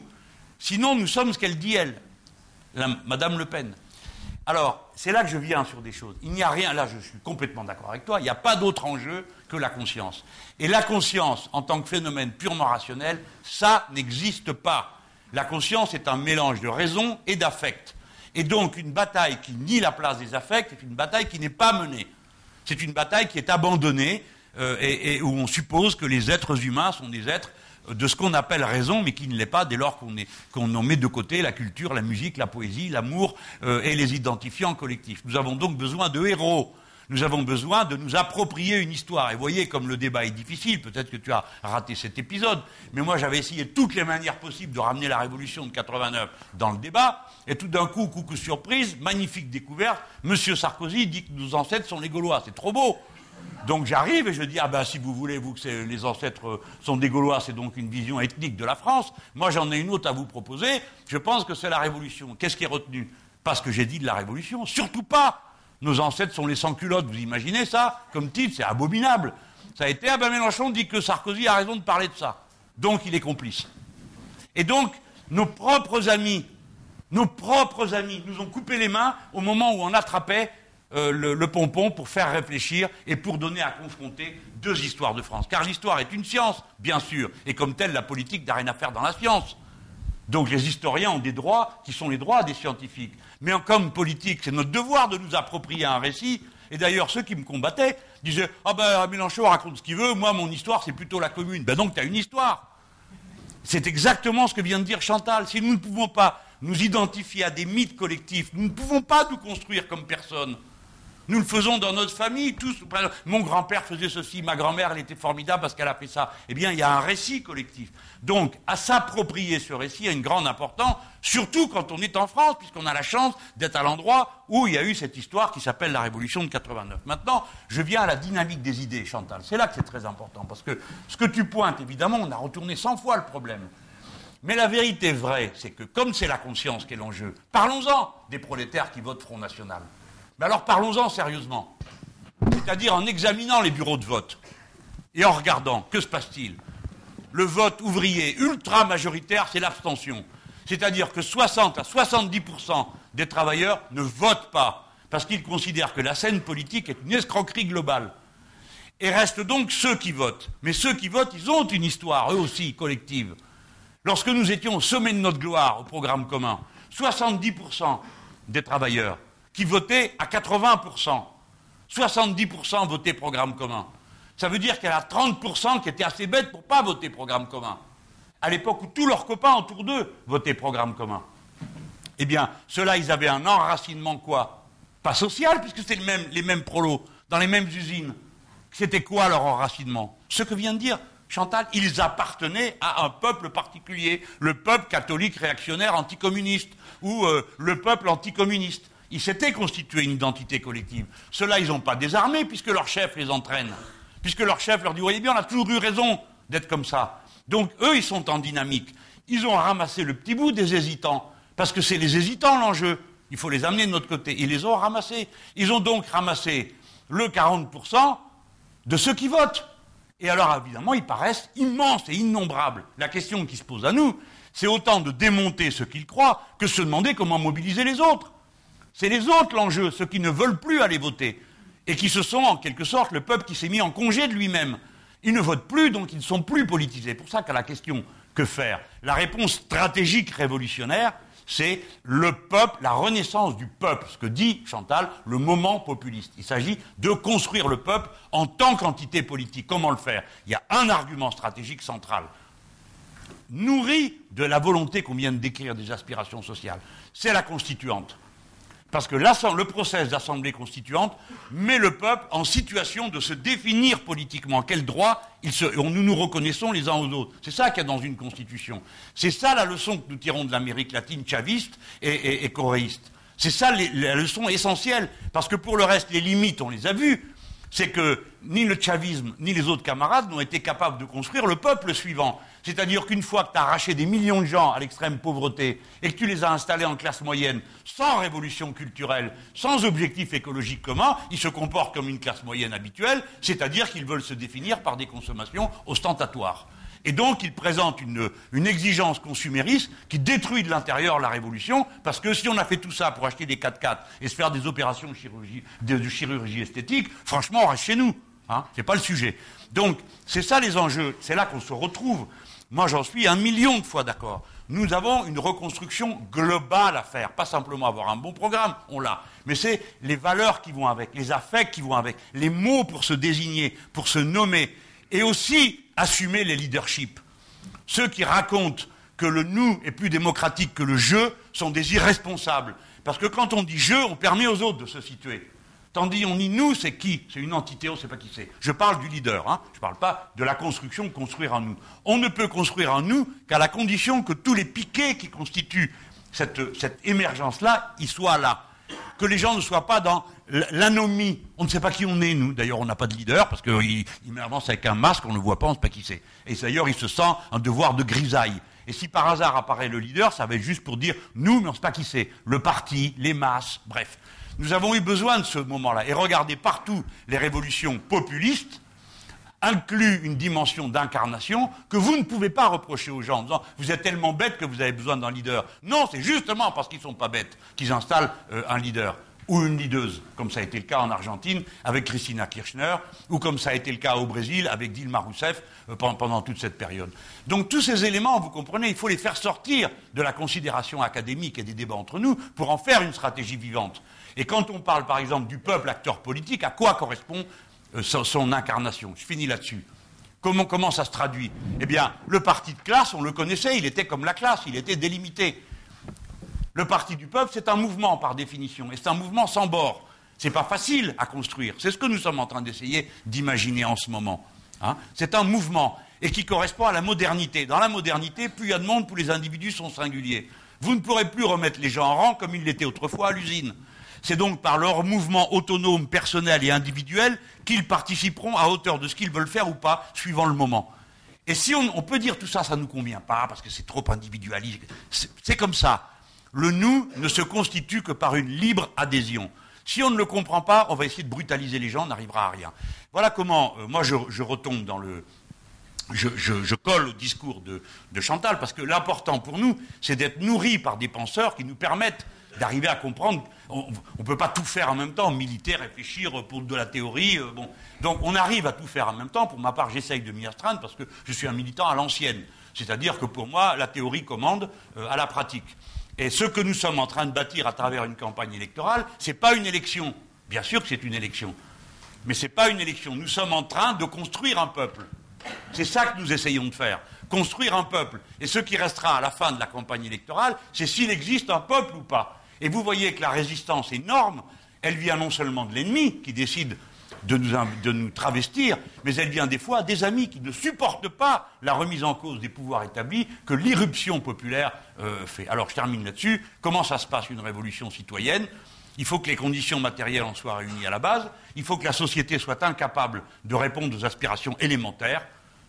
Sinon, nous sommes ce qu'elle dit elle, Madame Le Pen. Alors, c'est là que je viens sur des choses. Il n'y a rien, là je suis complètement d'accord avec toi, il n'y a pas d'autre enjeu que la conscience. Et la conscience, en tant que phénomène purement rationnel, ça n'existe pas. La conscience est un mélange de raison et d'affect. Et donc, une bataille qui nie la place des affects est une bataille qui n'est pas menée. C'est une bataille qui est abandonnée euh, et, où on suppose que les êtres humains sont des êtres de ce qu'on appelle raison, mais qui ne l'est pas dès lors qu'on en met de côté la culture, la musique, la poésie, l'amour euh, et les identifiants collectifs. Nous avons donc besoin de héros. Nous avons besoin de nous approprier une histoire. Et voyez comme le débat est difficile. Peut-être que tu as raté cet épisode. Mais moi, j'avais essayé toutes les manières possibles de ramener la révolution de 89 dans le débat. Et tout d'un coup, coucou surprise, magnifique découverte. Monsieur Sarkozy dit que nos ancêtres sont les Gaulois. C'est trop beau. Donc j'arrive et je dis, ah ben si vous voulez, vous, que les ancêtres sont des Gaulois, c'est donc une vision ethnique de la France. Moi j'en ai une autre à vous proposer. Je pense que c'est la Révolution. Qu'est-ce qui est retenu? Parce que j'ai dit de la Révolution. Surtout pas nos ancêtres sont les sans-culottes, vous imaginez ça? Comme titre, c'est abominable. Ça a été, ah ben Mélenchon dit que Sarkozy a raison de parler de ça. Donc il est complice. Et donc, nos propres amis, nos propres amis nous ont coupé les mains au moment où on attrapait euh, le, pompon pour faire réfléchir et pour donner à confronter deux histoires de France. Car l'histoire est une science, bien sûr, et comme telle, la politique n'a rien à faire dans la science. Donc les historiens ont des droits qui sont les droits des scientifiques. Mais en comme politique, c'est notre devoir de nous approprier un récit. Et d'ailleurs, ceux qui me combattaient disaient Ah ben Mélenchon raconte ce qu'il veut, moi mon histoire c'est plutôt la commune. Ben donc tu as une histoire. C'est exactement ce que vient de dire Chantal. Si nous ne pouvons pas nous identifier à des mythes collectifs, nous ne pouvons pas nous construire comme personne. Nous le faisons dans notre famille. Mon grand-père faisait ceci, ma grand-mère, elle était formidable parce qu'elle a fait ça. Eh bien, il y a un récit collectif. Donc, à s'approprier ce récit a une grande importance, surtout quand on est en France, puisqu'on a la chance d'être à l'endroit où il y a eu cette histoire qui s'appelle la Révolution de 89. Maintenant, je viens à la dynamique des idées, Chantal. C'est là que c'est très important, parce que ce que tu pointes, évidemment, on a retourné 100 fois le problème. Mais la vérité vraie, c'est que comme c'est la conscience qui est l'enjeu, parlons-en des prolétaires qui votent Front National. Mais alors parlons-en sérieusement. C'est-à-dire en examinant les bureaux de vote et en regardant, que se passe-t-il? Le vote ouvrier ultra majoritaire, c'est l'abstention. C'est-à-dire que 60 à 70% des travailleurs ne votent pas parce qu'ils considèrent que la scène politique est une escroquerie globale. Et restent donc ceux qui votent. Mais ceux qui votent, ils ont une histoire, eux aussi, collective. Lorsque nous étions au sommet de notre gloire au programme commun, 70% des travailleurs qui votaient à 80%. 70% votaient programme commun. Ça veut dire qu'il y a 30% qui étaient assez bêtes pour ne pas voter programme commun. À l'époque où tous leurs copains autour d'eux votaient programme commun. Eh bien, ceux-là, ils avaient un enracinement quoi? Pas social, puisque c'était les mêmes prolos, dans les mêmes usines. C'était quoi leur enracinement? Ce que vient de dire Chantal, ils appartenaient à un peuple particulier, le peuple catholique réactionnaire anticommuniste, ou euh, le peuple anticommuniste. Ils s'étaient constitués une identité collective. Ceux-là, ils n'ont pas désarmé puisque leur chef les entraîne. Puisque leur chef leur dit, voyez bien, on a toujours eu raison d'être comme ça. Donc eux, ils sont en dynamique. Ils ont ramassé le petit bout des hésitants. Parce que c'est les hésitants l'enjeu. Il faut les amener de notre côté. Ils les ont ramassés. Ils ont donc ramassé le 40% de ceux qui votent. Et alors, évidemment, ils paraissent immenses et innombrables. La question qui se pose à nous, c'est autant de démonter ce qu'ils croient que se demander comment mobiliser les autres. C'est les autres l'enjeu, ceux qui ne veulent plus aller voter, et qui se sont en quelque sorte le peuple qui s'est mis en congé de lui-même. Ils ne votent plus, donc ils ne sont plus politisés. Pour ça qu'à la question que faire, la réponse stratégique révolutionnaire, c'est le peuple, la renaissance du peuple, ce que dit Chantal, le moment populiste. Il s'agit de construire le peuple en tant qu'entité politique. Comment le faire? Il y a un argument stratégique central, nourri de la volonté qu'on vient de décrire des aspirations sociales. C'est la constituante. Parce que le process d'assemblée constituante met le peuple en situation de se définir politiquement. Quel droit nous nous reconnaissons les uns aux autres. C'est ça qu'il y a dans une constitution. C'est ça la leçon que nous tirons de l'Amérique latine chaviste et, et, coréiste. C'est ça la leçon essentielle. Parce que pour le reste, les limites, on les a vues. C'est que ni le chavisme, ni les autres camarades n'ont été capables de construire le peuple suivant. C'est-à-dire qu'une fois que tu as arraché des millions de gens à l'extrême pauvreté et que tu les as installés en classe moyenne, sans révolution culturelle, sans objectif écologique commun, ils se comportent comme une classe moyenne habituelle, c'est-à-dire qu'ils veulent se définir par des consommations ostentatoires. Et donc, ils présentent une, exigence consumériste qui détruit de l'intérieur la révolution, parce que si on a fait tout ça pour acheter des 4x4 et se faire des opérations de chirurgie, de, chirurgie esthétique, franchement, on reste chez nous. Hein, c'est pas le sujet. Donc, c'est ça les enjeux. C'est là qu'on se retrouve. Moi, j'en suis un million de fois d'accord. Nous avons une reconstruction globale à faire, pas simplement avoir un bon programme, on l'a, mais c'est les valeurs qui vont avec, les affects qui vont avec, les mots pour se désigner, pour se nommer, et aussi assumer les leaderships. Ceux qui racontent que le nous est plus démocratique que le je sont des irresponsables. Parce que quand on dit je, on permet aux autres de se situer. Tandis on dit nous, c'est qui? C'est une entité, on ne sait pas qui c'est. Je parle du leader, hein. je ne parle pas de la construction, construire en nous. On ne peut construire en nous qu'à la condition que tous les piquets qui constituent cette, émergence-là, ils soient là. Que les gens ne soient pas dans l'anomie. On ne sait pas qui on est, nous. D'ailleurs, on n'a pas de leader, parce qu'il il avance avec un masque, on ne voit pas, on ne sait pas qui c'est. Et d'ailleurs, il se sent un devoir de grisaille. Et si par hasard apparaît le leader, ça va être juste pour dire nous, mais on ne sait pas qui c'est. Le parti, les masses, bref. Nous avons eu besoin de ce moment-là. Et regardez partout les révolutions populistes incluent une dimension d'incarnation que vous ne pouvez pas reprocher aux gens en disant vous êtes tellement bêtes que vous avez besoin d'un leader. Non, c'est justement parce qu'ils ne sont pas bêtes qu'ils installent euh, un leader ou une leaduse, comme ça a été le cas en Argentine avec Christina Kirchner, ou comme ça a été le cas au Brésil avec Dilma Rousseff euh, pendant toute cette période. Donc tous ces éléments, vous comprenez, il faut les faire sortir de la considération académique et des débats entre nous pour en faire une stratégie vivante. Et quand on parle par exemple du peuple acteur politique, à quoi correspond euh, son, incarnation? Je finis là-dessus. Comment, ça se traduit? Eh bien, le parti de classe, on le connaissait, il était comme la classe, il était délimité. Le parti du peuple, c'est un mouvement par définition, et c'est un mouvement sans bord. C'est pas facile à construire. C'est ce que nous sommes en train d'essayer d'imaginer en ce moment. Hein. c'est un mouvement et qui correspond à la modernité. Dans la modernité, plus il y a de monde, plus les individus sont singuliers. Vous ne pourrez plus remettre les gens en rang comme ils l'étaient autrefois à l'usine. C'est donc par leur mouvement autonome, personnel et individuel qu'ils participeront à hauteur de ce qu'ils veulent faire ou pas, suivant le moment. Et si on, peut dire tout ça, ça ne nous convient pas, parce que c'est trop individualiste, c'est comme ça. Le nous ne se constitue que par une libre adhésion. Si on ne le comprend pas, on va essayer de brutaliser les gens, on n'arrivera à rien. Voilà comment, euh, moi, je, retombe dans le. Je, colle au discours de, Chantal, parce que l'important pour nous, c'est d'être nourris par des penseurs qui nous permettent d'arriver à comprendre. On ne peut pas tout faire en même temps, militer, réfléchir pour de la théorie. Euh, bon. Donc on arrive à tout faire en même temps. Pour ma part, j'essaye de m'y astreindre parce que je suis un militant à l'ancienne. C'est-à-dire que pour moi, la théorie commande euh, à la pratique. Et ce que nous sommes en train de bâtir à travers une campagne électorale, ce n'est pas une élection. Bien sûr que c'est une élection. Mais ce n'est pas une élection. Nous sommes en train de construire un peuple. C'est ça que nous essayons de faire. Construire un peuple. Et ce qui restera à la fin de la campagne électorale, c'est s'il existe un peuple ou pas. Et vous voyez que la résistance énorme, elle vient non seulement de l'ennemi qui décide de nous, travestir, mais elle vient des fois des amis qui ne supportent pas la remise en cause des pouvoirs établis que l'irruption populaire euh, fait. Alors je termine là-dessus. Comment ça se passe une révolution citoyenne? Il faut que les conditions matérielles en soient réunies à la base. Il faut que la société soit incapable de répondre aux aspirations élémentaires,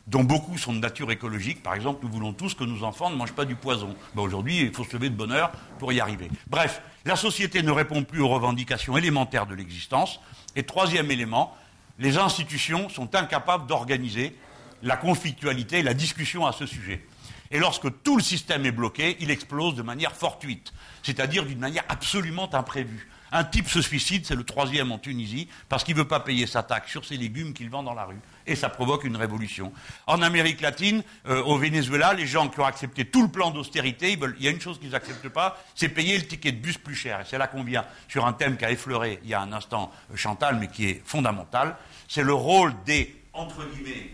dont beaucoup sont de nature écologique. Par exemple, nous voulons tous que nos enfants ne mangent pas du poison. Ben, aujourd'hui, il faut se lever de bonne heure pour y arriver. Bref, la société ne répond plus aux revendications élémentaires de l'existence. Et troisième élément, les institutions sont incapables d'organiser la conflictualité, la discussion à ce sujet. Et lorsque tout le système est bloqué, il explose de manière fortuite, c'est-à-dire d'une manière absolument imprévue. Un type se suicide, c'est le troisième en Tunisie, parce qu'il ne veut pas payer sa taxe sur ses légumes qu'il vend dans la rue. Et ça provoque une révolution. En Amérique latine, euh, au Venezuela, les gens qui ont accepté tout le plan d'austérité, il y a une chose qu'ils n'acceptent pas, c'est payer le ticket de bus plus cher. Et c'est là qu'on vient sur un thème qu'a effleuré il y a un instant euh, Chantal, mais qui est fondamental. C'est le rôle des entre guillemets,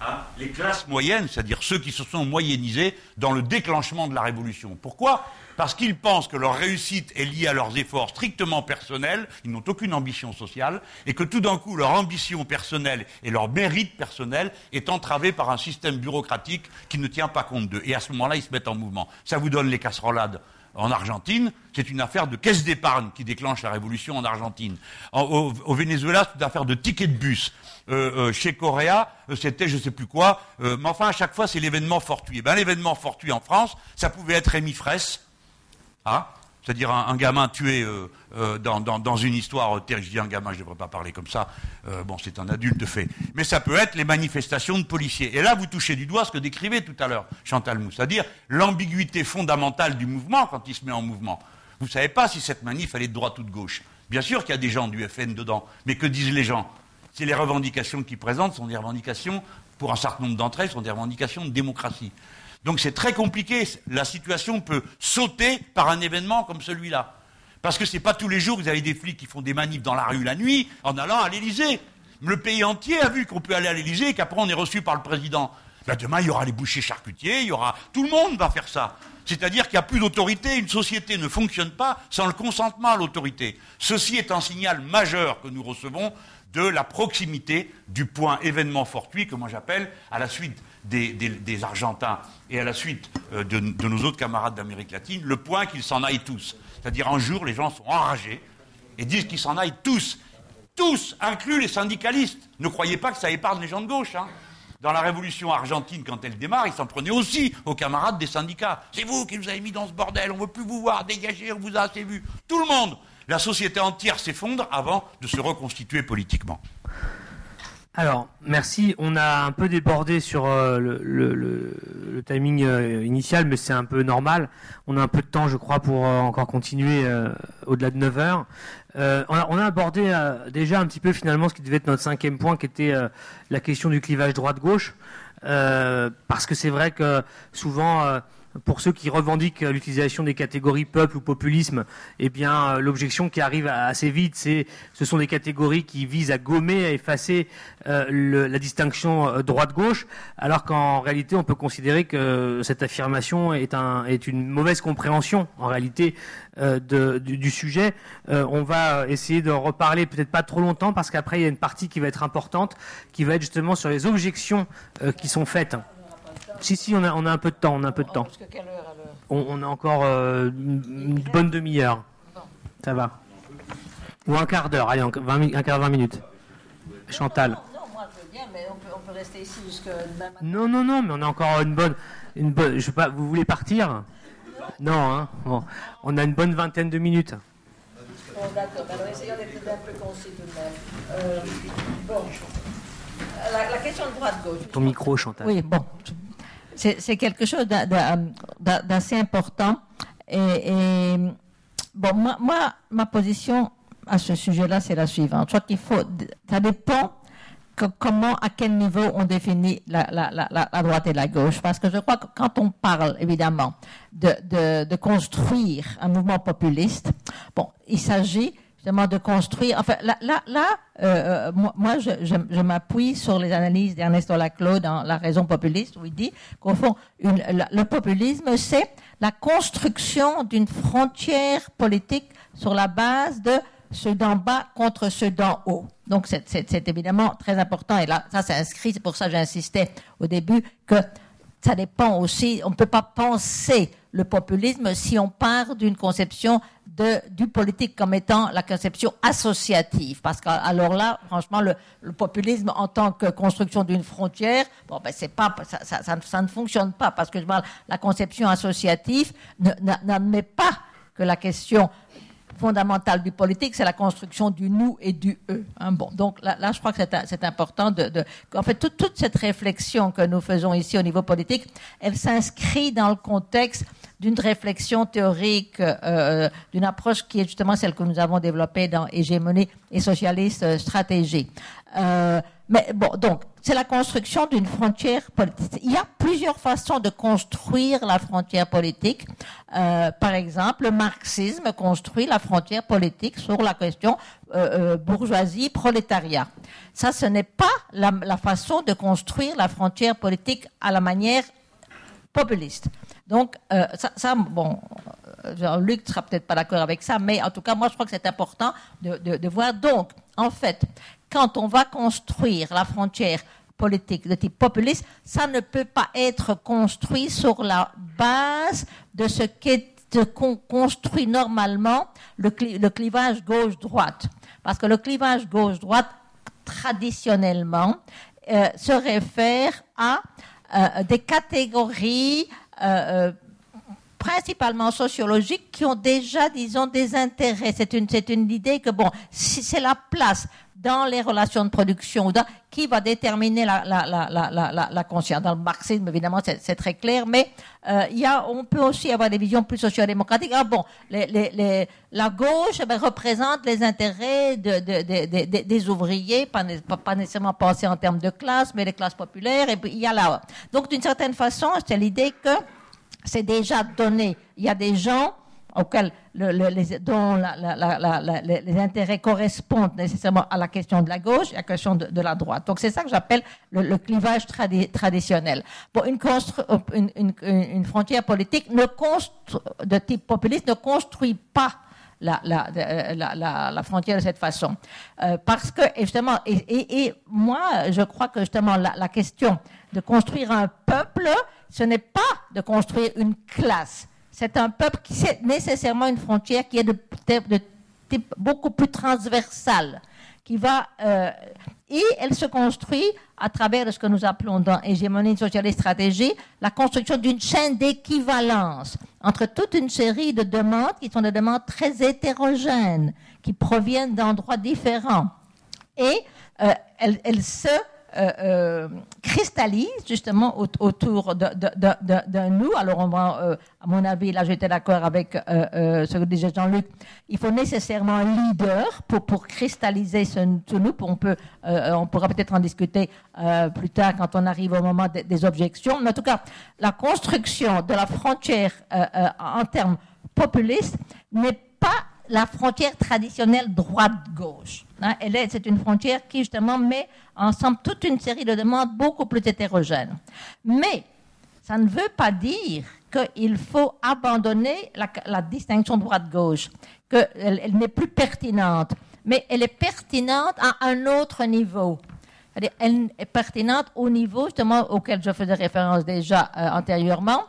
hein, les classes moyennes, c'est-à-dire ceux qui se sont moyennisés dans le déclenchement de la révolution. Pourquoi? Parce qu'ils pensent que leur réussite est liée à leurs efforts strictement personnels, ils n'ont aucune ambition sociale, et que tout d'un coup leur ambition personnelle et leur mérite personnel est entravé par un système bureaucratique qui ne tient pas compte d'eux. Et à ce moment-là, ils se mettent en mouvement. Ça vous donne les casserolades en Argentine, c'est une affaire de caisse d'épargne qui déclenche la révolution en Argentine. au, Venezuela, c'est une affaire de ticket de bus. Euh, euh, chez Coréa, euh, c'était je ne sais plus quoi. mais enfin, à chaque fois, c'est l'événement fortuit. Eh ben, l'événement fortuit en France, ça pouvait être Rémi Fraisse. Hein c'est-à-dire un, gamin tué dans, une histoire terrible. Je dis un gamin, je ne devrais pas parler comme ça. bon, c'est un adulte fait. Mais ça peut être les manifestations de policiers. Et là, vous touchez du doigt ce que décrivait tout à l'heure Chantal Mou, c'est-à-dire l'ambiguïté fondamentale du mouvement quand il se met en mouvement. Vous ne savez pas si cette manif, elle est de droite ou de gauche. Bien sûr qu'il y a des gens du FN dedans, mais que disent les gens? C'est les revendications qu'ils présentent sont des revendications pour un certain nombre d'entre elles, sont des revendications de démocratie. Donc c'est très compliqué. La situation peut sauter par un événement comme celui-là. Parce que c'est pas tous les jours que vous avez des flics qui font des manifs dans la rue la nuit en allant à l'Élysée. Le pays entier a vu qu'on peut aller à l'Élysée et qu'après on est reçu par le président. Ben, demain, il y aura les bouchers charcutiers, il y aura. Tout le monde va faire ça. C'est-à-dire qu'il n'y a plus d'autorité, une société ne fonctionne pas sans le consentement à l'autorité. Ceci est un signal majeur que nous recevons de la proximité du point événement fortuit que moi j'appelle, à la suite des, Argentins et à la suite euh, de, nos autres camarades d'Amérique latine, le point qu'ils s'en aillent tous. C'est-à-dire un jour, les gens sont enragés et disent qu'ils s'en aillent tous. Tous, inclus les syndicalistes. Ne croyez pas que ça épargne les gens de gauche. Hein. Dans la révolution argentine, quand elle démarre, ils s'en prenaient aussi aux camarades des syndicats. C'est vous qui nous avez mis dans ce bordel, on ne veut plus vous voir, dégagez, on vous a assez vu. Tout le monde. La société entière s'effondre avant de se reconstituer politiquement. Alors, merci. On a un peu débordé sur euh, le, timing euh, initial, mais c'est un peu normal. On a un peu de temps, je crois, pour euh, encore continuer au-delà de 9 heures. On a, on, a, abordé déjà un petit peu finalement ce qui devait être notre cinquième point, qui était la question du clivage droite-gauche, parce que c'est vrai que souvent pour ceux qui revendiquent l'utilisation des catégories peuple ou populisme, eh bien, euh, l'objection qui arrive assez vite, c'est ce sont des catégories qui visent à gommer, à effacer euh, la distinction euh, droite-gauche, alors qu'en réalité, on peut considérer que cette affirmation est, un, est une mauvaise compréhension, en réalité, du, sujet. on va essayer de reparler peut-être pas trop longtemps, parce qu'après, il y a une partie qui va être importante, qui va être justement sur les objections qui sont faites. Si, si, on a, on a un peu de temps, on a un peu de temps. on, a encore euh, une bonne demi-heure. Ça va. Ou un quart d'heure, allez, un quart vingt minutes. Chantal. Non, moi je veux bien, mais on peut, on peut rester ici jusqu'à Non, non, non, mais on a encore une bonne, une bonne. Je sais pas, vous voulez partir? Non, hein. Bon, on a une bonne vingtaine de minutes. Bon, d'accord. Alors essayons d'être un peu concis tout de même. Euh, bon, la, la, question de droite-gauche. Ton micro, Chantal. Oui, bon c'est quelque chose d'assez important. Et, bon, moi, ma position à ce sujet-là, c'est la suivante. Je crois qu'il faut, ça dépend comment, à quel niveau on définit la, droite et la gauche. Parce que je crois que quand on parle, évidemment, de, de construire un mouvement populiste, bon, il s'agit justement de construire. Enfin, là, là, là euh, euh moi, je, je, je m'appuie sur les analyses d'Ernesto Laclau dans La raison populiste, où il dit qu'au fond, le populisme, c'est la construction d'une frontière politique sur la base de ceux d'en bas contre ceux d'en haut. Donc, c'est évidemment très important. Et là, ça, c'est inscrit. C'est pour ça que j'insistais au début que ça dépend aussi. On ne peut pas penser le populisme si on part d'une conception de, du politique comme étant la conception associative. Parce qu'alors là, franchement, le, populisme en tant que construction d'une frontière, bon, ben, c'est pas, ça, ça, ne fonctionne pas parce que la conception associative n'admet pas que la question fondamentale du politique, c'est la construction du nous et du eux. Hein, bon, donc là, je crois que c'est important de, en fait, toute, cette réflexion que nous faisons ici au niveau politique, elle s'inscrit dans le contexte d'une réflexion théorique, euh, d'une approche qui est justement celle que nous avons développée dans Hégémonie et socialiste euh, stratégie. Euh, mais bon, donc, c'est la construction d'une frontière politique. Il y a plusieurs façons de construire la frontière politique. Euh, par exemple, le marxisme construit la frontière politique sur la question euh, bourgeoisie-prolétariat. Ça, ce n'est pas la, façon de construire la frontière politique à la manière populiste. Donc, euh, ça, bon, Jean-Luc ne sera peut-être pas d'accord avec ça, mais en tout cas, moi, je crois que c'est important de, voir. Donc, en fait, quand on va construire la frontière politique de type populiste, ça ne peut pas être construit sur la base de ce qu'est construit normalement le, clivage gauche-droite. Parce que le clivage gauche-droite, traditionnellement, euh, se réfère à euh, des catégories euh, principalement sociologiques qui ont déjà, disons, des intérêts. C'est une, une idée que, bon, c'est la place dans les relations de production, qui va déterminer la, la, la, la, conscience. Dans le marxisme, évidemment, c'est très clair, mais euh, y a, on peut aussi avoir des visions plus social-démocratiques. Ah bon, les, les, la gauche eh ben, représente les intérêts de, de, des ouvriers, pas, nécessairement penser en termes de classe, mais les classes populaires, et puis il y a là. Donc, d'une certaine façon, c'est l'idée que c'est déjà donné. Il y a des gens auxquels les, dont les intérêts correspondent nécessairement à la question de la gauche et à la question de, la droite. Donc c'est ça que j'appelle le, clivage traditionnel. Bon, une, une, une, frontière politique ne de type populiste ne construit pas la, la, la, frontière de cette façon. Euh, parce que, justement, et, et, moi, je crois que justement, la, question de construire un peuple, ce n'est pas de construire une classe c'est un peuple qui c'est nécessairement une frontière qui est de, type beaucoup plus transversale, qui va euh, et elle se construit à travers ce que nous appelons dans Hégémonie socialiste stratégie la construction d'une chaîne d'équivalence entre toute une série de demandes qui sont des demandes très hétérogènes, qui proviennent d'endroits différents. Et euh, elle, elle se euh, euh, cristallise justement autour de, nous. Alors, euh, à mon avis, là j'étais d'accord avec ce que disait Jean-Luc, il faut nécessairement un leader pour, pour cristalliser ce, nous. on, peut, on pourra peut-être en discuter plus tard quand on arrive au moment des, objections. Mais en tout cas, la construction de la frontière en termes populistes n'est pas la frontière traditionnelle droite-gauche. Hein, c'est une frontière qui justement met ensemble toute une série de demandes beaucoup plus hétérogènes. Mais ça ne veut pas dire qu'il faut abandonner la, distinction droite-gauche, qu'elle elle, n'est plus pertinente, mais elle est pertinente à un autre niveau. elle est pertinente au niveau justement auquel je faisais référence déjà euh, antérieurement.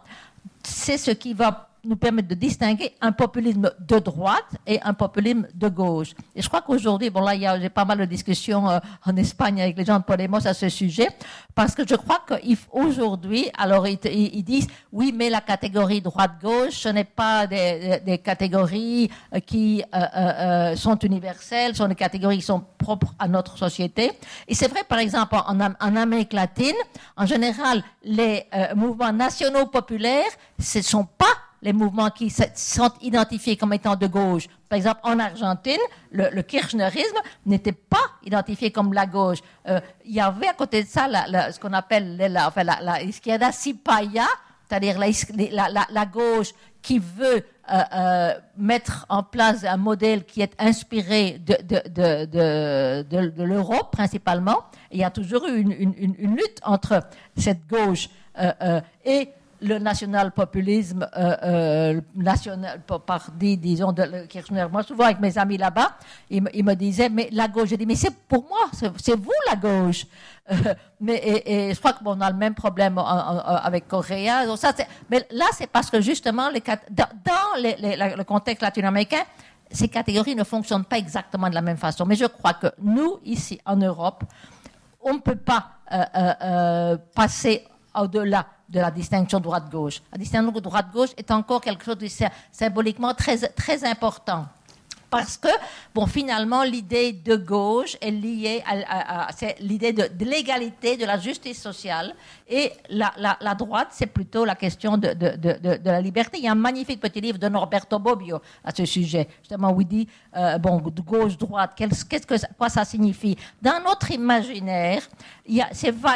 C'est ce qui va nous permettre de distinguer un populisme de droite et un populisme de gauche. Et je crois qu'aujourd'hui, bon là, a pas mal de discussions euh, en Espagne avec les gens de Podemos à ce sujet, parce que je crois qu'aujourd'hui, alors ils, disent, oui, mais la catégorie droite-gauche, ce n'est pas des, des, catégories euh, qui euh, sont universelles, ce sont des catégories qui sont propres à notre société. Et c'est vrai, par exemple, en, en, Amérique latine, en général, les mouvements nationaux populaires, ce ne sont pas les mouvements qui sont identifiés comme étant de gauche. Par exemple, en Argentine, le, kirchnerisme n'était pas identifié comme la gauche. Euh, il y avait à côté de ça ce qu'on appelle la, enfin, la, la izquierda c'est-à-dire la, gauche qui veut euh, euh, mettre en place un modèle qui est inspiré de, de, de, de l'Europe principalement. il y a toujours eu une, une, une lutte entre cette gauche et le national-populisme euh, euh, national, parti, disons, de Kirchner. Moi, souvent, avec mes amis là-bas, ils, me disaient, mais la gauche, j'ai dit, mais c'est pour moi, c'est vous la gauche. Euh, mais, et, je crois qu'on a le même problème avec Correa. Donc ça, mais là, c'est parce que justement, dans, le contexte latino-américain, ces catégories ne fonctionnent pas exactement de la même façon. Mais je crois que nous, ici, en Europe, on ne peut pas passer au-delà de la distinction droite-gauche. La distinction droite-gauche est encore quelque chose de symboliquement très, très important. Parce que, bon, finalement, l'idée de gauche est liée à, l'idée de, l'égalité, de la justice sociale, et la, droite, c'est plutôt la question de, la liberté. Il y a un magnifique petit livre de Norberto Bobbio à ce sujet, justement, où il dit, euh, bon, de gauche-droite, qu'est-ce que, quoi ça signifie? Dans notre imaginaire, il y, a,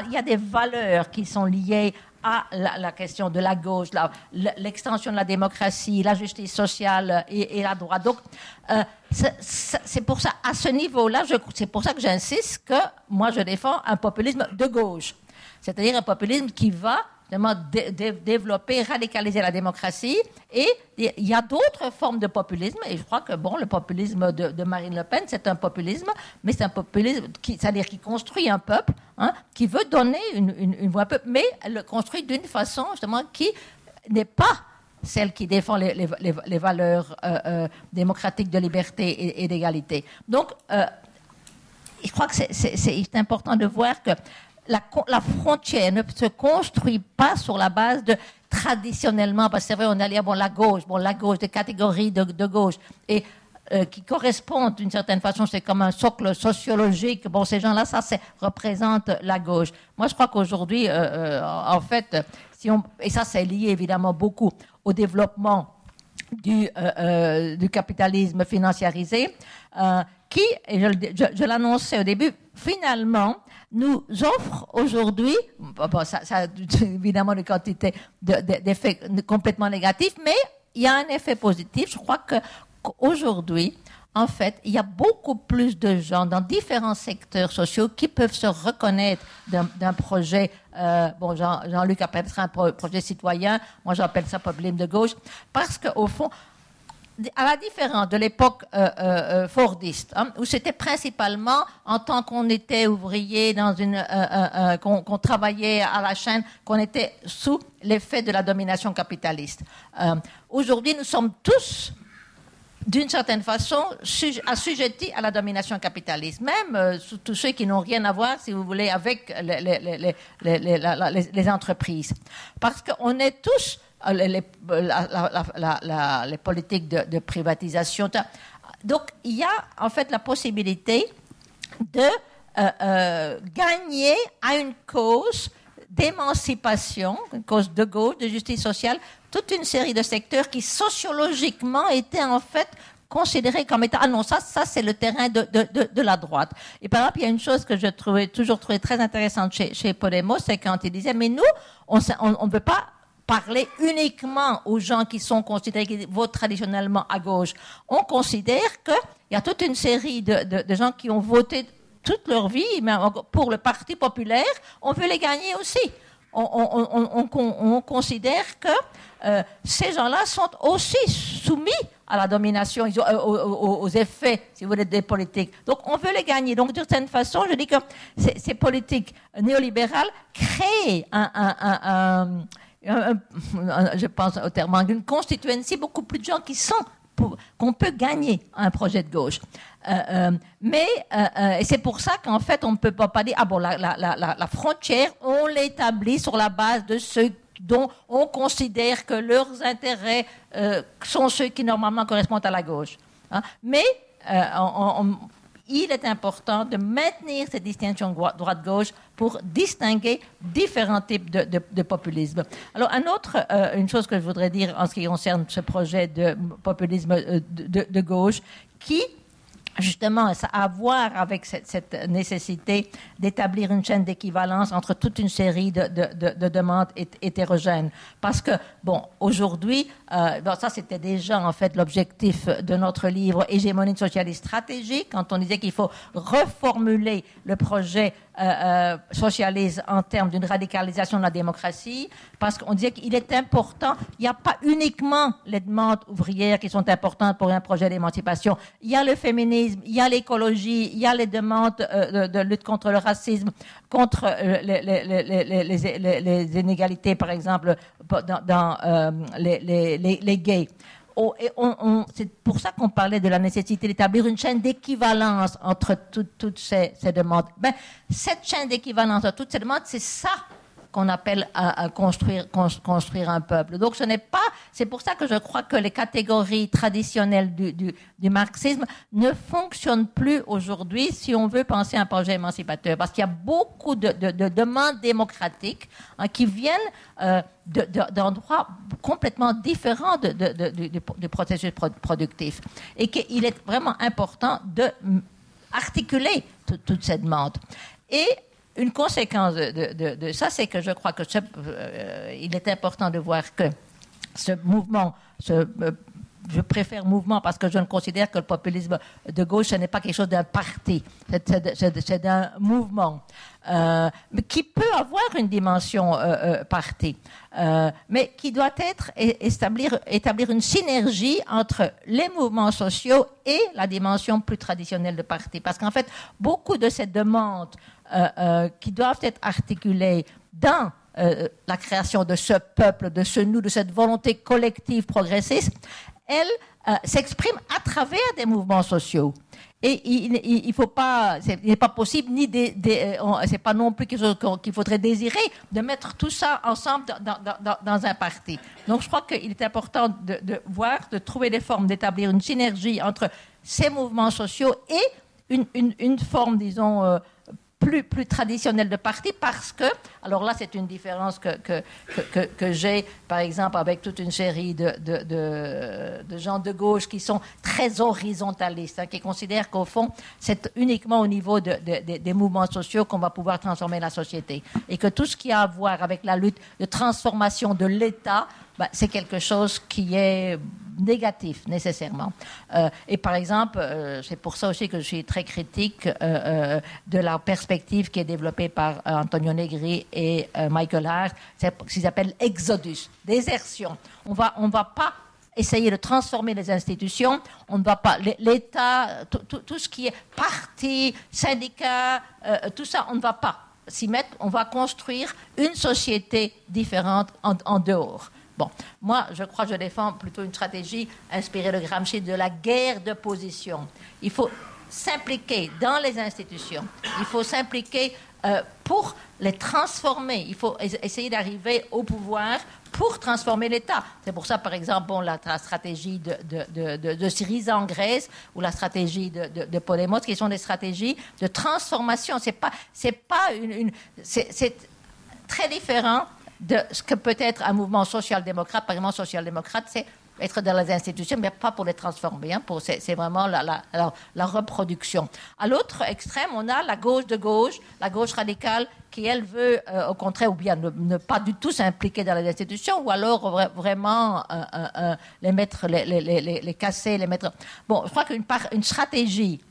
il y a des valeurs qui sont liées à la, question de la gauche, l'extension de la démocratie, la justice sociale et, la droite. Donc, euh, c'est pour ça, à ce niveau-là, c'est pour ça que j'insiste que moi, je défends un populisme de gauche. C'est-à-dire un populisme qui va développer, radicaliser la démocratie. Et il y a d'autres formes de populisme. Et je crois que bon, le populisme de, Marine Le Pen, c'est un populisme, mais c'est un populisme qui, c'est-à-dire qui construit un peuple, hein, qui veut donner une, une, voix peuple, mais le construit d'une façon justement qui n'est pas celle qui défend les, les, valeurs euh, euh, démocratiques de liberté et, d'égalité. Donc, euh, je crois que c'est important de voir que la, frontière ne se construit pas sur la base de traditionnellement, parce que c'est vrai, on allait bon, la gauche, bon, la gauche, des catégories de, gauche. Et euh, qui correspondent d'une certaine façon, c'est comme un socle sociologique. Bon, ces gens-là, ça, représente la gauche. Moi, je crois qu'aujourd'hui, euh, en fait, si on, et ça, c'est lié évidemment beaucoup au développement du, du capitalisme financiarisé, qui, et je l'annonçais au début, finalement, nous offre aujourd'hui, bon, ça, ça, évidemment une quantité d'effets complètement négatifs, mais il y a un effet positif. Je crois qu'aujourd'hui, en fait, il y a beaucoup plus de gens dans différents secteurs sociaux qui peuvent se reconnaître d'un projet. Euh, bon, Jean-Luc appelle ça un projet citoyen. Moi, j'appelle ça problème de gauche, parce qu'au fond, à la différence de l'époque euh, euh, euh, fordiste, hein, où c'était principalement en tant qu'on était ouvrier dans une, qu'on travaillait à la chaîne, qu'on était sous l'effet de la domination capitaliste. Aujourd'hui, nous sommes tous d'une certaine façon, assujettis à la domination capitaliste. Même tous ceux qui n'ont rien à voir, si vous voulez, avec les, les, les entreprises. Parce qu'on est tous euh, les, les politiques de, privatisation. Donc, il y a en fait la possibilité de euh, euh, gagner à une cause d'émancipation, une cause de gauche, de justice sociale, toute une série de secteurs qui sociologiquement étaient en fait considérés comme étant ah non ça ça c'est le terrain de, de, la droite et par exemple il y a une chose que je trouvais toujours trouvé très intéressante chez, chez Podemos c'est quand il disait mais nous on ne veut pas parler uniquement aux gens qui sont considérés qui votent traditionnellement à gauche. On considère qu'il y a toute une série de, gens qui ont voté toute leur vie pour le Parti populaire. On veut les gagner aussi. On, considère que euh, ces gens-là sont aussi soumis à la domination, euh, aux, effets, si vous voulez, des politiques. Donc, on veut les gagner. Donc, d'une certaine façon, je dis que ces, politiques néolibérales créent un je pense au terme d'une constituency, beaucoup plus de gens qui sont qu'on peut gagner un projet de gauche. Euh, euh, mais euh, et c'est pour ça qu'en fait on ne peut pas dire ah bon la, la, la, frontière on l'établit sur la base de ceux dont on considère que leurs intérêts sont ceux qui normalement correspondent à la gauche. Hein. Mais on, il est important de maintenir cette distinction droite-gauche pour distinguer différents types de, populisme. Alors, un autre, euh, une chose que je voudrais dire en ce qui concerne ce projet de populisme euh, de gauche, qui justement, à voir avec cette, nécessité d'établir une chaîne d'équivalence entre toute une série de, demandes hétérogènes. Parce que, bon, aujourd'hui, euh, ça c'était déjà en fait l'objectif de notre livre Hégémonie socialiste stratégique, quand on disait qu'il faut reformuler le projet euh, euh, socialiste en termes d'une radicalisation de la démocratie, parce qu'on disait qu'il est important, il n'y a pas uniquement les demandes ouvrières qui sont importantes pour un projet d'émancipation, il y a le féminisme, il y a l'écologie, il y a les demandes euh, de, lutte contre le racisme, contre les, les, inégalités, par exemple, dans, dans les, gays. Oh, c'est pour ça qu'on parlait de la nécessité d'établir une chaîne d'équivalence entre toutes ces, demandes. Ben, cette chaîne d'équivalence entre toutes ces demandes, c'est ça qu'on appelle à, construire, un peuple. Donc ce n'est pas, c'est pour ça que je crois que les catégories traditionnelles du, marxisme ne fonctionnent plus aujourd'hui si on veut penser un projet émancipateur, parce qu'il y a beaucoup de, de, demandes démocratiques hein, qui viennent euh, d'endroits complètement différents du processus productif, et qu'il est vraiment important de articuler toutes ces demandes. Et une conséquence de, ça, c'est que je crois que euh, il est important de voir que ce mouvement, euh, je préfère mouvement parce que je ne considère que le populisme de gauche, ce n'est pas quelque chose d'un parti, c'est d'un mouvement, euh, qui peut avoir une dimension parti, mais qui doit être établir, établir une synergie entre les mouvements sociaux et la dimension plus traditionnelle de parti. Parce qu'en fait, beaucoup de ces demandes qui doivent être articulées dans euh, la création de ce peuple, de ce nous, de cette volonté collective progressiste, elle s'exprime à travers des mouvements sociaux. Et il, il, faut pas, n'est pas possible ni des, c'est pas non plus qu'il faudrait désirer de mettre tout ça ensemble dans, un parti. Donc je crois qu'il est important de, voir, de trouver des formes d'établir une synergie entre ces mouvements sociaux et une, forme, disons, euh, plus, traditionnel de parti parce que, alors là c'est une différence que, que, que, que j'ai par exemple avec toute une série de, de, de, gens de gauche qui sont très horizontalistes, hein, qui considèrent qu'au fond c'est uniquement au niveau des mouvements sociaux qu'on va pouvoir transformer la société. Et que tout ce qui a à voir avec la lutte de transformation de l'État, bah, c'est quelque chose qui est négatif nécessairement. Euh, et par exemple, euh, c'est pour ça aussi que je suis très critique euh, de la perspective qui est développée par Antonio Negri et Michael Hart, c'est ce qu'ils appellent exodus, désertion. On va, on va pas essayer de transformer les institutions. On ne va pas l'État, tout, ce qui est parti, syndicat, tout ça, on ne va pas s'y mettre. On va construire une société différente en dehors. Bon, moi, je crois que je défends plutôt une stratégie inspirée de Gramsci de la guerre de position. Il faut s'impliquer dans les institutions. Il faut s'impliquer euh, pour les transformer. Il faut essayer d'arriver au pouvoir pour transformer l'État. C'est pour ça, par exemple, bon, la, stratégie de, de, Syriza en Grèce ou la stratégie de, de, Podemos, qui sont des stratégies de transformation. C'est pas, c'est pas une c'est très différent de ce que peut être un mouvement social-démocrate. Par exemple, social-démocrate, c'est être dans les institutions, mais pas pour les transformer. Hein, c'est vraiment la, reproduction. À l'autre extrême, on a la gauche de gauche, la gauche radicale, qui, elle, veut, euh, au contraire, ou bien ne, pas du tout s'impliquer dans les institutions, ou alors vraiment euh, euh, les mettre, les, casser, les mettre. Bon, je crois qu'une une stratégie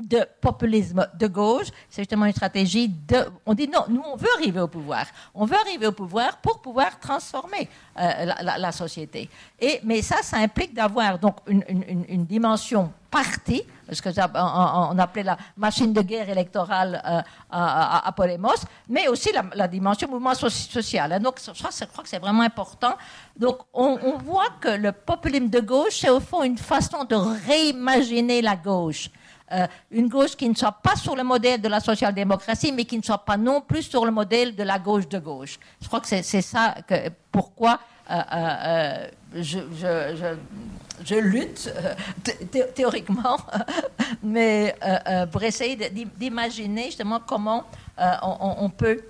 de populisme de gauche, c'est justement une stratégie de... On dit non, nous on veut arriver au pouvoir. On veut arriver au pouvoir pour pouvoir transformer euh, la, société. Et, mais ça, ça implique d'avoir donc une, une, dimension parti, ce que on, appelait la machine de guerre électorale euh, à, à, Podemos, mais aussi la, dimension mouvement social. Hein. Donc, je crois, que c'est vraiment important. Donc, on, on voit que le populisme de gauche, c'est au fond une façon de réimaginer la gauche. Euh, une gauche qui ne soit pas sur le modèle de la social-démocratie, mais qui ne soit pas non plus sur le modèle de la gauche de gauche. Je crois que c'est ça pourquoi euh, euh, je, lutte théoriquement, mais pour essayer d'imaginer justement comment on, peut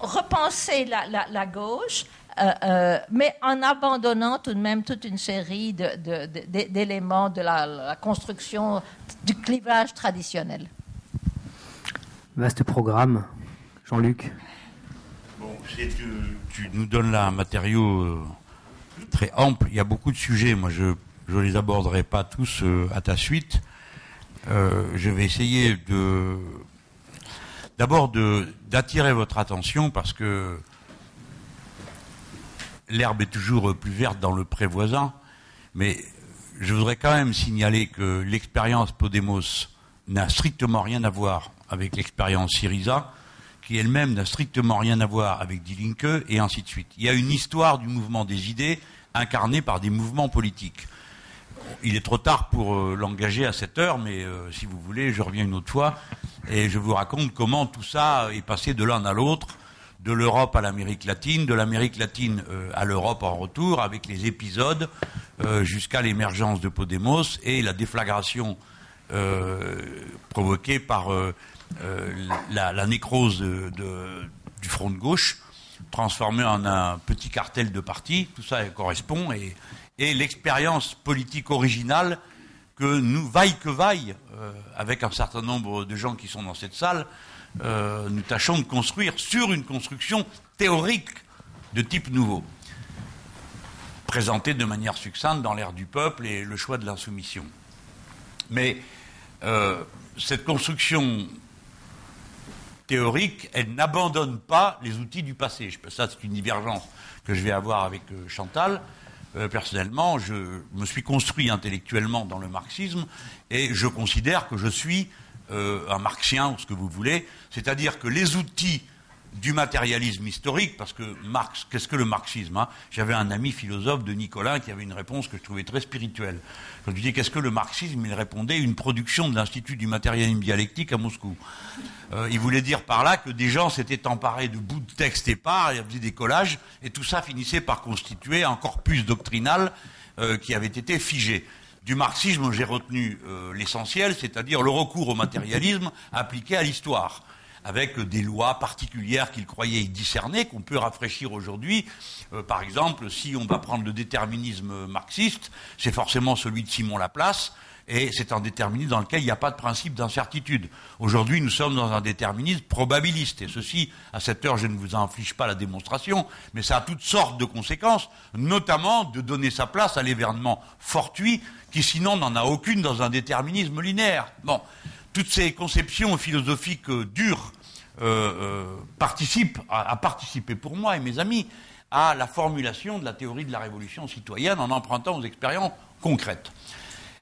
repenser la, la, la gauche euh, euh, mais en abandonnant tout de même toute une série d'éléments de, la, construction du clivage traditionnel. Vaste programme, Jean-Luc. Bon, tu, tu, nous donnes là un matériau euh, très ample. Il y a beaucoup de sujets. Moi, je ne les aborderai pas tous à ta suite. je vais essayer de d'abord d'attirer votre attention parce que l'herbe est toujours plus verte dans le pré voisin, mais je voudrais quand même signaler que l'expérience Podemos n'a strictement rien à voir avec l'expérience Syriza, qui elle-même n'a strictement rien à voir avec Die et ainsi de suite. Il y a une histoire du mouvement des idées incarnée par des mouvements politiques. Il est trop tard pour euh, l'engager à cette heure, mais euh, si vous voulez, je reviens une autre fois et je vous raconte comment tout ça est passé de l'un à l'autre de l'Europe à l'Amérique latine, de l'Amérique latine euh, à l'Europe en retour, avec les épisodes euh, jusqu'à l'émergence de Podemos et la déflagration euh, provoquée par la, nécrose du front de gauche, transformé en un petit cartel de partis, tout ça correspond, et l'expérience politique originale que nous, vaille que vaille, avec un certain nombre de gens qui sont dans cette salle, euh, nous tâchons de construire sur une construction théorique de type nouveau, présentée de manière succincte dans l'ère du peuple et le choix de l'insoumission. Mais euh, cette construction théorique, elle n'abandonne pas les outils du passé. Ça, c'est une divergence que je vais avoir avec euh, Chantal. personnellement, je me suis construit intellectuellement dans le marxisme et je considère que je suis euh, un marxien ou ce que vous voulez, c'est-à-dire que les outils du matérialisme historique, parce que Marx, qu'est-ce que le marxisme hein? J'avais un ami philosophe de Nicolas qui avait une réponse que je trouvais très spirituelle. Quand je lui disais qu'est-ce que le marxisme, il répondait une production de l'Institut du matérialisme dialectique à Moscou. Euh, il voulait dire par là que des gens s'étaient emparés de bouts de texte épars, ils faisaient des collages, et tout ça finissait par constituer un corpus doctrinal euh, qui avait été figé. Du marxisme, j'ai retenu euh, l'essentiel, c'est-à-dire le recours au matérialisme appliqué à l'histoire avec des lois particulières qu'il croyait y discerner, qu'on peut rafraîchir aujourd'hui. Euh, par exemple, si on va prendre le déterminisme marxiste, c'est forcément celui de Simon Laplace, et c'est un déterminisme dans lequel il n'y a pas de principe d'incertitude. Aujourd'hui, nous sommes dans un déterminisme probabiliste, et ceci, à cette heure, je ne vous inflige pas la démonstration, mais ça a toutes sortes de conséquences, notamment de donner sa place à l'événement fortuit, qui sinon n'en a aucune dans un déterminisme linéaire. Bon, toutes ces conceptions philosophiques dures euh, euh, participe, a, participé pour moi et mes amis à la formulation de la théorie de la révolution citoyenne en empruntant aux expériences concrètes.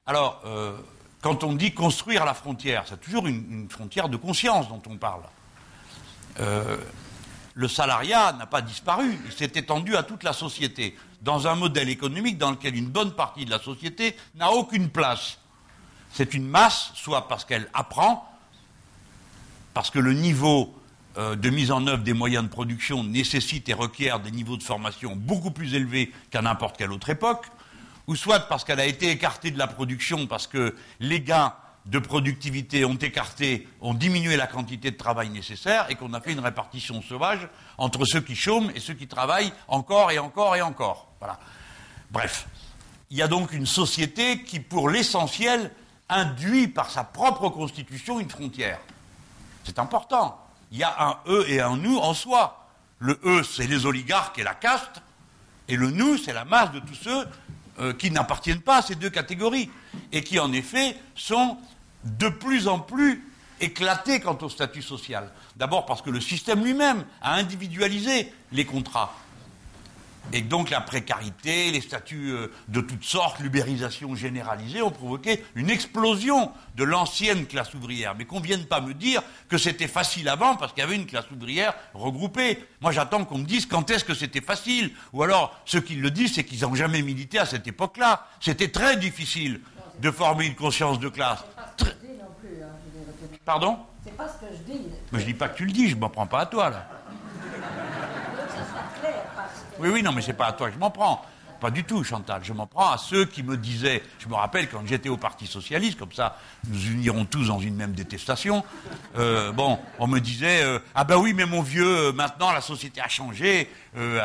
Alors, euh, quand on dit construire la frontière, c'est toujours une, frontière de conscience dont on parle. le salariat n'a pas disparu, il s'est étendu à toute la société, dans un modèle économique dans lequel une bonne partie de la société n'a aucune place. C'est une masse, soit parce qu'elle apprend, parce que le niveau euh, de mise en œuvre des moyens de production nécessite et requiert des niveaux de formation beaucoup plus élevés qu'à n'importe quelle autre époque, ou soit parce qu'elle a été écartée de la production parce que les gains de productivité ont écarté, ont diminué la quantité de travail nécessaire et qu'on a fait une répartition sauvage entre ceux qui chôment et ceux qui travaillent encore et encore et encore. Voilà. Bref. Il y a donc une société qui, pour l'essentiel, induit par sa propre constitution une frontière. C'est important. Il y a un eux et un nous en soi. Le eux, c'est les oligarques et la caste, et le nous, c'est la masse de tous ceux euh, qui n'appartiennent pas à ces deux catégories, et qui en effet sont de plus en plus éclatés quant au statut social. D'abord parce que le système lui-même a individualisé les contrats. Et donc la précarité, les statuts euh, de toutes sortes, l'ubérisation généralisée ont provoqué une explosion de l'ancienne classe ouvrière. Mais qu'on ne vienne pas me dire que c'était facile avant parce qu'il y avait une classe ouvrière regroupée. Moi j'attends qu'on me dise quand est-ce que c'était facile. Ou alors ceux qui le disent, c'est qu'ils n'ont jamais milité à cette époque-là. C'était très difficile de former une conscience de classe. Pardon? C'est pas ce que je dis. Mais je dis pas que tu le dis, je m'en prends pas à toi là. Oui, oui, non, mais c'est pas à toi que je m'en prends. Pas du tout, Chantal. Je m'en prends à ceux qui me disaient, je me rappelle quand j'étais au Parti Socialiste, comme ça, nous unirons tous dans une même détestation. Euh, bon, on me disait, euh, ah ben oui, mais mon vieux, euh, maintenant la société a changé,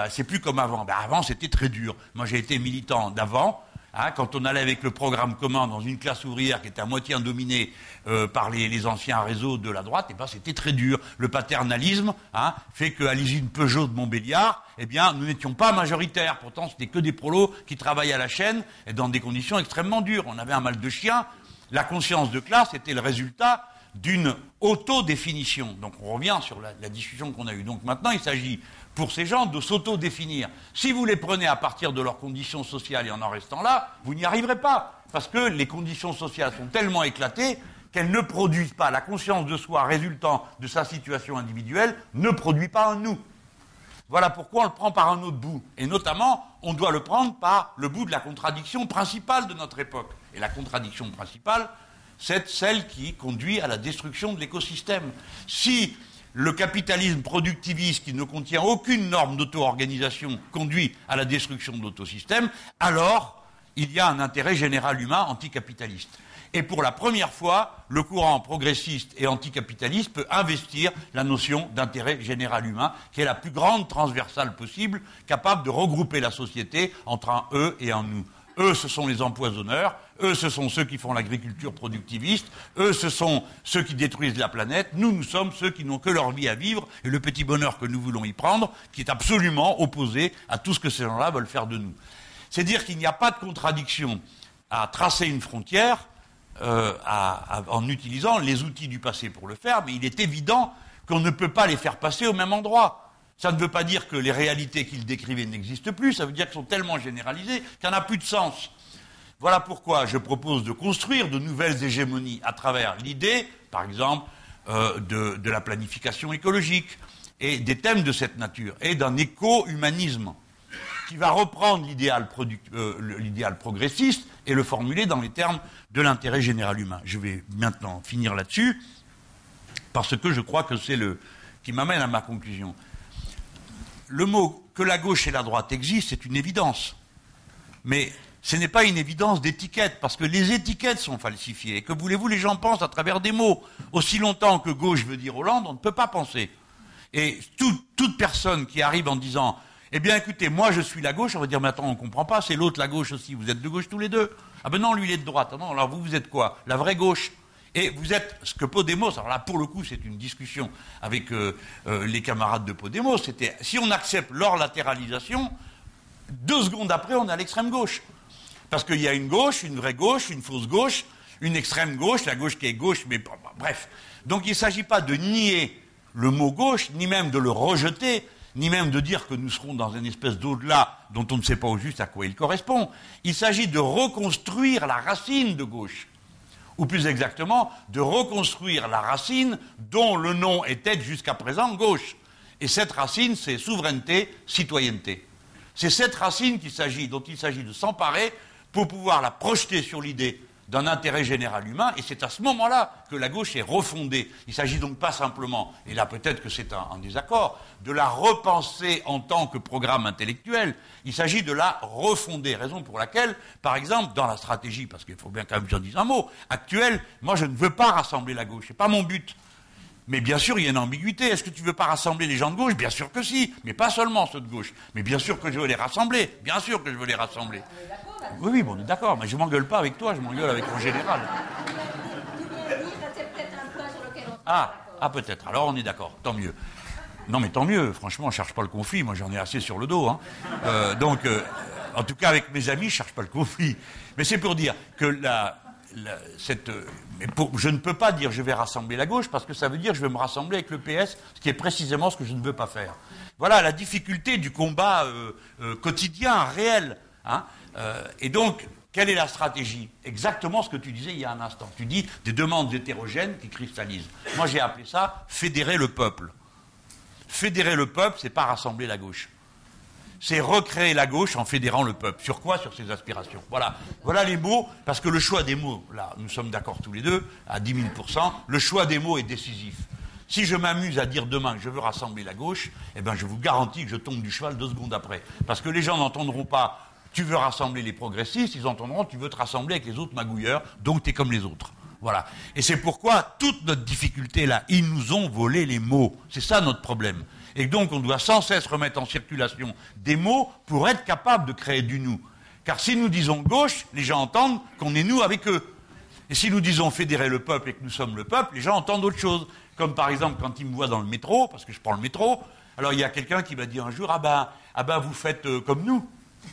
c'est plus comme avant. Ben avant, c'était très dur. Moi, j'ai été militant d'avant. Hein, quand on allait avec le programme commun dans une classe ouvrière qui était à moitié dominée euh, par les, anciens réseaux de la droite, eh ben c'était très dur. Le paternalisme hein, fait qu'à l'usine Peugeot de Montbéliard, eh bien, nous n'étions pas majoritaires. Pourtant, c'était que des prolos qui travaillaient à la chaîne et dans des conditions extrêmement dures. On avait un mal de chien. La conscience de classe était le résultat d'une autodéfinition. Donc on revient sur la, la discussion qu'on a eue. Donc maintenant, il s'agit pour ces gens de s'auto-définir. Si vous les prenez à partir de leurs conditions sociales et en en restant là, vous n'y arriverez pas. Parce que les conditions sociales sont tellement éclatées qu'elles ne produisent pas. La conscience de soi résultant de sa situation individuelle ne produit pas un nous. Voilà pourquoi on le prend par un autre bout. Et notamment, on doit le prendre par le bout de la contradiction principale de notre époque. Et la contradiction principale, c'est celle qui conduit à la destruction de l'écosystème. Si le capitalisme productiviste qui ne contient aucune norme d'auto-organisation conduit à la destruction de l'autosystème, alors il y a un intérêt général humain anticapitaliste. Et pour la première fois, le courant progressiste et anticapitaliste peut investir la notion d'intérêt général humain, qui est la plus grande transversale possible, capable de regrouper la société entre un eux et un nous. Eux, ce sont les empoisonneurs, eux, ce sont ceux qui font l'agriculture productiviste, eux, ce sont ceux qui détruisent la planète, nous, nous sommes ceux qui n'ont que leur vie à vivre et le petit bonheur que nous voulons y prendre, qui est absolument opposé à tout ce que ces gens-là veulent faire de nous. C'est dire qu'il n'y a pas de contradiction à tracer une frontière euh, en utilisant les outils du passé pour le faire, mais il est évident qu'on ne peut pas les faire passer au même endroit. Ça ne veut pas dire que les réalités qu'il décrivait n'existent plus, ça veut dire qu'elles sont tellement généralisées en a plus de sens. Voilà pourquoi je propose de construire de nouvelles hégémonies à travers l'idée, par exemple, euh, de, la planification écologique et des thèmes de cette nature, et d'un éco-humanisme qui va reprendre euh, l'idéal progressiste et le formuler dans les termes de l'intérêt général humain. Je vais maintenant finir là-dessus, parce que je crois que c'est le qui m'amène à ma conclusion le mot que la gauche et la droite existent, c'est une évidence. Mais ce n'est pas une évidence d'étiquette, parce que les étiquettes sont falsifiées. Que voulez-vous, les gens pensent à travers des mots. Aussi longtemps que gauche veut dire Hollande, on ne peut pas penser. Et toute personne qui arrive en disant, eh bien écoutez, moi je suis la gauche, on va dire, mais attends, on ne comprend pas, c'est l'autre la gauche aussi, vous êtes de gauche tous les deux. Ah ben non, lui il est de droite. Ah non, alors vous, vous êtes quoi? La vraie gauche. Et vous êtes ce que Podemos, alors là pour le coup c'est une discussion avec euh, euh, les camarades de Podemos, c'était si on accepte leur latéralisation, deux secondes après on à l'extrême gauche. Parce qu'il y a une gauche, une vraie gauche, une fausse gauche, une extrême gauche, la gauche qui est gauche, mais bref. Donc il ne s'agit pas de nier le mot gauche, ni même de le rejeter, ni même de dire que nous serons dans une espèce d'au-delà dont on ne sait pas au juste à quoi il correspond. Il s'agit de reconstruire la racine de gauche, ou plus exactement, de reconstruire la racine dont le nom était jusqu'à présent gauche. Et cette racine, c'est souveraineté, citoyenneté. C'est cette racine dont il s'agit de s'emparer pour pouvoir la projeter sur l'idée d'un intérêt général humain, et c'est à ce moment-là que la gauche est refondée. Il ne s'agit donc pas simplement, et là peut-être que c'est un, désaccord, de la repenser en tant que programme intellectuel, il s'agit de la refonder, raison pour laquelle, par exemple, dans la stratégie, parce qu'il faut bien quand même que j'en dise un mot, actuelle, moi je ne veux pas rassembler la gauche, ce n'est pas mon but. Mais bien sûr, il y a une ambiguïté. Est-ce que tu veux pas rassembler les gens de gauche? Bien sûr que si, mais pas seulement ceux de gauche. Mais bien sûr que je veux les rassembler. Bien sûr que je veux les rassembler. Oui, oui, bon, on est d'accord, mais je ne m'engueule pas avec toi, je m'engueule avec mon général. Ah, ah peut-être. Alors on est d'accord, tant mieux. Non, mais tant mieux. Franchement, on ne cherche pas le conflit. Moi, j'en ai assez sur le dos. Hein. Euh, donc, euh, en tout cas, avec mes amis, je ne cherche pas le conflit. Mais c'est pour dire que la, cette, mais je ne peux pas dire je vais rassembler la gauche parce que ça veut dire je vais me rassembler avec le PS, ce qui est précisément ce que je ne veux pas faire. Voilà la difficulté du combat euh, quotidien, réel. Hein. Euh, et donc, quelle est la stratégie Exactement ce que tu disais il y a un instant. Tu dis des demandes hétérogènes qui cristallisent. Moi, j'ai appelé ça fédérer le peuple. Fédérer le peuple, c'est pas rassembler la gauche c'est recréer la gauche en fédérant le peuple. Sur quoi Sur ses aspirations. Voilà. Les mots, parce que le choix des mots, là, nous sommes d'accord tous les deux, à 10 000% le choix des mots est décisif. Si je m'amuse à dire demain que je veux rassembler la gauche, eh bien, je vous garantis que je tombe du cheval deux secondes après. Parce que les gens n'entendront pas tu veux rassembler les progressistes, ils entendront tu veux te rassembler avec les autres magouilleurs, donc tu es comme les autres. Voilà. Et c'est pourquoi toute notre difficulté là, ils nous ont volé les mots. C'est ça notre problème. Et donc on doit sans cesse remettre en circulation des mots pour être capable de créer du nous. Car si nous disons gauche, les gens entendent qu'on est nous avec eux. Et si nous disons fédérer le peuple et que nous sommes le peuple, les gens entendent autre chose. Comme par exemple quand ils me voient dans le métro, parce que je prends le métro, alors il y a quelqu'un qui m'a dit un jour, ah ben, ah ben vous faites euh, comme nous.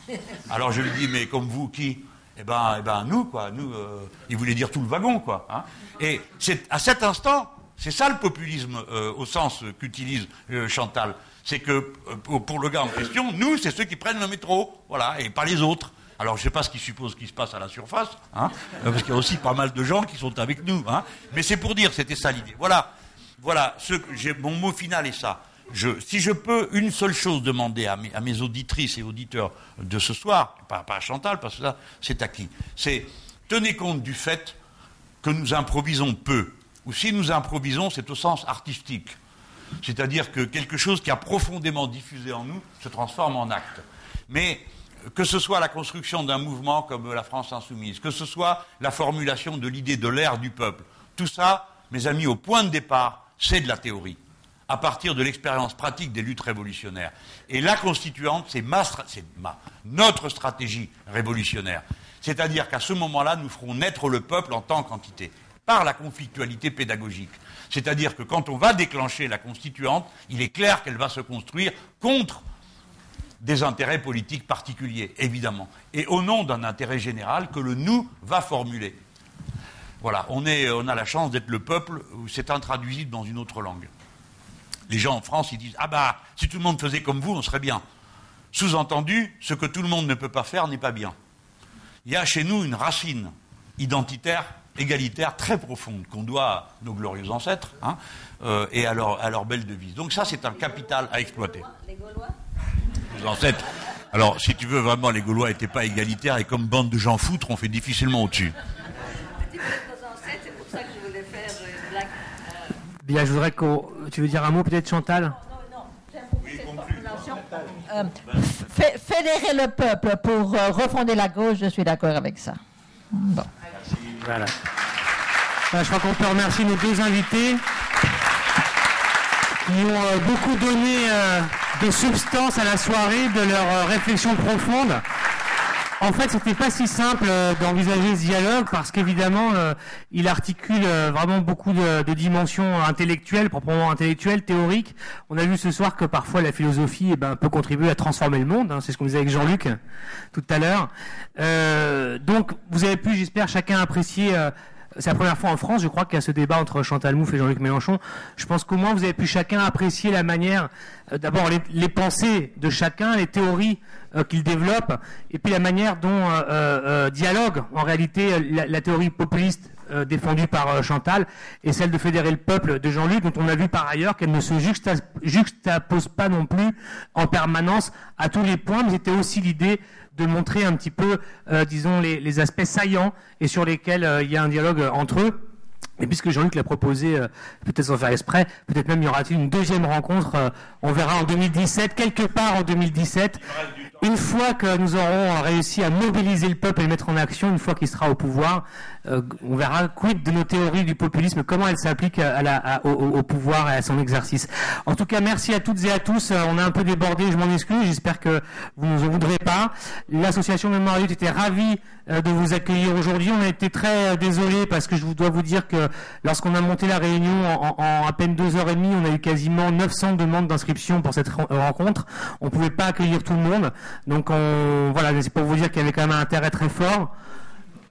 Alors je lui dis, mais comme vous, qui? Eh ben, eh ben, nous, quoi, nous, euh, il voulait dire tout le wagon, quoi. Hein. Et à cet instant, c'est ça le populisme euh, au sens qu'utilise euh, Chantal. C'est que pour le gars en question, nous, c'est ceux qui prennent le métro, voilà, et pas les autres. Alors je ne sais pas ce qu'il suppose qui se passe à la surface, hein, parce qu'il y a aussi pas mal de gens qui sont avec nous. Hein. Mais c'est pour dire, c'était ça l'idée. Voilà, voilà. Ce mon mot final est ça si je peux une seule chose demander à mes, auditrices et auditeurs de ce soir, pas, à Chantal, parce que ça, c'est à qui C'est tenez compte du fait que nous improvisons peu. Ou si nous improvisons, c'est au sens artistique. C'est-à-dire que quelque chose qui a profondément diffusé en nous se transforme en acte. Mais que ce soit la construction d'un mouvement comme la France insoumise, que ce soit la formulation de l'idée de l'ère du peuple, tout ça, mes amis, au point de départ, c'est de la théorie à partir de l'expérience pratique des luttes révolutionnaires. Et la constituante, c'est notre stratégie révolutionnaire. C'est-à-dire qu'à ce moment-là, nous ferons naître le peuple en tant qu'entité, par la conflictualité pédagogique. C'est-à-dire que quand on va déclencher la constituante, il est clair qu'elle va se construire contre des intérêts politiques particuliers, évidemment, et au nom d'un intérêt général que le nous va formuler. Voilà, on, on a la chance d'être le peuple, c'est intraduisible dans une autre langue les gens en France, ils disent Ah bah, si tout le monde faisait comme vous, on serait bien. Sous-entendu, ce que tout le monde ne peut pas faire n'est pas bien. Il y a chez nous une racine identitaire, égalitaire, très profonde, qu'on doit à nos glorieux ancêtres hein, euh, et à leur, à leur, belle devise. Donc ça, c'est un capital à exploiter. Les Gaulois Les ancêtres. Alors, si tu veux vraiment, les Gaulois n'étaient pas égalitaires et comme bande de gens foutres, on fait difficilement au-dessus. Bien, je voudrais que tu veux dire un mot peut-être, Chantal? Non, non, non. J'aime beaucoup cette formulation. Euh, fédérer le peuple pour euh, refonder la gauche, je suis d'accord avec ça. Bon. Voilà. je crois qu'on peut remercier nos deux invités qui ont euh, beaucoup donné de substance à la soirée, de leur réflexion profonde. En fait, c'était pas si simple euh, d'envisager ce dialogue parce qu'évidemment, euh, il articule euh, vraiment beaucoup de, dimensions intellectuelles, proprement intellectuelles, théoriques. On a vu ce soir que parfois la philosophie eh ben, peut contribuer à transformer le monde. Hein, c'est ce qu'on disait avec Jean-Luc tout à l'heure. donc, vous avez pu, j'espère, chacun apprécier c'est la première fois en France, je crois, qu'il y a ce débat entre Chantal Mouffe et Jean-Luc Mélenchon. Je pense qu'au moins vous avez pu chacun apprécier la manière, d'abord les, pensées de chacun, les théories qu'il développe, et puis la manière dont euh, dialogue en réalité la, théorie populiste défendue par Chantal et celle de fédérer le peuple de Jean-Luc, dont on a vu par ailleurs qu'elle ne se juxtapose pas non plus en permanence à tous les points, mais c'était aussi l'idée de montrer un petit peu, euh, disons, les, aspects saillants et sur lesquels euh, il y a un dialogue entre eux. Et puisque Jean-Luc l'a proposé, euh, peut-être sans faire exprès, peut-être même y aura-t-il une deuxième rencontre, on verra en 2017, quelque part en 2017. Une fois que nous aurons réussi à mobiliser le peuple et le mettre en action, une fois qu'il sera au pouvoir, euh, on verra quid de nos théories du populisme, comment elles s'appliquent au, pouvoir et à son exercice. En tout cas, merci à toutes et à tous. Euh, on a un peu débordé, je m'en excuse. J'espère que vous ne nous en voudrez pas. L'association Mémoire était ravie de vous accueillir aujourd'hui. On a été très désolé parce que je dois vous dire que lorsqu'on a monté la réunion en, à peine deux heures et demie, on a eu quasiment 900 demandes d'inscription pour cette rencontre. On pouvait pas accueillir tout le monde. Donc on, voilà, c'est pour vous dire qu'il y avait quand même un intérêt très fort.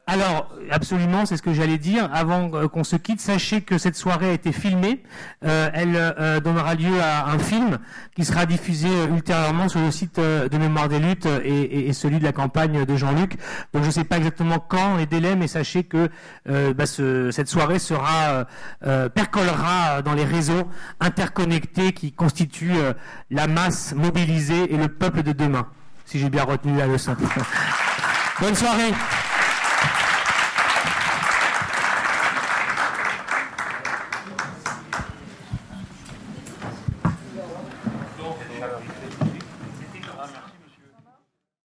Alors, absolument, c'est ce que j'allais dire. Avant euh, qu'on se quitte, sachez que cette soirée a été filmée. Euh, elle euh, donnera lieu à un film qui sera diffusé ultérieurement sur le site de Mémoire des Luttes et, celui de la campagne de Jean-Luc. Donc, je ne sais pas exactement quand les délais, mais sachez que bah, cette soirée sera percolera dans les réseaux interconnectés qui constituent la masse mobilisée et le peuple de demain. Si j'ai bien retenu la leçon. Bonne soirée.